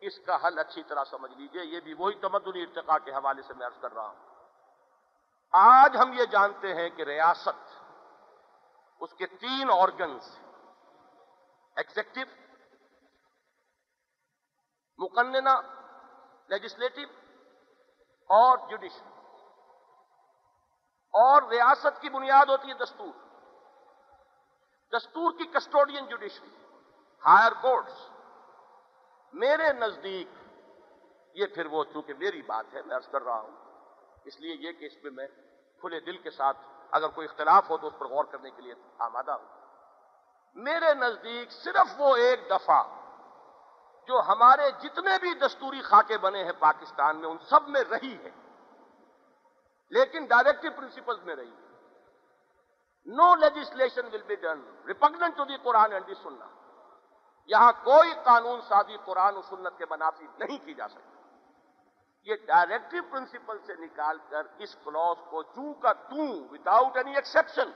اس کا حل اچھی طرح سمجھ لیجیے، یہ بھی وہی تمدنی ارتقاء کے حوالے سے میں عرض کر رہا ہوں۔ آج ہم یہ جانتے ہیں کہ ریاست، اس کے تین آرگنز ایگزیکٹو مقننہ لیجسلیٹو اور جوڈیشل۔ اور ریاست کی بنیاد ہوتی ہے دستور۔ دستور کی کسٹوڈین جوڈیشری ہائر کورٹس۔ میرے نزدیک یہ پھر وہ، چونکہ میری بات ہے، میں عرض کر رہا ہوں۔ اس لیے یہ کہ اس پہ میں کھلے دل کے ساتھ اگر کوئی اختلاف ہو تو اس پر غور کرنے کے لیے آمادہ ہوں۔ میرے نزدیک صرف وہ ایک دفعہ جو ہمارے جتنے بھی دستوری خاکے بنے ہیں پاکستان میں، ان سب میں رہی ہے۔ لیکن ڈائریکٹو پرنسپل میں رہی ہے۔ No legislation will be done repugnant to the Quran and the Sunnah یہاں کوئی قانون سازی قرآن و سنت کے منافی نہیں کی جا سکتی۔ یہ ڈائریکٹو پرنسپل سے نکال کر اس کلوز کو چوں کا توں وداؤٹ اینی ایکسپشن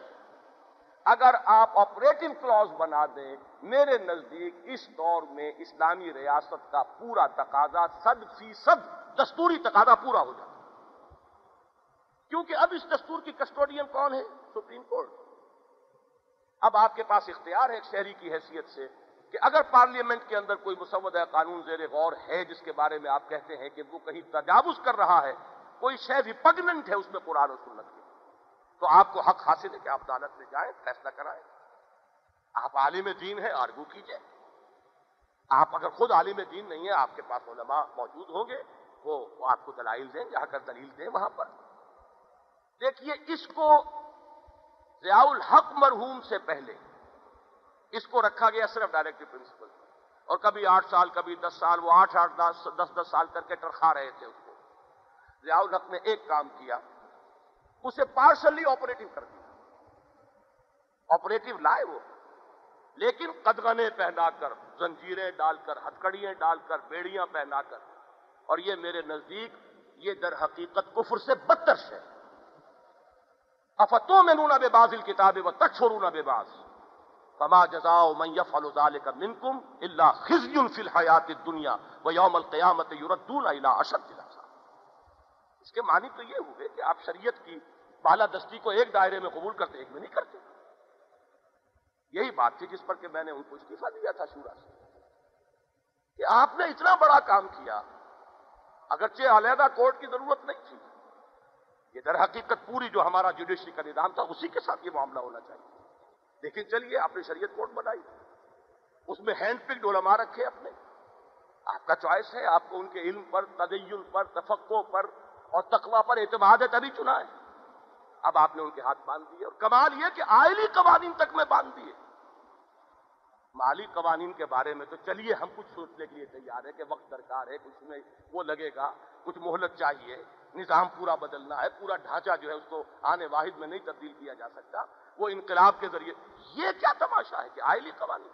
اگر آپ آپریٹنگ کلوز بنا دیں، میرے نزدیک اس دور میں اسلامی ریاست کا پورا تقاضا صد فیصد دستوری تقاضا پورا ہو جاتا کیونکہ اب اس دستور کی کسٹوڈین کون ہے؟ Supreme court. اب آپ کے پاس اختیار ہے ایک شہری کی حیثیت سے کہ اگر پارلیمنٹ کے اندر کوئی مسودہ قانون زیر غور ہے، جس کے بارے میں آپ کہتے ہیں کہ وہ کہیں تجاوز کر رہا ہے، کوئی شہ ریپگنٹ ہے، اس میں قرآن و سنت کی۔ تو آپ کو حق حاصل ہے کہ آپ عدالت میں جائیں، فیصلہ کرائیں۔ آپ عالم دین ہیں، آرگو کیجیے۔ آپ اگر خود عالم دین نہیں ہے آپ کے پاس علماء موجود ہوں گے، وہ آپ کو دلائل دیں جا کر دلیل دیں وہاں پر۔ دیکھیے، اس کو ضیاء الحق مرحوم سے پہلے، اس کو رکھا گیا صرف ڈائریکٹو پرنسپل اور کبھی آٹھ سال، کبھی دس سال، وہ آٹھ آٹھ دس دس دس سال کر کے ٹرخا رہے تھے اس کو۔ ضیاء الحق نے ایک کام کیا۔ اسے پارشلی آپریٹنگ کر دیا۔ آپریٹو لائے وہ۔ لیکن قدغنے پہنا کر، زنجیریں ڈال کر ہتکڑیاں ڈال کر، بیڑیاں پہنا کر۔ اور یہ میرے نزدیک، یہ در حقیقت کفر سے بدتر ہے افتوں میں نونا بے باز کتابیں وہ تک چھوڑوں بے باز فما جزاؤ من يفعل ذلك منكم الا خزي في الحیات الدنیا ويوم القیامت يردون الى اشد العذاب اس کے معنی تو یہ ہوئے کہ آپ شریعت کی بالا دستی کو ایک دائرے میں قبول کرتے، ایک میں نہیں کرتے۔ یہی بات تھی جس پر کہ میں نے ان کو استعفیٰ دیا تھا شورا سے کہ آپ نے اتنا بڑا کام کیا، اگرچہ علیحدہ کورٹ کی ضرورت نہیں تھی۔ یہ در حقیقت پوری جو ہمارا جوڈیشری کا نظام تھا، اسی کے ساتھ یہ معاملہ ہونا چاہیے۔ لیکن چلیے، آپ نے شریعت کورٹ بنائی۔ اس میں ہینڈ پک ڈولما رکھے اپنے۔ آپ کا چوائس ہے، آپ کو ان کے علم پر، تدین پر تفقوں پر اور تقوی پر اعتماد ہے تبھی چنا ہے اب آپ نے ان کے ہاتھ باندھ دیے اور کمال یہ کہ آئلی قوانین تک میں باندھ دیے۔ مالی قوانین کے بارے میں تو چلیے، ہم کچھ سوچنے کے لیے تیار ہے کہ وقت درکار ہے، کچھ میں وہ لگے گا، کچھ مہلت چاہیے، نظام پورا بدلنا ہے، پورا ڈھانچہ جو ہے اس کو آنے واحد میں نہیں تبدیل کیا جا سکتا، وہ انقلاب کے ذریعے۔ یہ کیا تماشا ہے کہ آئلی قوانین۔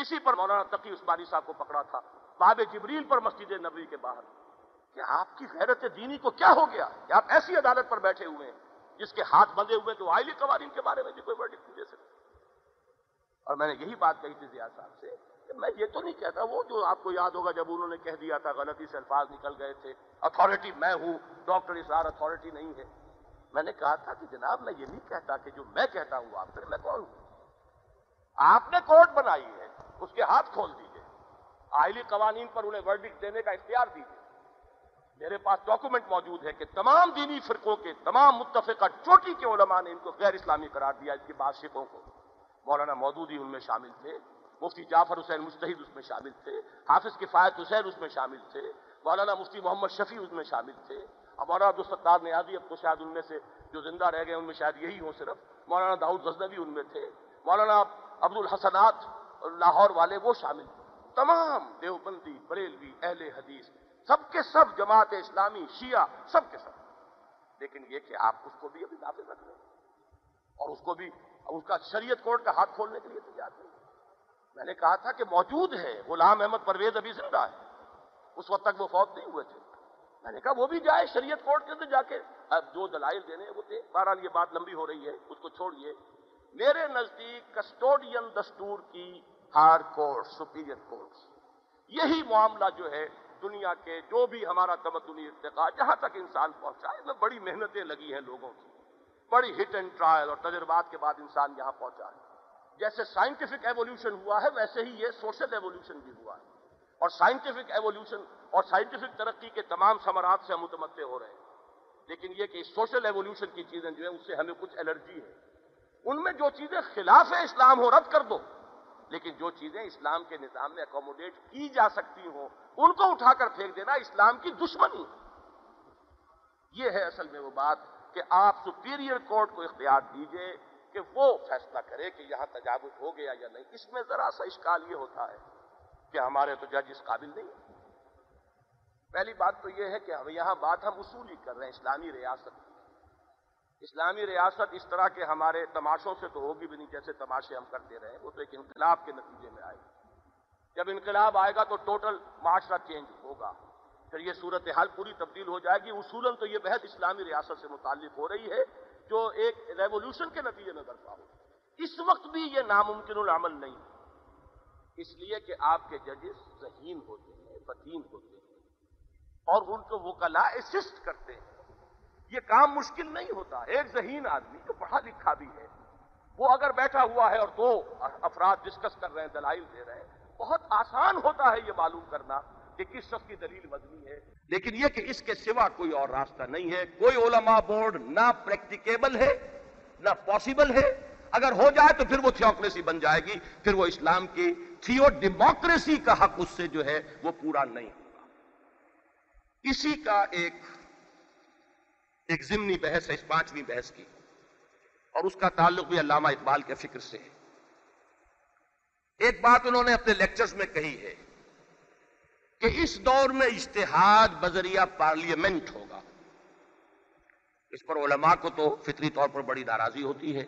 اسی پر مولانا تقی عثمانی صاحب کو پکڑا تھا، باب جبریل پر مسجد نبوی کے باہر۔ کہ آپ کی غیرت دینی کو کیا ہو گیا کہ آپ ایسی عدالت پر بیٹھے ہوئے ہیں جس کے ہاتھ بندے ہوئے تو آئلی قوانین کے بارے میں بھی کوئی ورڈکٹ دے سکتے اور میں نے یہی بات کہی تھی زیاد صاحب سے کہ میں یہ تو نہیں کہتا وہ جو آپ کو یاد ہوگا جب انہوں نے کہہ دیا تھا غلطی سے الفاظ نکل گئے تھے اتھارٹی میں ہوں ڈاکٹر اسرار اتھارٹی نہیں ہے۔ میں نے کہا تھا کہ جناب میں یہ نہیں کہتا کہ جو میں کہتا ہوں آپ پھر میں کون ہوں؟ آپ نے کورٹ بنائی ہے، اس کے ہاتھ کھول دیجیے آئلی قوانین پر انہیں ورڈکٹ دینے کا اختیار دیجیے میرے پاس ڈاکومنٹ موجود ہے کہ تمام دینی فرقوں کے تمام متفقہ چوٹی کے علماء نے ان کو غیر اسلامی قرار دیا اس کی بادشکوں کو۔ مولانا مودودی ان میں شامل تھے، مفتی جعفر حسین مستحد اس میں شامل تھے، حافظ کفایت حسین اس میں شامل تھے، مولانا مفتی محمد شفیع اس میں شامل تھے۔ اب مولانا عبدالستار نیازی اب تو شاید ان میں سے جو زندہ رہ گئے، ان میں شاید یہی ہوں صرف۔ مولانا داؤد غزنوی ان میں تھے۔ مولانا عبد الحسنات لاہور والے وہ شامل تھے۔ تمام دیوبندی، بریلوی، اہل حدیث سب کے سب جماعت اسلامی، شیعہ، سب کے سب۔ لیکن یہ کہ آپ اس کو بھی ابھی نافذ رکھ لیں اور اس کو بھی اس کا شریعت کورٹ کا ہاتھ کھولنے کے لیے تیار نہیں۔ میں نے کہا تھا کہ موجود ہے، غلام احمد پرویز ابھی زندہ ہے۔ اس وقت تک وہ فوت نہیں ہوئے تھے۔ میں نے کہا وہ بھی جائے شریعت کورٹ کے اندر جا کے۔ اب جو دلائل دینے ہیں وہ تھے بہرحال یہ بات لمبی ہو رہی ہے، اس کو چھوڑیے۔ میرے نزدیک کسٹوڈین دستور کی ہار کورٹ سپیریئر کورٹ یہی معاملہ جو ہے دنیا کے جو بھی ہمارا تمدنی ارتقا جہاں تک انسان پہنچا ہے میں بڑی محنتیں لگی ہیں لوگوں کی۔ بڑی ہٹ اینڈ ٹرائل اور تجربات کے بعد انسان یہاں پہنچا ہے۔ جیسے سائنٹیفک ایولیوشن ہوا ہے، ویسے ہی یہ سوشل ایولیوشن بھی ہوا ہے۔ اور سائنٹیفک ایولیوشن اور سائنٹیفک ترقی کے تمام ثمرات سے ہم متمدع ہو رہے ہیں۔ لیکن یہ کہ سوشل ایولیوشن کی چیزیں جو ہیں، اس سے ہمیں کچھ الرجی ہے۔ ان میں جو چیزیں خلاف اسلام ہو، رد کر دو۔ لیکن جو چیزیں اسلام کے نظام میں اکوموڈیٹ کی جا سکتی ہوں، ان کو اٹھا کر پھینک دینا اسلام کی دشمنی۔ یہ ہے اصل میں وہ بات کہ آپ سپیریئر کورٹ کو اختیار دیجیے کہ وہ فیصلہ کرے کہ یہاں تجاوز ہو گیا یا نہیں۔ اس میں ذرا سا اشکال یہ ہوتا ہے کہ ہمارے تو جج اس قابل نہیں پہلی بات تو یہ ہے کہ یہاں بات ہم اصولی کر رہے ہیں، اسلامی ریاست اسلامی ریاست اس طرح کے ہمارے تماشوں سے تو ہوگی بھی نہیں جیسے تماشے ہم کرتے رہے وہ تو ایک انقلاب کے نتیجے میں آئے گی۔ جب انقلاب آئے گا تو ٹوٹل معاشرہ چینج ہوگا۔ پھر یہ صورتحال پوری تبدیل ہو جائے گی۔ اصولاً تو یہ بحث اسلامی ریاست سے متعلق ہو رہی ہے، جو ایک ریولوشن کے نتیجے میں برپا ہو۔ اس وقت بھی یہ ناممکن العمل نہیں۔ اس لیے کہ آپ کے ججز ذہین ہوتے ہیں بدین ہوتے ہیں اور ان کو وکلا اسسٹ کرتے ہیں۔ یہ کام مشکل نہیں ہوتا۔ ایک ذہین آدمی جو پڑھا لکھا بھی ہے، وہ اگر بیٹھا ہوا ہے اور دو افراد ڈسکس کر رہے ہیں، دلائل دے رہے ہیں، بہت آسان ہوتا ہے یہ معلوم کرنا کہ کس شخص کی دلیل مدنی ہے۔ لیکن یہ کہ اس کے سوا کوئی اور راستہ نہیں ہے، کوئی علماء بورڈ نہ پریکٹیکیبل ہے، نہ پاسبل ہے۔ اگر ہو جائے تو پھر وہ تھیوکریسی بن جائے گی، پھر وہ اسلام کی تھیو ڈیموکریسی کا حق اس سے جو ہے وہ پورا نہیں ہوگا۔ اسی کا ایک ایک ضمنی بحث ہے، اس پانچویں بحث کی۔ اور اس کا تعلق بھی علامہ اقبال کے فکر سے ہے۔ ایک بات انہوں نے اپنے لیکچرز میں کہی ہے کہ اس دور میں اشتہاد بذریعہ پارلیمنٹ ہوگا۔ اس پر علماء کو تو فطری طور پر بڑی ناراضی ہوتی ہے۔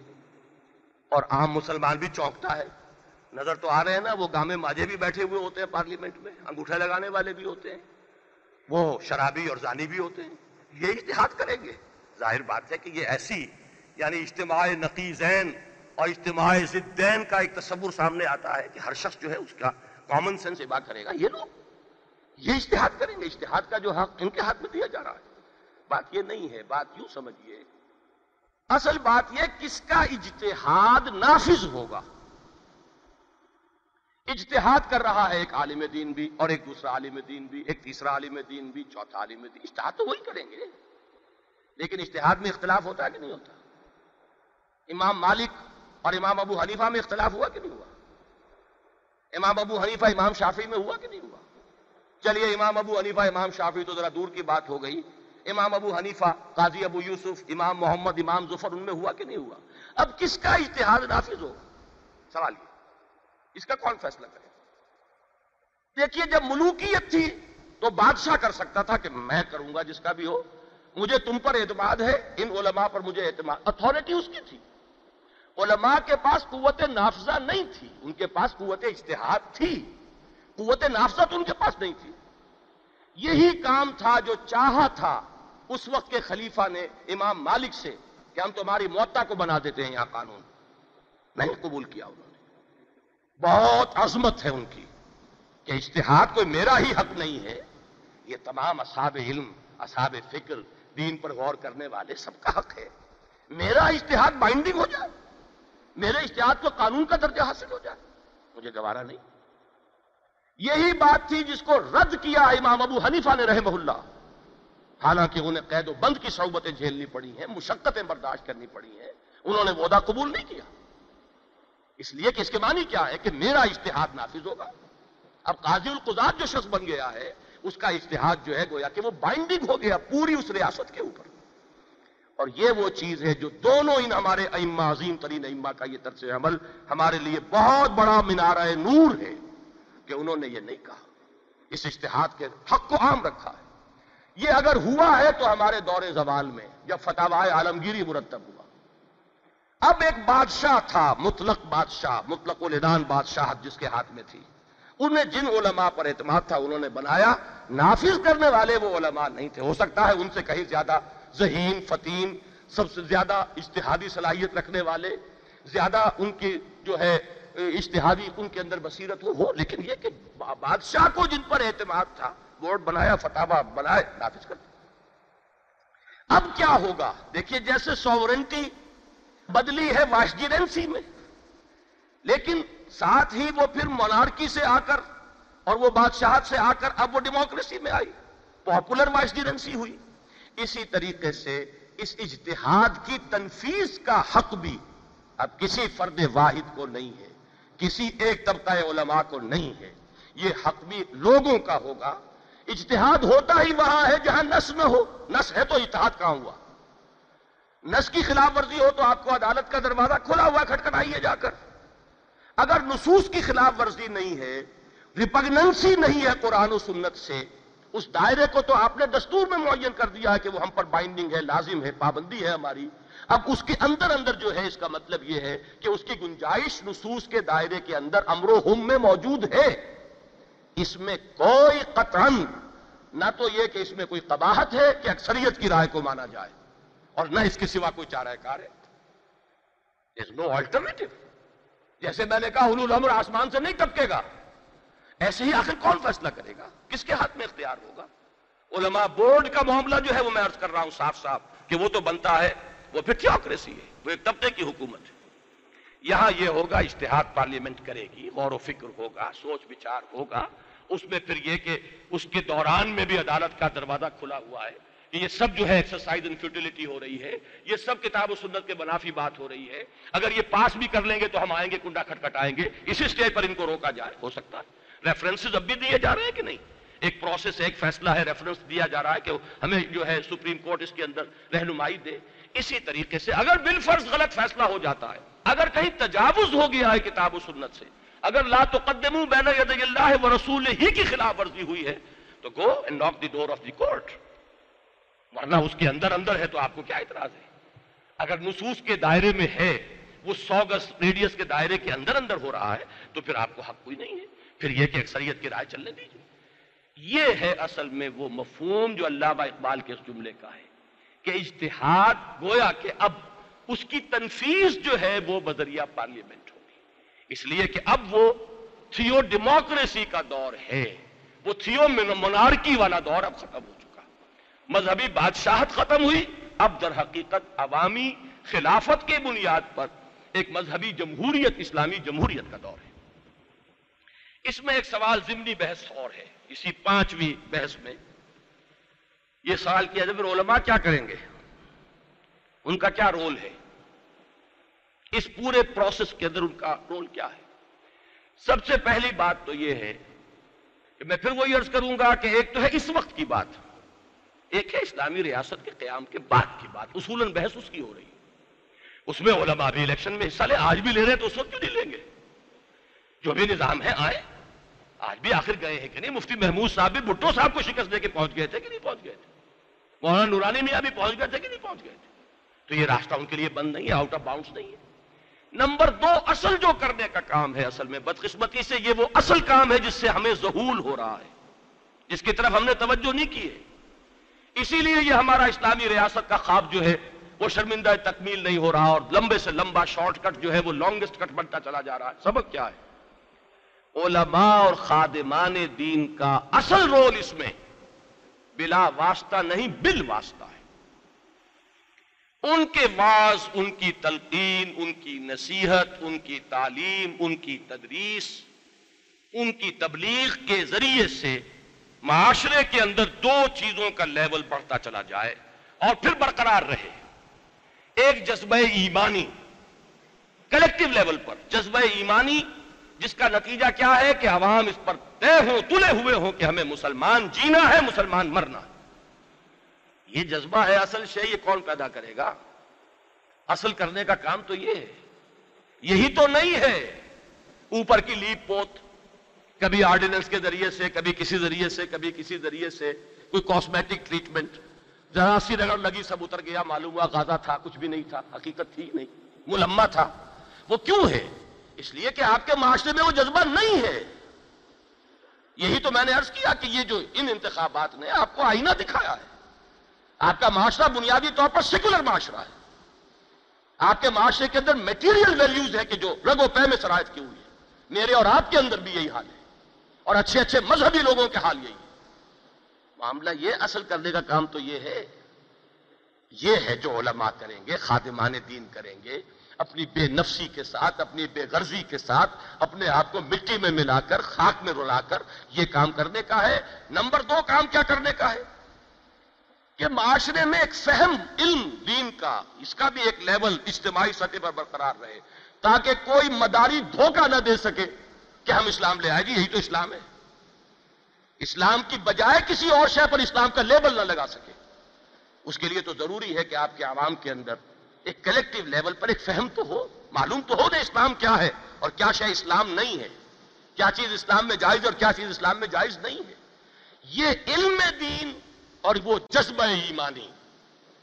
اور عام مسلمان بھی چونکتا ہے۔ نظر تو آ رہے ہیں نا، وہ گامے ماجے بھی بیٹھے ہوئے ہوتے ہیں پارلیمنٹ میں، انگوٹھے لگانے والے بھی ہوتے ہیں۔ وہ شرابی اور زانی بھی ہوتے ہیں۔ یہ اشتہاد کریں گے۔ ظاہر بات ہے کہ یہ ایسی یعنی اجتماع نقیزین اور اجتماع زدین کا ایک تصور سامنے آتا ہے کہ ہر شخص جو ہے اس کا کامن سینس ابا کرے گا۔ یہ لوگ یہ اشتہاد کریں گے۔ اشتہاد کا جو حق ان کے ہاتھ میں دیا جا رہا ہے۔ بات یہ نہیں ہے، بات یوں سمجھیے۔ اصل بات یہ کس کا اجتہاد نافذ ہوگا؟ اجتہاد کر رہا ہے، ایک عالم دین بھی اور ایک دوسرا عالم دین بھی، ایک تیسرا عالم دین بھی، چوتھا عالم دین۔ اشتہاد تو وہی کریں گے۔ لیکن اشتہاد میں اختلاف ہوتا ہے کہ نہیں ہوتا؟ امام مالک اور امام ابو حنیفہ میں اختلاف ہوا کہ نہیں ہوا؟ امام ابو حنیفہ امام شافی میں ہوا کہ نہیں ہوا؟ چلیے، امام ابو حنیفہ، امام شافی تو ذرا دور کی بات ہو گئی۔ امام ابو حنیفہ، قاضی ابو یوسف، امام محمد، امام ظفر، ان میں ہوا کہ نہیں ہوا؟ اب کس کا اشتہاد نافذ ہوگا سوال یہ۔ اس کا کون فیصلہ کرے؟ دیکھیے، جب ملوکیت تھی تو بادشاہ کر سکتا تھا کہ میں کروں گا جس کا بھی ہو۔ مجھے تم پر اعتماد ہے۔ ان علماء پر مجھے اعتماد۔ اتھارٹی اس کی تھی۔ علماء کے پاس قوت نافذہ نہیں تھی۔ ان کے پاس قوت اشتہاد تھی۔ قوت نافذہ تو ان کے پاس نہیں تھی۔ یہی کام تھا جو چاہا تھا۔ اس وقت کے خلیفہ نے امام مالک سے کہ ہم تمہاری موتا کو بنا دیتے ہیں یہاں قانون۔ نہیں قبول کیا انہوں نے۔ بہت عظمت ہے ان کی کہ اشتہاد کوئی میرا ہی حق نہیں ہے۔ یہ تمام اصحاب علم، اصحاب فکر، دین پر غور کرنے والے سب کا حق ہے۔ میرا اشتہاد بائنڈنگ ہو جائے۔ میرے اشتہاد کو قانون کا درجہ حاصل ہو جائے۔ مجھے گوارا نہیں۔ یہی بات تھی جس کو رد کیا امام ابو حنیفہ نے رحمہ اللہ۔ حالانکہ انہیں قید و بند کی صحبتیں جھیلنی پڑی ہیں، مشقتیں برداشت کرنی پڑی ہیں۔ انہوں نے وعدہ قبول نہیں کیا۔ اس لیے کہ اس کے معنی کیا ہے کہ میرا اشتہاد نافذ ہوگا۔ اب قاضی القضات جو شخص بن گیا ہے، اس کا اشتہاد جو ہے، گویا کہ وہ بائنڈنگ ہو گیا پوری اس ریاست کے اوپر۔ اور یہ وہ چیز ہے جو دونوں ان ہمارے ائمہ، عظیم ترین ائمہ کا یہ طرز عمل ہمارے لیے بہت بڑا منارہ نور ہے کہ انہوں نے یہ نہیں کہا۔ اس اشتہاد کے حق کو عام رکھا ہے۔ یہ اگر ہوا ہے تو ہمارے دور زوال میں جب فتح عالمگیری مرتب ہوا۔ اب ایک بادشاہ تھا، مطلق بادشاہ، مطلق الدان بادشاہ جس کے ہاتھ میں تھی۔ انہیں جن علماء پر اعتماد تھا، انہوں نے بنایا۔ نافذ کرنے والے وہ علماء نہیں تھے۔ ہو سکتا ہے ان سے کہیں زیادہ ذہین، فتین، سب سے زیادہ اشتہادی صلاحیت رکھنے والے، زیادہ ان کی جو ہے اشتہادی ان کے اندر بصیرت ہو ہو، لیکن یہ کہ بادشاہ کو جن پر اعتماد تھا بورڈ بنایا فتح بنائے، نافذ کر اب کیا ہوگا؟ دیکھیے، جیسے سوورنٹی بدلی ہے واشجیڈنسی میں۔ لیکن ساتھ ہی وہ پھر مونارکی سے آ کر اور وہ بادشاہت سے آ کر اب وہ ڈیموکریسی میں آئی۔ پاپولر واشجیڈنسی ہوئی۔ اسی طریقے سے اس اجتہاد کی تنفیذ کا حق بھی اب کسی فرد واحد کو نہیں ہے، کسی ایک طبقہ علماء کو نہیں ہے۔ یہ حق بھی لوگوں کا ہوگا۔ اجتہاد ہوتا ہی وہاں ہے، جہاں نس نہ ہو۔ نس ہے تو اتحاد کہاں ہوا؟ نس کی خلاف ورزی ہو تو آپ کو عدالت کا دروازہ کھلا ہوا کھٹکھٹائیے جا کر۔ اگر نصوص کی خلاف ورزی نہیں ہے ریپگننسی نہیں ہے قرآن و سنت سے، اس دائرے کو تو آپ نے دستور میں معین کر دیا ہے کہ وہ ہم پر بائنڈنگ ہے، لازم ہے، پابندی ہے ہماری۔ اب اس کے اندر اندر جو ہے، اس کا مطلب یہ ہے کہ اس کی گنجائش نصوص کے دائرے کے اندر امر و ہم میں موجود ہے۔ اس میں کوئی قطعن نہ تو یہ کہ اس میں کوئی قباحت ہے کہ اکثریت کی رائے کو مانا جائے۔ اور نہ اس کے سوا کوئی چارہ کار ہے۔ نو آلٹرنیٹو جیسے میں نے کہا، حلول امر آسمان سے نہیں ٹپکے گا۔ ایسے ہی آخر کون فیصلہ کرے گا؟ کس کے ہاتھ میں اختیار ہوگا؟ علماء بورڈ کا معاملہ جو ہے، وہ میں عرض کر رہا ہوں صاف صاف کہ وہ تو بنتا ہے، وہ پھر تھیوکریسی ہے، وہ ایک طبقے کی حکومت ہے۔ یہاں یہ ہوگا اشتہاد پارلیمنٹ کرے گی، غور و فکر ہوگا، سوچ بچار ہوگا۔ اس میں پھر یہ کہ اس کے دوران میں بھی عدالت کا دروازہ کھلا ہوا ہے۔ یہ سب جو ہے ایکسرسائز ان فیوٹیلٹی ہو رہی ہے، یہ سب کتاب و سنت کے منافی بات ہو رہی ہے۔ اگر یہ پاس بھی کر لیں گے تو ہم آئیں گے، کنڈا کھٹکھٹائیں گے۔ اسی سٹیج پر ان کو روکا جائے، ہو سکتا ہے۔ ریفرنسز اب بھی دیے جا رہے ہیں کہ نہیں؟ ایک پروسیس ایک فیصلہ ہے ریفرنس دیا جا رہا ہے کہ ہمیں جو ہے سپریم کورٹ اس کے اندر رہنمائی دے۔ اسی طریقے سے اگر بالفرض غلط فیصلہ ہو جاتا ہے، اگر کہیں تجاوز ہو گیا ہے کتاب و سنت سے، اگر لا تقدمو بین ید اللہ و رسول ہی کی خلاف ورزی ہوئی ہے، تو گو اینڈ ناک دی ڈور آف دی کورٹ ورنہ اس کے اندر اندر ہے تو آپ کو کیا اعتراض ہے؟ اگر نصوص کے دائرے میں ہے، وہ سو گز ریڈیس کے دائرے کے اندر اندر ہو رہا ہے، تو پھر آپ کو حق کوئی نہیں ہے۔ پھر یہ کہ اکثریت کی رائے چلنے دیجیے یہ ہے اصل میں وہ مفہوم جو علامہ اقبال کے اس جملے کا ہے کہ اجتہاد گویا کہ اب اس کی تنفیذ جو ہے وہ بدریہ پارلیمنٹ ہوگی۔ اس لیے کہ اب وہ تھیو ڈیموکریسی کا دور ہے، وہ تھیو منارکی والا دور اب ختم ہو چکا مذہبی بادشاہت ختم ہوئی۔ اب در حقیقت عوامی خلافت کے بنیاد پر ایک مذہبی جمہوریت، اسلامی جمہوریت کا دور ہے۔ اس میں ایک سوال ضمنی بحث اور ہے۔ اسی پانچویں بحث میں یہ سوال کیا جب علماء کیا کریں گے؟ ان کا کیا رول ہے؟ اس پورے پروسیس کے اندر ان کا رول کیا ہے؟ سب سے پہلی بات تو یہ ہے کہ میں پھر وہی عرض کروں گا کہ ایک تو ہے اس وقت کی بات۔ ایک ہے اسلامی ریاست کے قیام کے بعد کی بات، اصولاً بحث اس کی ہو رہی ہے۔ اس میں علماء بھی الیکشن میں حصہ لے آج بھی لے رہے ہیں تو اس وقت کیوں نہیں لیں گے؟ جو بھی نظام ہے، آئے۔ آج بھی آخر گئے ہیں کہ نہیں؟ مفتی محمود صاحب بھی بھٹو صاحب کو شکست دے کے پہنچ گئے تھے کہ نہیں پہنچ گئے تھے؟ مولانا نورانی میاں بھی پہنچ گئے تھے کہ نہیں پہنچ گئے تھے؟ تو یہ راستہ ان کے لیے بند نہیں ہے آؤٹ آف باؤنڈس نہیں ہے۔ نمبر دو، اصل جو کرنے کا کام ہے اصل میں، بدقسمتی سے یہ وہ اصل کام ہے جس سے ہمیں ظہول ہو رہا ہے۔ جس کی طرف ہم نے توجہ نہیں کی ہے۔ اسی لیے یہ ہمارا اسلامی ریاست کا خواب جو ہے، وہ شرمندہ تکمیل نہیں ہو رہا اور لمبے سے لمبا شارٹ کٹ جو ہے، وہ لانگسٹ کٹ بنتا چلا جا رہا ہے۔ سبق کیا ہے؟ علماء اور خادمان دین کا اصل رول اس میں بلا واسطہ نہیں، بل واسطہ ہے۔ ان کے بعض ان کی تلقین، ان کی نصیحت، ان کی تعلیم، ان کی تدریس، ان کی تبلیغ کے ذریعے سے معاشرے کے اندر دو چیزوں کا لیول بڑھتا چلا جائے اور پھر برقرار رہے۔ ایک جذبہ ایمانی کلیکٹو لیول پر۔ جذبہ ایمانی، جس کا نتیجہ کیا ہے کہ عوام اس پر طے ہوں، تلے ہوئے ہوں کہ ہمیں مسلمان جینا ہے، مسلمان مرنا یہ جذبہ ہے اصل شے، یہ کون پیدا کرے گا؟ اصل کرنے کا کام تو یہ ہے۔ یہی تو نہیں ہے۔ اوپر کی لیپ پوت کبھی آرڈیننس کے ذریعے سے، کبھی کسی ذریعے سے، کبھی کسی ذریعے سے کوئی کاسمیٹک ٹریٹمنٹ ذرا سی رگڑ لگی سب اتر گیا، معلوم ہوا غازہ تھا، کچھ بھی نہیں تھا، حقیقت تھی نہیں ملما تھا۔ وہ کیوں ہے؟ اس لیے کہ آپ کے معاشرے میں وہ جذبہ نہیں ہے۔ یہی تو میں نے عرض کیا کہ یہ جو ان انتخابات نے آپ کو آئینہ دکھایا ہے۔ آپ کا معاشرہ بنیادی طور پر سیکولر معاشرہ ہے۔ آپ کے معاشرے کے اندر میٹیریل ویلیوز ہے کہ جو رگ و پہ میں سرایت کی ہوئی ہے میرے اور آپ کے اندر بھی یہی حال ہے۔ اور اچھے اچھے مذہبی لوگوں کے حال یہی ہے معاملہ یہ اصل کرنے کا کام تو یہ ہے یہ ہے جو علماء کریں گے، خادمان دین کریں گے، اپنی بے نفسی کے ساتھ، اپنی بے غرضی کے ساتھ، اپنے آپ کو مٹی میں ملا کر، خاک میں رلا کر یہ کام کرنے کا ہے۔ نمبر دو کام کیا کرنے کا ہے؟ کہ معاشرے میں ایک فہم علم دین کا، اس کا بھی ایک لیول اجتماعی سطح پر برقرار رہے، تاکہ کوئی مداری دھوکہ نہ دے سکے۔ کہ ہم اسلام لے آئے؟ گی یہی تو اسلام ہے۔ اسلام کی بجائے کسی اور شے پر اسلام کا لیبل نہ لگا سکے۔ اس کے لیے تو ضروری ہے کہ آپ کے عوام کے اندر ایک کلیکٹیو لیول پر ایک فہم تو ہو، معلوم تو ہو نا اسلام کیا ہے اور کیا شے اسلام نہیں ہے۔ کیا چیز اسلام میں جائز اور کیا چیز اسلام میں جائز نہیں ہے۔ یہ علم دین اور وہ جذبہ ایمانی۔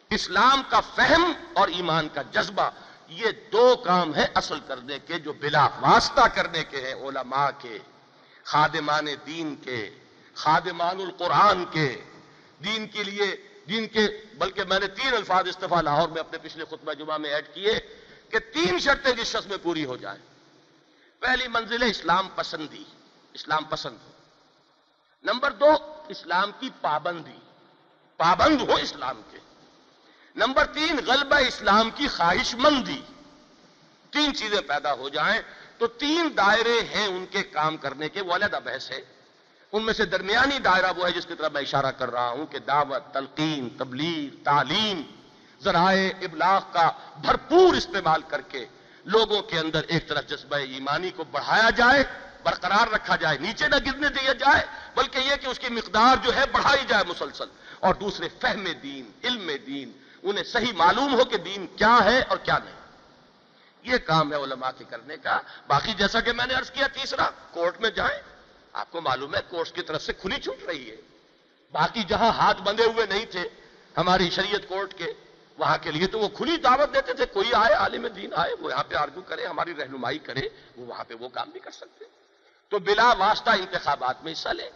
اسلام کا فہم اور ایمان کا جذبہ یہ دو کام ہے اصل کرنے کے جو بلا واسطہ کرنے کے ہیں علماء کے، خادمان دین کے، خادمان القرآن کے۔ دین کے لیے جن کے، بلکہ میں نے تین الفاظ استفا لاہور میں اپنے پچھلے خطبہ جمعہ میں ایڈ کیے کہ تین شرطیں جس شخص میں پوری ہو جائیں۔ پہلی منزل ہے اسلام پسندی، اسلام پسند ہو۔ نمبر دو، اسلام کی پابندی۔ پابند ہو اسلام کے۔ نمبر تین، غلبہ اسلام کی خواہش مندی۔ تین چیزیں پیدا ہو جائیں تو تین دائرے ہیں ان کے کام کرنے کے، وہ علیحدہ بحث ہے۔ ان میں سے درمیانی دائرہ وہ ہے جس کی طرف میں اشارہ کر رہا ہوں کہ دعوت، تلقین، تبلیغ، تعلیم، ذرائع ابلاغ کا بھرپور استعمال کر کے لوگوں کے اندر ایک طرف جذبہ ایمانی کو بڑھایا جائے، برقرار رکھا جائے، نیچے نہ گرنے دیا جائے، بلکہ یہ کہ اس کی مقدار جو ہے بڑھائی جائے مسلسل۔ اور دوسرے، فہم دین، علم دین انہیں صحیح معلوم ہو کہ دین کیا ہے اور کیا نہیں۔ یہ کام ہے علماء کے کرنے کا۔ باقی جیسا کہ میں نے عرض کیا تیسرا، کورٹ میں جائیں۔ آپ کو معلوم ہے کورٹس کی طرف سے کھلی چھوٹ رہی ہے۔ باقی جہاں ہاتھ بندے ہوئے نہیں تھے، ہماری شریعت کورٹ کے، وہاں کے لیے تو وہ کھلی دعوت دیتے تھے، کوئی آئے، عالم دین آئے، وہ یہاں پہ آرگو کرے، ہماری رہنمائی کرے، وہ وہاں پہ وہ کام بھی کر سکتے۔ تو بلا واسطہ انتخابات میں حصہ لیں۔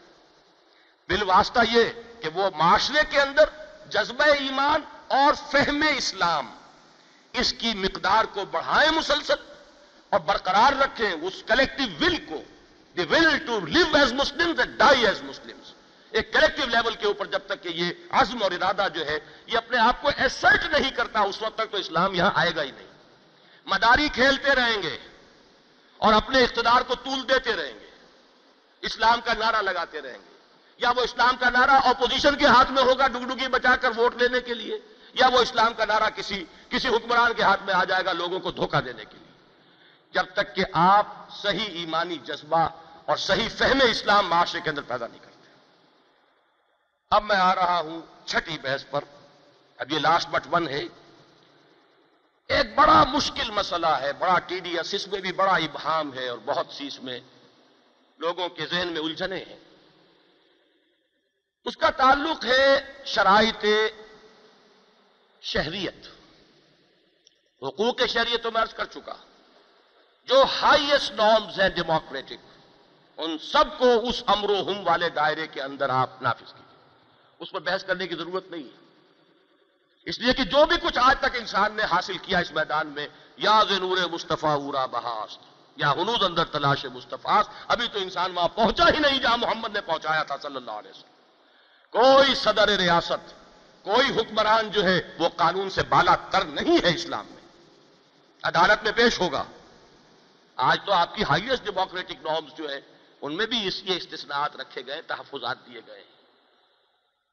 بل واسطہ یہ کہ وہ معاشرے کے اندر جذبہ ایمان اور فہم اسلام اس کی مقدار کو بڑھائیں مسلسل اور برقرار رکھیں اس کلیکٹو ول کو. The will to live as Muslim die as Muslim ایک کلیکٹو لیول کے اوپر جب تک کہ یہ عزم اور ارادہ جو ہے، یہ اپنے آپ کو ایسرٹ نہیں کرتا، اس وقت تک تو اسلام یہاں آئے گا ہی نہیں۔ مداری کھیلتے رہیں گے اور اپنے اقتدار کو طول دیتے رہیں گے۔ اسلام کا نعرہ لگاتے رہیں گے۔ یا وہ اسلام کا نعرہ اپوزیشن کے ہاتھ میں ہوگا ڈگڈگی بچا کر ووٹ لینے کے لیے؟ یا وہ اسلام کا نعرہ کسی کسی حکمران کے ہاتھ میں آ جائے گا لوگوں کو دھوکہ دینے کے لیے۔ جب تک کہ آپ صحیح ایمانی جذبہ اور صحیح فہم اسلام معاشرے کے اندر پیدا نہیں کرتے۔ اب میں آ رہا ہوں چھٹی بحث پر۔ اب یہ لاسٹ بٹ ون ہے۔ ایک بڑا مشکل مسئلہ ہے، بڑا ٹی ڈی ایس اس میں بھی بڑا ابہام ہے اور بہت سی اس میں لوگوں کے ذہن میں الجھنے ہیں۔ اس کا تعلق ہے شرائط شہریت۔ حقوق شہریت تو میں عرض کر چکا۔ جو ہائیسٹ نارمز ہیں ڈیموکریٹک ان سب کو اس امر و ہم والے دائرے کے اندر آپ نافذ کیجیے اس پر بحث کرنے کی ضرورت نہیں ہے۔ اس لیے کہ جو بھی کچھ آج تک انسان نے حاصل کیا اس میدان میں، یا زنور مصطفیٰ اورا بہاست، یا ہنوز اندر تلاش مصطفیٰ ابھی تو انسان وہاں پہنچا ہی نہیں جہاں محمد نے پہنچایا تھا صلی اللہ علیہ وسلم۔ کوئی صدر ریاست کوئی حکمران جو ہے وہ قانون سے بالا تر نہیں ہے اسلام میں۔ عدالت میں پیش ہوگا۔ آج تو آپ کی ہائیسٹ ڈیموکریٹک نارمز جو ہے، ان میں بھی اس یہ استثناءات رکھے گئے، تحفظات دیے گئے۔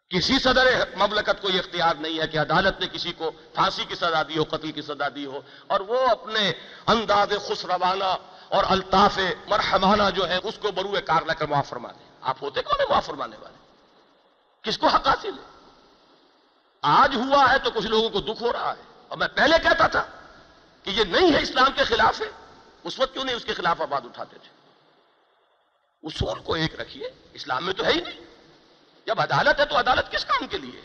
کسی صدر مملکت کو یہ اختیار نہیں ہے کہ عدالت نے کسی کو پھانسی کی سزا دی ہو، قتل کی سزا دی ہو۔ اور وہ اپنے انداز خسروانہ اور الطاف مرحمانہ جو ہے، اس کو بروئے کار لے کر معاف فرما دیں آپ ہوتے کون ہیں معاف فرمانے والے؟ کس کو حق حاصل ہے؟ آج ہوا ہے تو کچھ لوگوں کو دکھ ہو رہا ہے۔ اور میں پہلے کہتا تھا کہ یہ نہیں ہے اسلام کے خلاف ہے، اس وقت کیوں نہیں اس کے خلاف آباد اٹھاتے تھے؟ اصول کو ایک رکھیے، اسلام میں تو ہے ہی نہیں۔ جب عدالت ہے تو عدالت کس کام کے لیے؟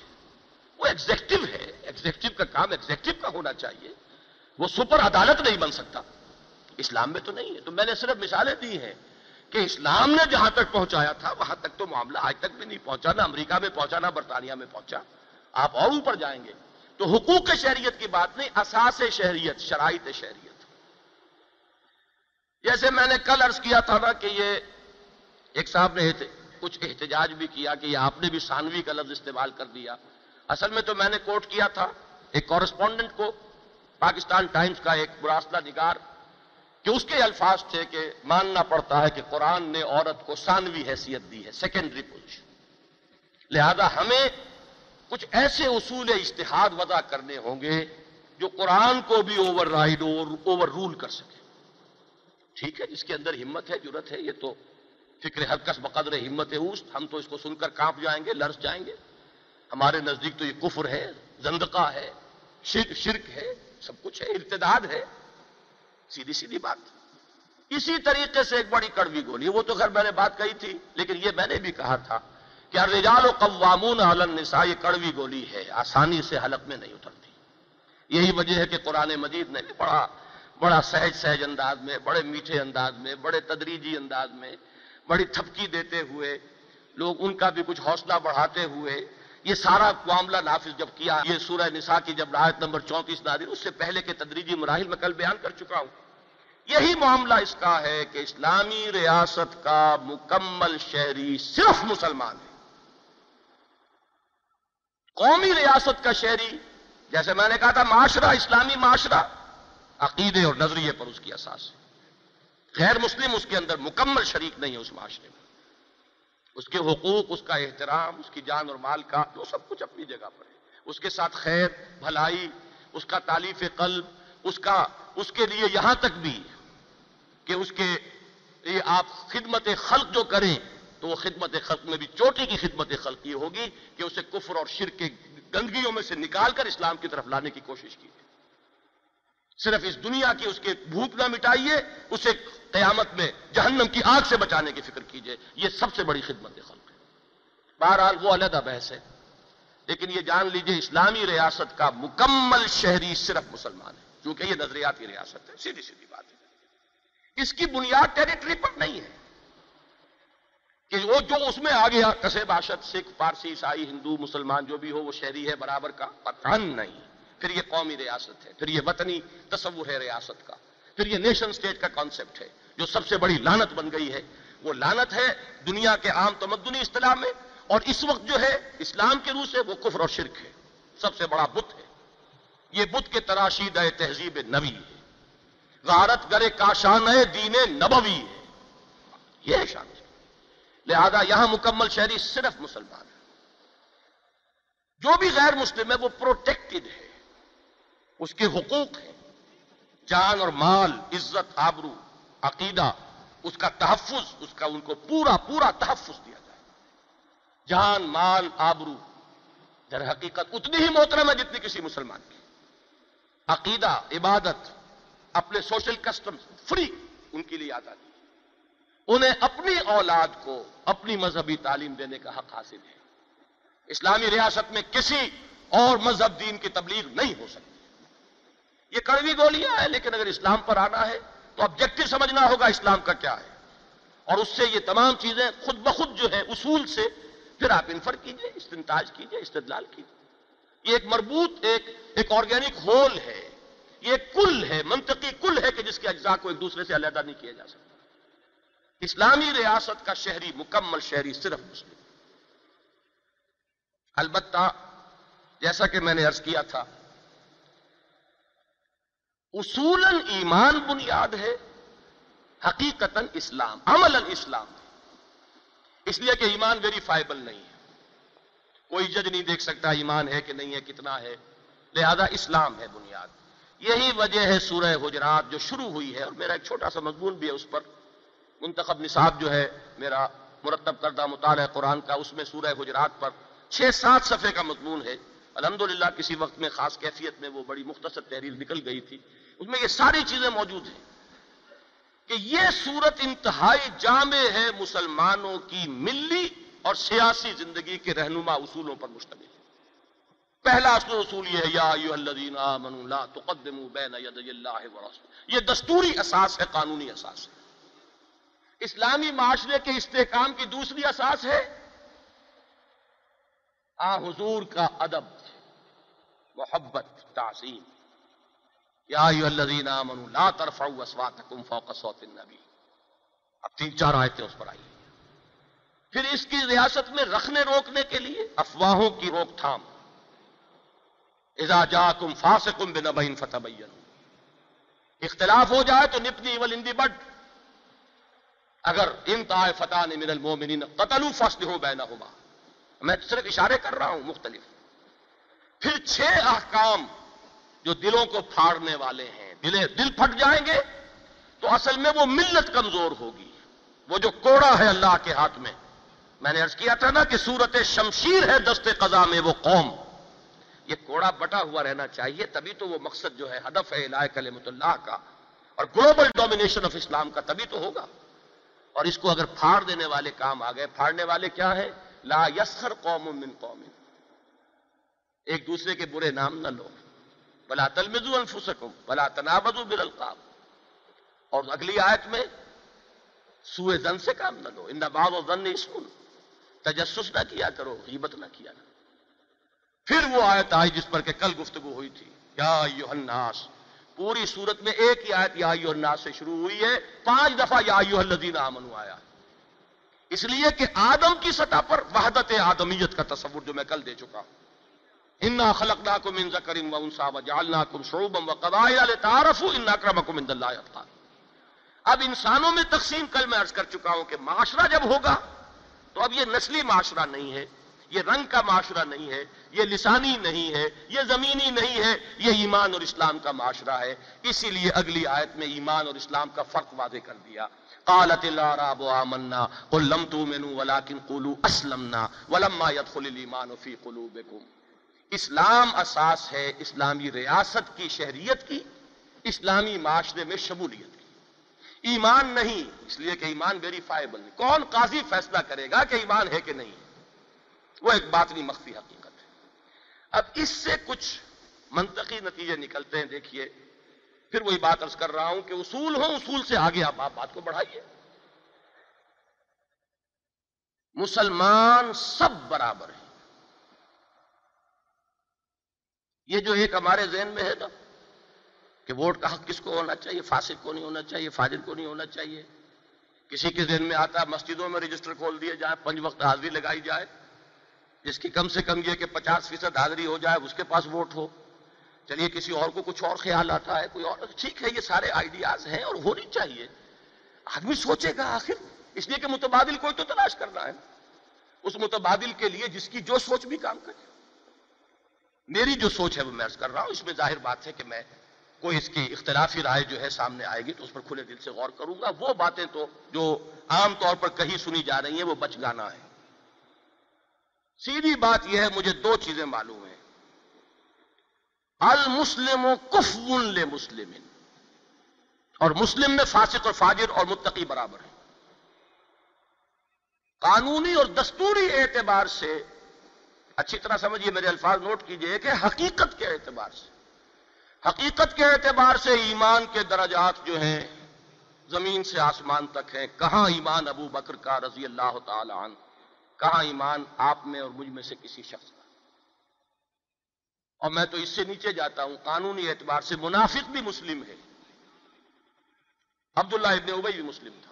وہ ایگزیکٹو ہے ایگزیکٹو کا کام ایگزیکٹو کا ہونا چاہیے۔ وہ سپر عدالت نہیں بن سکتا۔ اسلام میں تو نہیں ہے۔ تو میں نے صرف مثالیں دی ہیں کہ اسلام نے جہاں تک پہنچایا تھا، وہاں تک تو معاملہ آج تک بھی نہیں پہنچا، نہ امریکہ میں پہنچا، نہ برطانیہ میں پہنچا۔ آپ اور اوپر جائیں گے۔ تو حقوق شہریت کی بات نہیں، اساس شہریت، شرائط شہریت۔ جیسے میں نے کل عرض کیا تھا نا کہ یہ ایک صاحب نے کچھ احتجاج بھی کیا کہ یہ آپ نے بھی ثانوی کا لفظ استعمال کر دیا۔ اصل میں تو میں نے کوٹ کیا تھا ایک کورسپونڈنٹ کو، پاکستان ٹائمز کا ایک براسلہ نگار، کہ اس کے الفاظ تھے کہ ماننا پڑتا ہے کہ قرآن نے عورت کو ثانوی حیثیت دی ہے سیکنڈری پوزیشن لہذا ہمیں کچھ ایسے اصول اشتہاد وضع کرنے ہوں گے جو قرآن کو بھی اوور رائڈ اوور رول کر سکے۔ ٹھیک ہے، جس کے اندر ہمت ہے ضرورت ہے، یہ تو فکر حرکت بقدر ہمت اوست ہم تو اس کو سن کر کانپ جائیں گے لرس جائیں گے۔ ہمارے نزدیک تو یہ کفر ہے، زندقہ ہے شرک ہے، سب کچھ ہے، ارتداد ہے۔ سیدھی سیدھی بات۔ اسی طریقے سے ایک بڑی کڑوی گولی، وہ تو خیر میں نے بات کہی تھی، لیکن یہ میں نے بھی کہا تھا۔ کہ الرجال و قوامون علی النساء، یہ کڑوی گولی ہے، آسانی سے حلق میں نہیں اترتی۔ یہی وجہ ہے کہ قرآن مجید نے بھی بڑا بڑا سہج سہج انداز میں، بڑے میٹھے انداز میں، بڑے تدریجی انداز میں، بڑی تھپکی دیتے ہوئے، لوگ ان کا بھی کچھ حوصلہ بڑھاتے ہوئے، یہ سارا معاملہ نافذ جب کیا۔ یہ سورہ نساء کی جب رایت نمبر چونتیس نادر اس سے پہلے کے تدریجی مراحل میں کل بیان کر چکا ہوں۔ یہی معاملہ اس کا ہے کہ اسلامی ریاست کا مکمل شہری صرف مسلمان ہے۔ قومی ریاست کا شہری، جیسے میں نے کہا تھا، معاشرہ، اسلامی معاشرہ، عقیدے اور نظریے پر اس کی اساس ہے۔ غیر مسلم اس کے اندر مکمل شریک نہیں ہے اس معاشرے میں۔ اس کے حقوق، اس کا احترام، اس کی جان اور مال کا وہ سب کچھ اپنی جگہ پر ہے۔ اس کے ساتھ خیر، بھلائی، اس کا تعلیف قلب، اس کا، اس کے لیے یہاں تک بھی کہ اس کے یہ آپ خدمت خلق جو کریں تو وہ خدمت خلق میں بھی چوٹی کی خدمت خلق یہ ہوگی کہ اسے کفر اور شرک کے گندگیوں میں سے نکال کر اسلام کی طرف لانے کی کوشش کی صرف اس دنیا کی اس کے بھوک نہ مٹائیے، اسے قیامت میں جہنم کی آگ سے بچانے کی فکر کیجیے۔ یہ سب سے بڑی خدمت خلق ہے۔ بہرحال وہ علیحدہ بحث ہے۔ لیکن یہ جان لیجیے، اسلامی ریاست کا مکمل شہری صرف مسلمان ہے۔ کیونکہ یہ نظریاتی ریاست ہے، سیدھی سیدھی بات ہے۔ اس کی بنیاد ٹیریٹری پر نہیں ہے۔ کہ وہ جو اس میں آ گیا کسے باشد سکھ پارسی عیسائی، ہندو، مسلمان، جو بھی ہو، وہ شہری ہے، برابر کا پتان نہیں۔ پھر یہ قومی ریاست ہے، پھر یہ وطنی تصور ہے ریاست کا۔ پھر یہ نیشن سٹیٹ کا کانسیپٹ ہے، جو سب سے بڑی لانت بن گئی ہے۔ وہ لانت ہے دنیا کے عام تمدنی اصطلاح میں، اور اس وقت جو ہے، اسلام کے روح سے وہ کفر اور شرک ہے۔ سب سے بڑا بت ہے۔ یہ بت کے تراشید تہذیب نبی ہے۔ غارت گرے کاشان دین نبوی ہے۔ یہ ہے شان۔ لہذا یہاں مکمل شہری صرف مسلمان ہے جو بھی غیر مسلم ہے وہ پروٹیکٹڈ ہے۔ اس کے حقوق ہیں۔ جان اور مال، عزت، آبرو، عقیدہ، اس کا تحفظ، اس کا ان کو پورا پورا تحفظ دیا جائے۔ جان، مال، آبرو، در حقیقت اتنی ہی محترم ہے جتنی کسی مسلمان کی۔ عقیدہ، عبادت، اپنے سوشل کسٹم فری ان کے لیے آزادی۔ انہیں اپنی اولاد کو اپنی مذہبی تعلیم دینے کا حق حاصل ہے۔ اسلامی ریاست میں کسی اور مذہب دین کی تبلیغ نہیں ہو سکتی۔ یہ کڑوی گولیاں ہیں، لیکن اگر اسلام پر آنا ہے تو آبجیکٹو سمجھنا ہوگا اسلام کا کیا ہے۔ اور اس سے یہ تمام چیزیں خود بخود جو ہے اصول سے پھر آپ انفر کیجیے، استنتاج کیجیے، استدلال کیجیے۔ یہ ایک مربوط، ایک ایک آرگینک ہول ہے۔ یہ ایک کل ہے، منطقی کل ہے کہ جس کے اجزاء کو ایک دوسرے سے علیحدہ نہیں کیا جا سکتا۔ اسلامی ریاست کا شہری مکمل شہری صرف مسلم۔ البتہ جیسا کہ میں نے ارض کیا تھا، اصولاً ایمان بنیاد ہے حقیقت اسلام عمل اسلام۔ اس لیے کہ ایمان ویریفائبل نہیں ہے۔ کوئی جج نہیں دیکھ سکتا ایمان ہے کہ نہیں ہے، کتنا ہے۔ لہذا اسلام ہے بنیاد۔ یہی وجہ ہے سورہ حجرات جو شروع ہوئی ہے اور میرا ایک چھوٹا سا مضمون بھی ہے اس پر۔ منتخب نصاب جو ہے، میرا مرتب کردہ مطالعہ قرآن کا، اس میں سورہ حجرات پر چھ سات صفحے کا مضمون ہے۔ الحمدللہ، کسی وقت میں خاص کیفیت میں وہ بڑی مختصر تحریر نکل گئی تھی۔ اس میں یہ ساری چیزیں موجود ہیں کہ یہ صورت انتہائی جامع ہے مسلمانوں کی ملی اور سیاسی زندگی کے رہنما اصولوں پر مشتمل۔ ہے پہلا اصل اصول یہ ہے، یا الذین آمنوا، لا تقدموا بین یدی اللہ ورسول یہ دستوری اساس ہے، قانونی اساس۔ ہے اسلامی معاشرے کے استحکام کی دوسری اساس ہے۔ آ حضور کا ادب، محبت، تعظیم۔ یا الذین آمنوا لا ترفعوا اصواتکم فوق صوت النبی۔ اب تین چار آیتیں اس پر آئی۔ پھر اس کی ریاست میں رکھنے روکنے کے لیے افواہوں کی روک تھام۔ اذا جاکم فاسقم بنبین فتبینوا۔ اختلاف ہو جائے تو نپنی ولندی بڈ اگر ان طائفتان من المومنین قتلوا فاصلحوا بینہما۔ میں صرف اشارے کر رہا ہوں، مختلف۔ پھر چھ احکام جو دلوں کو پھاڑنے والے ہیں دلے دل پھٹ جائیں گے تو اصل میں وہ ملت کمزور ہوگی۔ وہ جو کوڑا ہے اللہ کے ہاتھ میں۔ میں نے ارض کیا تھا نا کہ صورت شمشیر ہے دست قضا میں وہ قوم۔ یہ کوڑا بٹا ہوا رہنا چاہیے، تبھی تو وہ مقصد جو ہے، ہدف ہے الہ کلمت اللہ کا۔ اور گلوبل ڈومینیشن آف اسلام کا تبھی تو ہوگا۔ اور اس کو اگر پھاڑ دینے والے کام آ گئے، پھاڑنے والے کیا ہیں؟ لا یسخر قوم من قوم. ایک دوسرے کے برے نام نہ لو. بلا تلمزو انفسکم بلا تنابزو بالالقاب. اور اگلی آیت میں سوئے زن سے کام نہ لو. ان بعض و ظن اسکن تجسس نہ کیا کرو، غیبت نہ کیا کرو. پھر وہ آیت آئی جس پر کہ کل گفتگو ہوئی تھی. یا ایوہ الناس پوری صورت میں ایک ہی آیت یا الناس سے شروع ہوئی ہے، پانچ دفعہ یا الذین آمنوا آیا۔ اس لیے کہ آدم کی سطح پر وحدت آدمیت کا تصور جو میں کل دے چکا ہوں۔ انا خلق خلقناکم من ذکر و انسا و وجعلناکم شعوبا وقبائل لتعارفوا ان اکرمکم عند اللہ اتقاکم اب انسانوں میں تقسیم کل میں عرض کر چکا ہوں کہ معاشرہ جب ہوگا تو اب یہ نسلی معاشرہ نہیں ہے۔ یہ رنگ کا معاشرہ نہیں ہے، یہ لسانی نہیں ہے، یہ زمینی نہیں ہے، یہ ایمان اور اسلام کا معاشرہ ہے۔ اسی لیے اگلی آیت میں ایمان اور اسلام کا فرق واضح کر دیا۔ قالت العراب آمنا، قل لم تؤمنوا ولكن قولوا اسلمنا ولما يدخل الايمان في قلوبكم۔ اسلام اساس ہے اسلامی ریاست کی شہریت کی، اسلامی معاشرے میں شمولیت کی۔ ایمان نہیں، اس لیے کہ ایمان ویریفائبل نہیں۔ کون قاضی فیصلہ کرے گا کہ ایمان ہے کہ نہیں؟ وہ ایک باطنی مخفی حقیقت ہے۔ اب اس سے کچھ منطقی نتیجے نکلتے ہیں، دیکھیے۔ پھر وہی بات ارز کر رہا ہوں کہ اصول ہوں، اصول سے آگے آپ آپ بات کو بڑھائیے۔ مسلمان سب برابر ہیں۔ یہ جو ایک ہمارے ذہن میں ہے نا، کہ ووٹ کا حق کس کو ہونا چاہیے؟ فاسق کو نہیں ہونا چاہیے، فاجر کو نہیں ہونا چاہیے۔ کسی کے ذہن میں آتا مسجدوں میں رجسٹر کھول دیے جائے پنج وقت حاضری لگائی جائے۔ جس کی کم سے کم یہ کہ پچاس فیصد حاضری ہو جائے، اس کے پاس ووٹ ہو۔ چلیے، کسی اور کو کچھ اور خیال آتا ہے، کوئی اور۔ ٹھیک ہے، یہ سارے آئیڈیاز ہیں اور ہونی چاہیے۔ آدمی سوچے گا آخر، اس لیے کہ متبادل کوئی تو تلاش کرنا ہے۔ اس متبادل کے لیے جس کی جو سوچ بھی کام کرے۔ میری جو سوچ ہے، وہ میں کر رہا ہوں، اس میں ظاہر بات ہے کہ میں کوئی اس کی اختلافی رائے جو ہے سامنے آئے گی تو اس پر کھلے دل سے غور کروں گا۔ وہ باتیں تو جو عام طور پر کہیں سنی جا رہی ہیں، وہ بچ گانا ہے۔ سیدھی بات یہ ہے، مجھے دو چیزیں معلوم ہیں۔ المسلم و لے مسلم اور مسلم میں فاسق اور فاجر اور متقی برابر ہے قانونی اور دستوری اعتبار سے، اچھی طرح سمجھیے میرے الفاظ، نوٹ کیجیے کہ حقیقت کے اعتبار سے، حقیقت کے اعتبار سے ایمان کے درجات جو ہیں، زمین سے آسمان تک ہیں۔ کہاں ایمان ابو بکر کا رضی اللہ تعالی عنہ؟ کہاں ایمان آپ میں اور مجھ میں سے کسی شخص کا اور میں تو اس سے نیچے جاتا ہوں، قانونی اعتبار سے منافق بھی مسلم ہے۔ عبداللہ ابن ابئی بھی مسلم تھا۔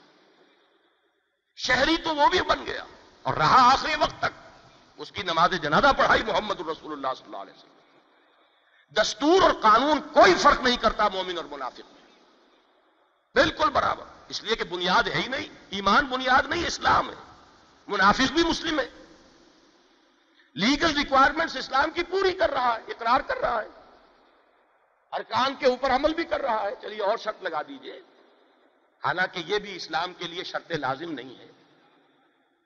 شہری تو وہ بھی بن گیا۔ اور رہا آخری وقت تک۔ اس کی نماز جنازہ پڑھائی محمد الرسول اللہ صلی اللہ علیہ وسلم۔ دستور اور قانون کوئی فرق نہیں کرتا مومن اور منافق میں۔ بالکل برابر۔ اس لیے کہ بنیاد ہے ہی نہیں۔ ایمان بنیاد نہیں، اسلام ہے۔ منافق بھی مسلم ہے۔ لیگل ریکوائرمنٹس اسلام کی پوری کر رہا ہے، اقرار کر رہا ہے۔ ارکان کے اوپر عمل بھی کر رہا ہے۔ چلیے اور شرط لگا دیجیے۔ حالانکہ یہ بھی اسلام کے لیے شرط لازم نہیں ہے۔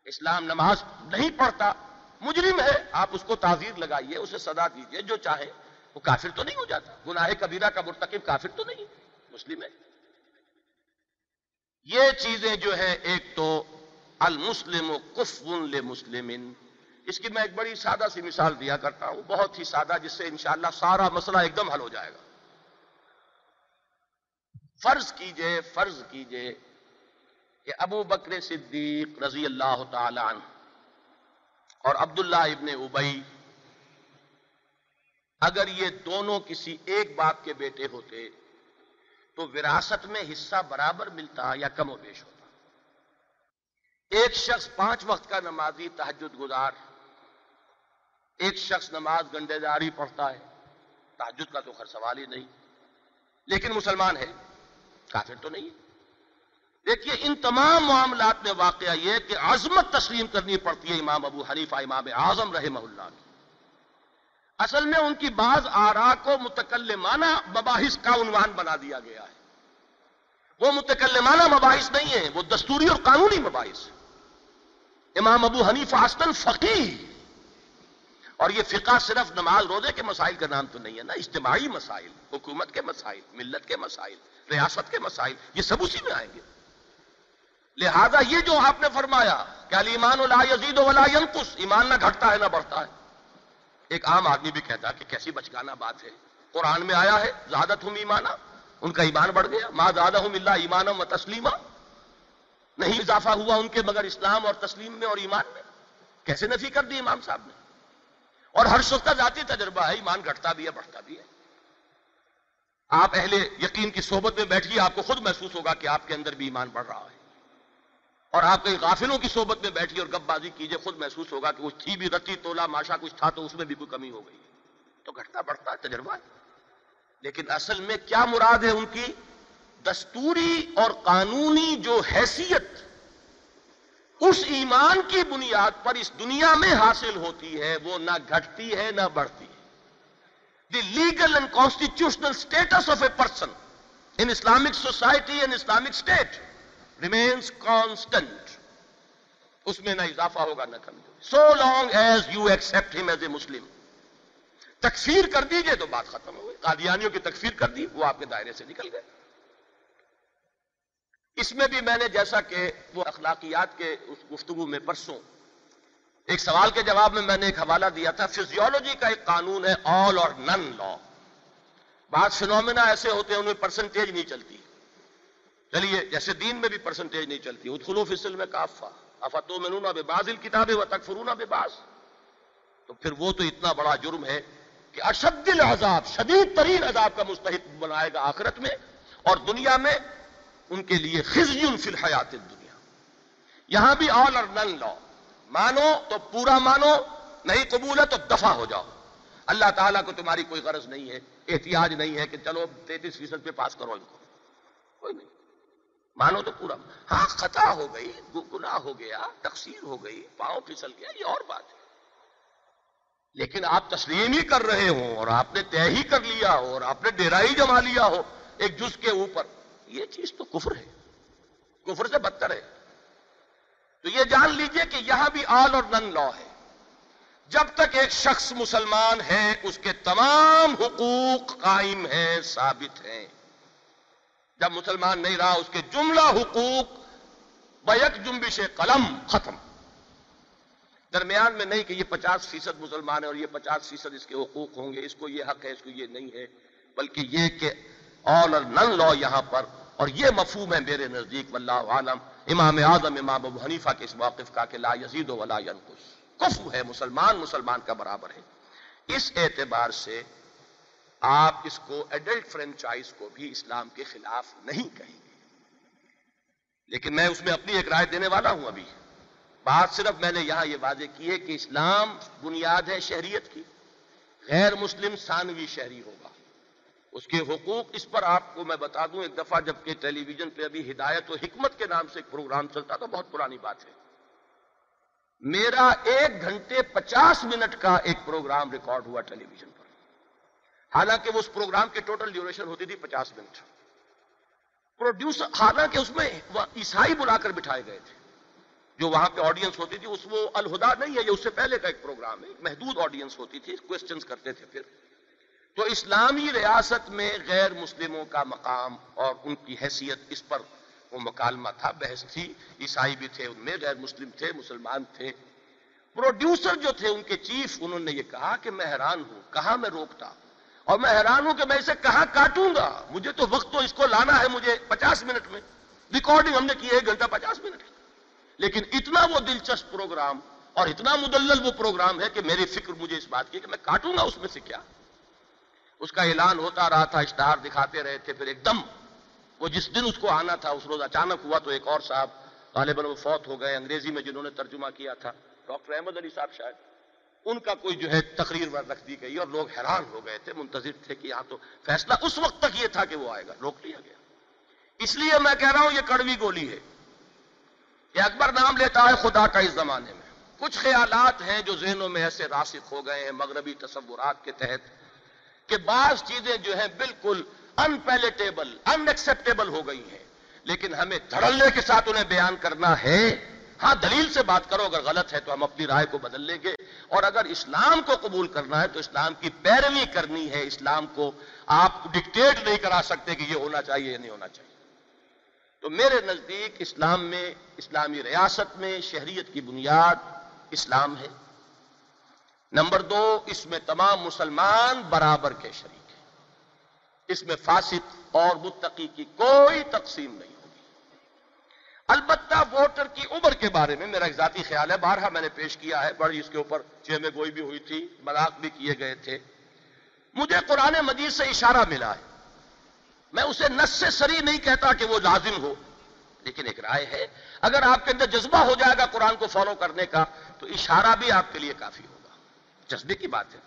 اسلام نماز نہیں پڑھتا، مجرم ہے۔ آپ اس کو تعزیر لگائیے، اسے صدا دیجیے جو چاہے۔ وہ کافر تو نہیں ہو جاتا۔ گناہ کبیرہ کا مرتکب کافر تو نہیں مسلم ہے۔ یہ چیزیں جو ہے ایک تو المسلم لمسلم۔ اس کی میں ایک بڑی سادہ سی مثال دیا کرتا ہوں، بہت ہی سادہ، جس سے انشاءاللہ سارا مسئلہ ایک دم حل ہو جائے گا۔ فرض کیجیے فرض کیجیے کہ ابو بکر صدیق رضی اللہ تعالی عنہ اور عبداللہ ابن ابئی اگر یہ دونوں کسی ایک باپ کے بیٹے ہوتے تو وراثت میں حصہ برابر ملتا یا کم و بیش ہوتا۔ ایک شخص پانچ وقت کا نمازی تحجد گزار، ایک شخص نماز گنڈے داری پڑھتا ہے تحجد کا تو خر سوال ہی نہیں۔ لیکن مسلمان ہے، کافر تو نہیں دیکھیے، ان تمام معاملات میں واقعہ یہ کہ عظمت تسلیم کرنی پڑتی ہے امام ابو حنیفہ، امام اعظم رحمہ اللہ کی۔ اصل میں ان کی بعض آرا کو متکلمانہ مباحث کا عنوان بنا دیا گیا ہے۔ وہ متکلمانہ مباحث نہیں ہیں، وہ دستوری اور قانونی مباحث امام ابو حنیف آستن فقی اور یہ فقہ صرف نماز روزے کے مسائل کا نام تو نہیں ہے نا، اجتماعی مسائل، حکومت کے مسائل، ملت کے مسائل، ریاست کے مسائل، یہ سب اسی میں آئیں گے۔ لہذا یہ جو آپ نے فرمایا کہ ایمان لا یزید ولا ینقص، ایمان نہ گھٹتا ہے نہ بڑھتا ہے۔ ایک عام آدمی بھی کہتا کہ کیسی بچکانا بات ہے۔ قرآن میں آیا ہے زیادت ہوں ایمانا، ان کا ایمان بڑھ گیا۔ ماں زیادہ ہوں اللہ ایمانم و تسلیمہ نہیں اضافہ ہوا ان کے مگر اسلام اور تسلیم میں اور ایمان میں۔ کیسے نفی کر دی امام صاحب نے؟ اور ہر شخص کا ذاتی تجربہ ہے، ایمان گھٹتا بھی ہے، بڑھتا بھی ہے۔ آپ اہل یقین کی صحبت میں بیٹھیے، آپ کو خود محسوس ہوگا کہ آپ کے اندر بھی ایمان بڑھ رہا ہے۔ اور آپ کئی غافلوں کی صحبت میں بیٹھیے اور گپ بازی کیجیے، خود محسوس ہوگا کہ کچھ تھی بھی رتی، تولا، ماشا کچھ تھا تو اس میں بھی کوئی کمی ہو گئی۔ تو گھٹتا بڑھتا تجربہ ہے۔ لیکن اصل میں کیا مراد ہے ان کی؟ دستوری اور قانونی جو حیثیت اس ایمان کی بنیاد پر اس دنیا میں حاصل ہوتی ہے، وہ نہ گھٹتی ہے، نہ بڑھتی ہے۔ The legal and constitutional status of a person in Islamic society and Islamic state remains constant اس میں نہ اضافہ ہوگا، نہ کمی ہوگی۔ So long as you accept him as a Muslim تکفیر کر دیجیے تو بات ختم ہو گئی۔ قادیانیوں کی تکفیر کر دی، وہ آپ کے دائرے سے نکل گئے۔ اس میں بھی میں نے جیسا کہ وہ اخلاقیات کے اس گفتگو میں پرسوں ایک سوال کے جواب میں میں نے ایک حوالہ دیا تھا فزیولوجی کا ایک قانون ہے آل اور نن لا بعض فنومنا ایسے ہوتے ہیں ان میں پرسنٹیج نہیں چلتی۔ چلیے، جیسے دین میں بھی پرسنٹیج نہیں چلتی۔ ادخلو فصل میں کافا افتو میں بے باز کتابیں و تک فرونا بے باز تو پھر وہ تو اتنا بڑا جرم ہے کہ اشد العذاب، شدید ترین عذاب کا مستحق بنائے گا آخرت میں اور دنیا میں ان کے لیے خزی فی الحیات دنیا یہاں بھی آل اور نن لا مانو تو پورا مانو، نہیں قبول ہے تو دفع ہو جاؤ۔ اللہ تعالیٰ کو تمہاری کوئی غرض نہیں ہے، احتیاج نہیں ہے کہ چلو تینتیس فیصد پہ پاس کرو ان کو۔ کوئی نہیں۔ مانو تو پورا۔ ہاں خطا ہو گئی، گناہ ہو گیا تقسیم ہو گئی، پاؤں پھسل گیا، یہ اور بات ہے۔ لیکن آپ تسلیم ہی کر رہے ہوں اور آپ نے طے ہی کر لیا ہو اور آپ نے ڈیرا ہی جما لیا ہو، ایک جز کے اوپر۔ یہ چیز تو کفر ہے۔ کفر سے بدتر ہے۔ تو یہ جان لیجیے کہ یہاں بھی آل اور نن لا ہے۔ جب تک ایک شخص مسلمان ہے، اس کے تمام حقوق قائم ہیں، ثابت ہیں۔ جب مسلمان نہیں رہا، اس کے جملہ حقوق بیک جنبش قلم ختم۔ درمیان میں نہیں کہ یہ پچاس فیصد مسلمان ہے اور یہ پچاس فیصد اس کے حقوق ہوں گے، اس کو یہ حق ہے، اس کو یہ نہیں ہے۔ بلکہ یہ کہ آل اور نن لا یہاں پر اور یہ مفہوم ہے میرے نزدیک، واللہ عالم امام اعظم، امام ابو حنیفہ کے اس موقف کا کہ لا یزید ولا ینقص۔ کفو ہے، مسلمان مسلمان کا برابر ہے۔ اس اعتبار سے آپ اس کو ایڈلٹ فرینچائز کو بھی اسلام کے خلاف نہیں کہیں گے۔ لیکن میں اس میں اپنی ایک رائے دینے والا ہوں ابھی۔ بات صرف میں نے یہاں یہ واضح کی ہے کہ اسلام بنیاد ہے شہریت کی۔ غیر مسلم ثانوی شہری ہوگا۔ اس کے حقوق اس پر آپ کو میں بتا دوں، ایک دفعہ جبکہ ٹیلی ویژن پہ ابھی ہدایت و حکمت کے نام سے ایک پروگرام چلتا تھا، بہت پرانی بات ہے۔ میرا ایک گھنٹے پچاس منٹ کا ایک پروگرام ریکارڈ ہوا ٹیلی ویژن پر۔ حالانکہ وہ اس پروگرام کی ٹوٹل ڈیوریشن ہوتی تھی پچاس منٹ۔ پروڈیوسر حالانکہ اس میں عیسائی بلا کر بٹھائے گئے تھے۔ جو وہاں پہ آڈینس ہوتی تھی، اس وہ الہدا نہیں ہے، یہ اس سے پہلے کا ایک پروگرام ہے۔ محدود آڈینس ہوتی تھی کوشچنس کرتے تھے پھر۔ تو اسلامی ریاست میں غیر مسلموں کا مقام اور ان کی حیثیت اس پر وہ مکالمہ تھا، بحث تھی۔ عیسائی بھی تھے ان میں، غیر مسلم تھے، مسلمان تھے۔ پروڈیوسر جو تھے، ان کے چیف، انہوں نے یہ کہا کہ میں حیران ہوں، کہاں میں روکتا؟ اور میں حیران ہوں کہ میں اسے کہاں کاٹوں گا؟ مجھے تو وقت تو اس کو لانا ہے، مجھے پچاس منٹ میں۔ ریکارڈنگ ہم نے کی، ایک گھنٹہ پچاس منٹ۔ لیکن اتنا وہ دلچسپ پروگرام اور اتنا مدلل وہ پروگرام ہے کہ میری فکر مجھے اس بات کی کہ میں کاٹوں گا اس میں سے کیا؟ اس کا اعلان ہوتا رہا تھا، اشتہار دکھاتے رہے تھے، پھر ایک دم وہ جس دن اس کو آنا تھا، اس روز اچانک ہوا تو ایک اور صاحب غالباً وہ فوت ہو گئے، انگریزی میں جنہوں نے ترجمہ کیا تھا، ڈاکٹر احمد علی صاحب شاید، ان کا کوئی جو ہے تقریر رکھ دی گئی اور لوگ حیران ہو گئے تھے، منتظر تھے کہ یہاں تو فیصلہ اس وقت تک یہ تھا کہ وہ آئے گا، روک لیا گیا۔ اس لیے میں کہہ رہا ہوں، یہ کڑوی گولی ہے۔ کہ اکبر نام لیتا ہے خدا کا اس زمانے میں۔ کچھ خیالات ہیں جو ذہنوں میں ایسے راسخ ہو گئے ہیں، مغربی تصورات کے تحت کہ بعض چیزیں جو ہیں بالکل ان پیلیٹیبل ان ایکسپٹیبل ہو گئی ہیں۔ لیکن ہمیں دھڑلنے کے ساتھ انہیں بیان کرنا ہے۔ ہاں دلیل سے بات کرو، اگر غلط ہے تو ہم اپنی رائے کو بدل لیں گے۔ اور اگر اسلام کو قبول کرنا ہے تو اسلام کی پیروی کرنی ہے۔ اسلام کو آپ ڈکٹیٹ نہیں کرا سکتے کہ یہ ہونا چاہیے یا نہیں ہونا چاہیے۔ تو میرے نزدیک اسلام میں، اسلامی ریاست میں شہریت کی بنیاد اسلام ہے۔ نمبر دو، اس میں تمام مسلمان برابر کے شریک ہیں۔ اس میں فاسق اور متقی کی کوئی تقسیم نہیں ہوگی۔ البتہ ووٹر کی عمر کے بارے میں میرا ایک ذاتی خیال ہے بارہ میں نے پیش کیا ہے، بڑی اس کے اوپر چھ گوئی بھی ہوئی تھی، مذاق بھی کیے گئے تھے۔ مجھے قرآن مجید سے اشارہ ملا ہے۔ میں اسے نس سے سری نہیں کہتا کہ وہ لازم ہو، لیکن ایک رائے ہے۔ اگر آپ کے اندر جذبہ ہو جائے گا قرآن کو فالو کرنے کا، تو اشارہ بھی آپ کے لیے کافی ہو جذبے کی بات ہے۔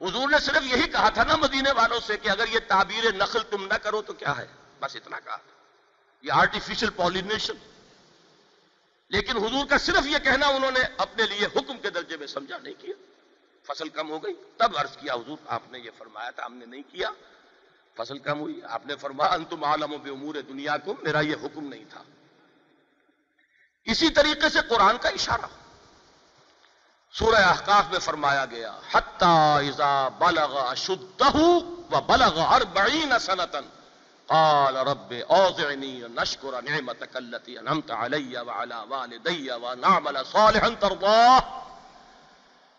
حضور نے صرف یہی کہا تھا نا مدینے والوں سے کہ اگر یہ تعبیر نقل تم نہ کرو تو کیا ہے؟ بس اتنا کہا۔ یہ آرٹیفیشل پالینیشن لیکن حضور کا صرف یہ کہنا انہوں نے اپنے لیے حکم کے درجے میں سمجھا نہیں کیا۔ فصل کم ہو گئی۔ تب عرض کیا حضور، آپ نے یہ فرمایا تھا، ہم نے نہیں کیا۔ فصل کم ہوئی۔ آپ نے فرمایا، انتم عالم بے امور دنیا کو میرا یہ حکم نہیں تھا۔ اسی طریقے سے قرآن کا اشارہ۔ سورہ احقاف میں فرمایا گیا، حتی اذا بلغ اشدہ و بلغ اربعین سنتا، قال رب اوزعنی نشکر نعمتک اللتی انہمت علی وعلا والدی ونعمل صالحا ترضاه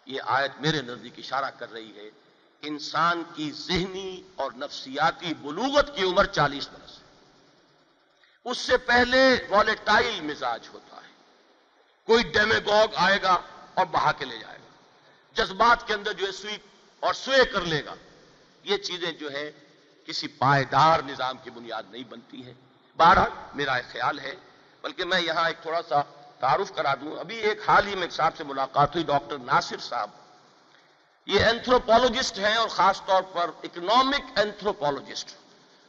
یہ آیت میرے نزدیک اشارہ کر رہی ہے، انسان کی ذہنی اور نفسیاتی بلوغت کی عمر چالیس برس۔ ہے اس سے پہلے والیٹائل مزاج ہوتا ہے۔ کوئی ڈیمیگوگ آئے گا اور بہا کے لے جائے گا۔ جذبات کے اندر جو ہے سوئی اور سوئے کر لے گا۔ یہ چیزیں جو ہے کسی پائیدار نظام کی بنیاد نہیں بنتی ہے بارہ میرا ایک خیال ہے، بلکہ میں یہاں ایک تھوڑا سا تعارف کرا دوں۔ ابھی ایک حال ہی میں ایک صاحب سے ملاقات ہوئی، ڈاکٹر ناصر صاحب۔ یہ اینتھروپولوجسٹ ہیں اور خاص طور پر اکنامک اینتھروپولوجسٹ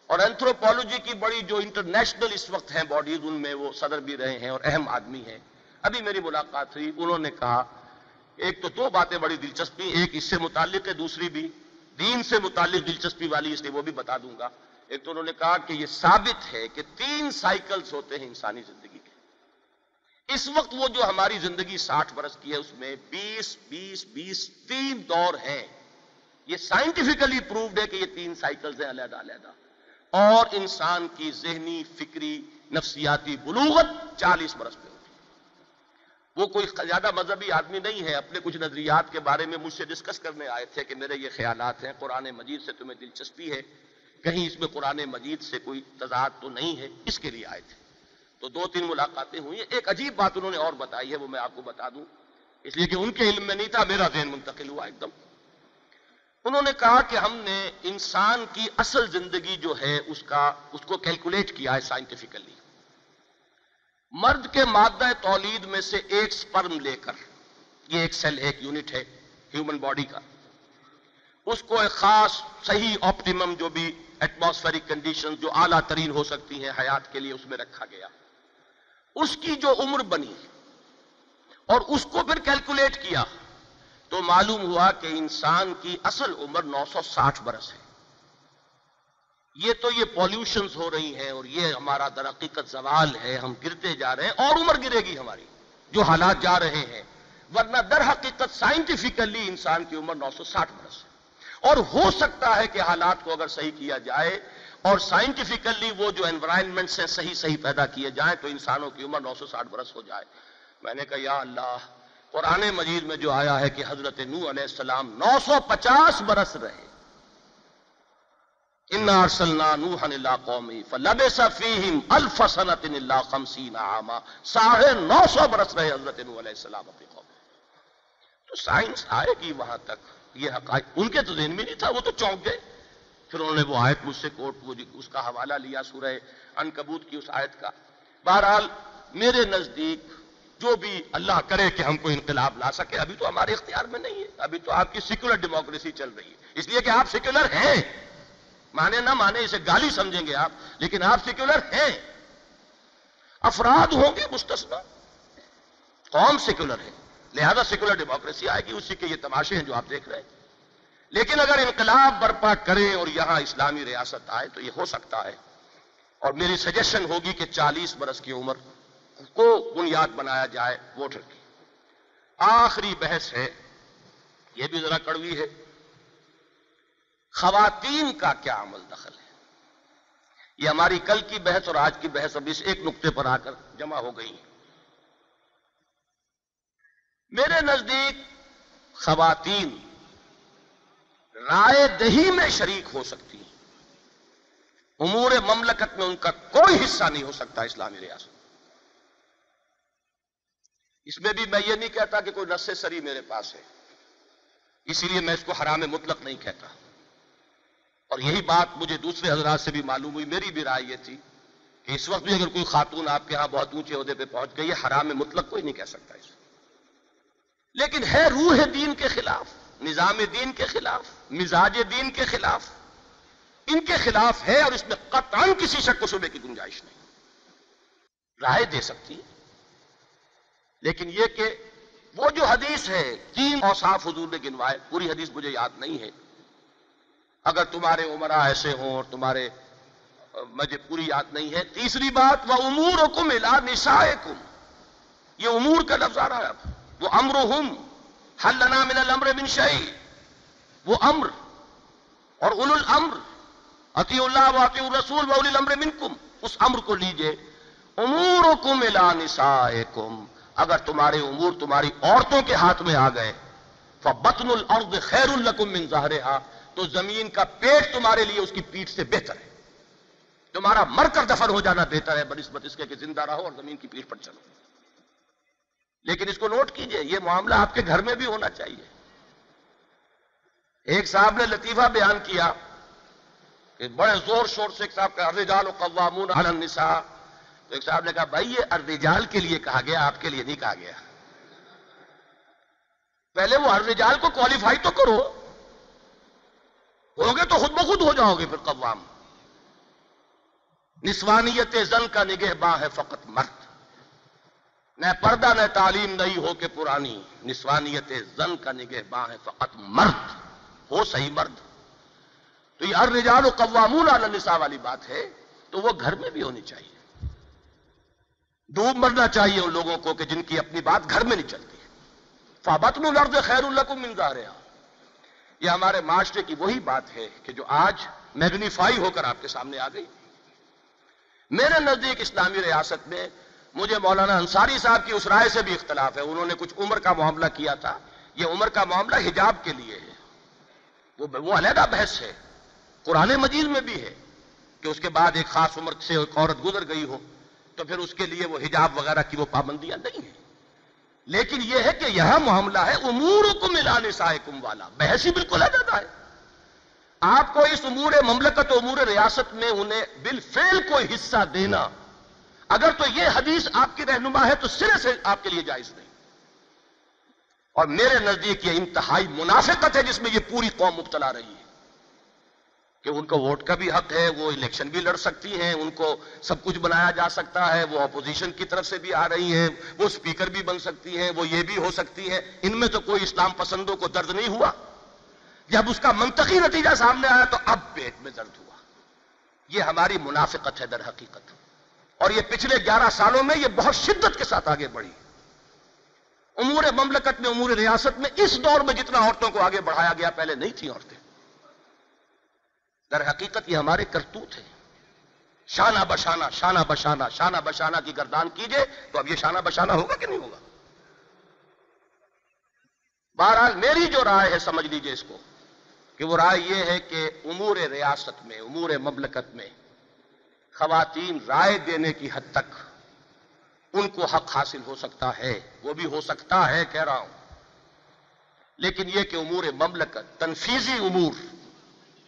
اور اینتھروپولوجی کی بڑی جو انٹرنیشنل اس وقت ہیں باڈیز ان میں وہ صدر بھی رہے ہیں اور اہم آدمی ہیں۔ ابھی میری ملاقات ہوئی، انہوں نے کہا، ایک تو دو باتیں بڑی دلچسپی، ایک اس سے متعلق ہے، دوسری بھی۔ دین سے متعلق دلچسپی والی اس لیے وہ بھی بتا دوں گا۔ ایک تو انہوں نے کہا کہ یہ ثابت ہے کہ تین سائیکلز ہوتے ہیں انسانی زندگی کے۔ اس وقت وہ جو ہماری زندگی ساٹھ برس کی ہے، اس میں بیس بیس بیس، تین دور ہیں۔ یہ سائنٹیفکلی پروفڈ ہے کہ یہ تین سائیکلز ہیں، علیحدہ علیحدہ۔ اور انسان کی ذہنی، فکری، نفسیاتی بلوغت چالیس برس پہ۔ وہ کوئی زیادہ مذہبی آدمی نہیں ہے، اپنے کچھ نظریات کے بارے میں مجھ سے ڈسکس کرنے آئے تھے کہ میرے یہ خیالات ہیں، قرآن مجید سے تمہیں دلچسپی ہے، کہیں اس میں قرآن مجید سے کوئی تضاد تو نہیں ہے، اس کے لیے آئے تھے۔ تو دو تین ملاقاتیں ہوئی ہیں ایک عجیب بات انہوں نے اور بتائی ہے، وہ میں آپ کو بتا دوں۔ اس لیے کہ ان کے علم میں نہیں تھا، میرا ذہن منتقل ہوا ایک دم۔ انہوں نے کہا کہ ہم نے انسان کی اصل زندگی جو ہے، اس کا، اس کو کیلکولیٹ کیا ہے سائنٹیفکلی مرد کے مادہ تولید میں سے ایک سپرم لے کر، یہ ایک سیل، ایک یونٹ ہے ہیومن باڈی کا، اس کو ایک خاص، صحیح آپٹیمم جو بھی ایٹماسفیرک کنڈیشن جو اعلیٰ ترین ہو سکتی ہیں حیات کے لیے اس میں رکھا گیا۔ اس کی جو عمر بنی اور اس کو پھر کیلکولیٹ کیا تو معلوم ہوا کہ انسان کی اصل عمر نو سو ساٹھ برس ہے۔ یہ تو یہ پالیوشنز ہو رہی ہیں اور یہ ہمارا در حقیقت زوال ہے، ہم گرتے جا رہے ہیں اور عمر گرے گی ہماری، جو حالات جا رہے ہیں۔ ورنہ در حقیقت سائنٹیفکلی انسان کی عمر نو سو ساٹھ برس ہے۔ اور ہو سکتا ہے کہ حالات کو اگر صحیح کیا جائے اور سائنٹیفکلی وہ جو انوائرمنٹ سے صحیح صحیح پیدا کیے جائیں تو انسانوں کی عمر نو سو ساٹھ برس ہو جائے۔ میں نے کہا، یا اللہ، قرآن مجید میں جو آیا ہے کہ حضرت نو علیہ السلام نو سو پچاس برس رہے۔ قومی الف سنه الا سنت ساڑھے نو سو برس رہے حضرت نو علیہ السلام اپنی قوم تو سائنس آئے گی وہاں تک۔ یہ حقائق ان کے تو ذہن میں نہیں تھا، وہ تو چونک گئے۔ پھر انہوں نے وہ آیت مجھ سے کوٹ اس کا حوالہ لیا سورہ انکبوت کی اس آیت کا۔ بہرحال میرے نزدیک جو بھی اللہ کرے کہ ہم کو انقلاب لا سکے، ابھی تو ہمارے اختیار میں نہیں ہے۔ ابھی تو آپ کی سیکولر ڈیموکریسی چل رہی ہے۔ اس لیے کہ آپ سیکولر ہیں۔ مانے نہ مانے، اسے گالی سمجھیں گے آپ، لیکن آپ سیکولر ہیں۔ افراد ہوں گے مستثنا قوم سیکولر ہے، لہذا سیکولر ڈیموکریسی آئے گی، اسی کے یہ تماشے ہیں جو آپ دیکھ رہے ہیں۔ لیکن اگر انقلاب برپا کریں اور یہاں اسلامی ریاست آئے تو یہ ہو سکتا ہے۔ اور میری سجیشن ہوگی کہ چالیس برس کی عمر کو بنیاد بنایا جائے ووٹر کی۔ آخری بحث ہے، یہ بھی ذرا کڑوی ہے۔ خواتین کا کیا عمل دخل ہے؟ یہ ہماری کل کی بحث اور آج کی بحث اب اس ایک نقطے پر آ کر جمع ہو گئی ہے میرے نزدیک خواتین رائے دہی میں شریک ہو سکتی ہیں۔ امور مملکت میں ان کا کوئی حصہ نہیں ہو سکتا اسلامی ریاست۔ اس میں بھی میں یہ نہیں کہتا کہ کوئی نس سری میرے پاس ہے۔ اسی لیے میں اس کو حرام مطلق نہیں کہتا۔ اور یہی بات مجھے دوسرے حضرات سے بھی معلوم ہوئی، میری بھی رائے یہ تھی کہ اس وقت بھی اگر کوئی خاتون آپ کے ہاں بہت اونچے عہدے پہ پہنچ گئی ہے، حرام مطلق کوئی نہیں کہہ سکتا اس لیکن ہے روح دین کے خلاف، نظام دین کے خلاف، مزاج دین کے خلاف۔ ان کے خلاف ہے اور اس میں قطعا کسی شک و شبے کی گنجائش نہیں۔ رائے دے سکتی ہے۔ لیکن یہ کہ وہ جو حدیث ہے، تین اوصاف حضور نے گنوائے، پوری حدیث مجھے یاد نہیں ہے۔ اگر تمہارے عمرہ ایسے ہوں اور تمہارے مجھے پوری یاد نہیں ہے، تیسری بات وہ امور حکم الا نسائے یہ امور کا لفظ آ رہا ہے وہ امر ہم حل لنا من الامر من شعی وہ امر اور اول الامر۔ عطی اللہ و عطی الرسول و اول الامر منکم۔ اس امر کو لیجیے۔ امور امورکم الى نسائکم اگر تمہارے امور تمہاری عورتوں کے ہاتھ میں آ گئے، فبطن الارض خیر القم من ظاہرہا تو زمین کا پیٹ تمہارے لیے اس کی پیٹ سے بہتر ہے۔ تمہارا مر کر دفن ہو جانا بہتر ہے، بنسبت اس کے کہ زندہ رہو اور زمین کی پیٹ پر چلو۔ لیکن اس کو نوٹ کیجیے، یہ معاملہ آپ کے گھر میں بھی ہونا چاہیے۔ ایک صاحب نے لطیفہ بیان کیا کہ بڑے زور شور سے ایک صاحب کا، الرجال قوامون علی النساء۔ تو ایک صاحب نے کہا، بھائی، یہ الرجال کے لیے کہا گیا، آپ کے لیے نہیں کہا گیا۔ پہلے وہ الرجال کو کوالیفائی تو کرو۔ ہوگے تو خود بخود ہو جاؤ گے پھر قوام۔ نسوانیت زن کا نگہ باں ہے فقط مرد۔ نہ پردہ نہ تعلیم نہیں ہو کے پرانی۔ نسوانیت زن کا نگہ باں ہے فقط مرد۔ ہو صحیح مرد۔ تو یہ ہر رجال و قوامون علی النساء والی بات ہے، تو وہ گھر میں بھی ہونی چاہیے۔ ڈوب مرنا چاہیے ان لوگوں کو کہ جن کی اپنی بات گھر میں نہیں چلتی۔ فابطن الارض خیر الکم من ظاہرہا یہ ہمارے معاشرے کی وہی بات ہے کہ جو آج میگنیفائی ہو کر آپ کے سامنے آ گئی۔ میرے نزدیک اسلامی ریاست میں مجھے مولانا انصاری صاحب کی اس رائے سے بھی اختلاف ہے۔ انہوں نے کچھ عمر کا معاملہ کیا تھا۔ یہ عمر کا معاملہ حجاب کے لیے ہے۔ وہ علیحدہ بحث ہے۔ قرآن مجید میں بھی ہے کہ اس کے بعد ایک خاص عمر سے ایک عورت گزر گئی ہو تو پھر اس کے لیے وہ حجاب وغیرہ کی وہ پابندیاں نہیں ہیں۔ لیکن یہ ہے کہ یہاں معاملہ ہے امور کو ملا نسائے کم والا۔ بحث ہی بالکل جاتا ہے۔ آپ کو اس امور مملکت و امور ریاست میں انہیں بالفعل کوئی حصہ دینا۔ اگر تو یہ حدیث آپ کی رہنما ہے تو سرے سے آپ کے لیے جائز نہیں۔ اور میرے نزدیک یہ انتہائی منافقت ہے جس میں یہ پوری قوم مبتلا رہی ہے۔ کہ ان کو ووٹ کا بھی حق ہے، وہ الیکشن بھی لڑ سکتی ہیں، ان کو سب کچھ بنایا جا سکتا ہے، وہ اپوزیشن کی طرف سے بھی آ رہی ہیں، وہ سپیکر بھی بن سکتی ہیں، وہ یہ بھی ہو سکتی ہیں۔ ان میں تو کوئی اسلام پسندوں کو درد نہیں ہوا۔ جب اس کا منطقی نتیجہ سامنے آیا تو اب پیٹ میں درد ہوا۔ یہ ہماری منافقت ہے در حقیقت۔ اور یہ پچھلے گیارہ سالوں میں یہ بہت شدت کے ساتھ آگے بڑھی۔ امور مملکت میں، امور ریاست میں اس دور میں جتنا عورتوں کو آگے بڑھایا گیا، پہلے نہیں تھی عورتیں۔ در حقیقت یہ ہمارے کرتوت ہیں۔ شانہ بشانہ شانہ بشانہ شانہ بشانہ کی گردان کیجیے تو اب یہ شانہ بشانہ ہوگا کہ نہیں ہوگا؟ بہرحال میری جو رائے ہے، سمجھ لیجیے اس کو کہ وہ رائے یہ ہے کہ امور ریاست میں، امور مملکت میں خواتین رائے دینے کی حد تک ان کو حق حاصل ہو سکتا ہے۔ وہ بھی ہو سکتا ہے، کہہ رہا ہوں۔ لیکن یہ کہ امور مملکت تنفیزی امور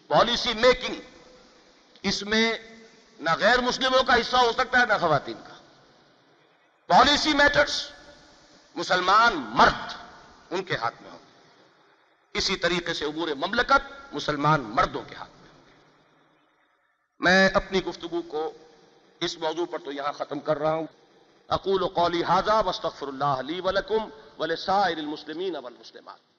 پالیسی میکنگ اس میں نہ غیر مسلموں کا حصہ ہو سکتا ہے، نہ خواتین کا۔ پالیسی میٹرز مسلمان مرد ان کے ہاتھ میں ہوں اسی طریقے سے عبور مملکت، مسلمان مردوں کے ہاتھ میں ہوں میں اپنی گفتگو کو اس موضوع پر تو یہاں ختم کر رہا ہوں۔ اقول و قولی حاضہ وسطر اللہ علی ولکم ولسائر المسلمین والمسلمات۔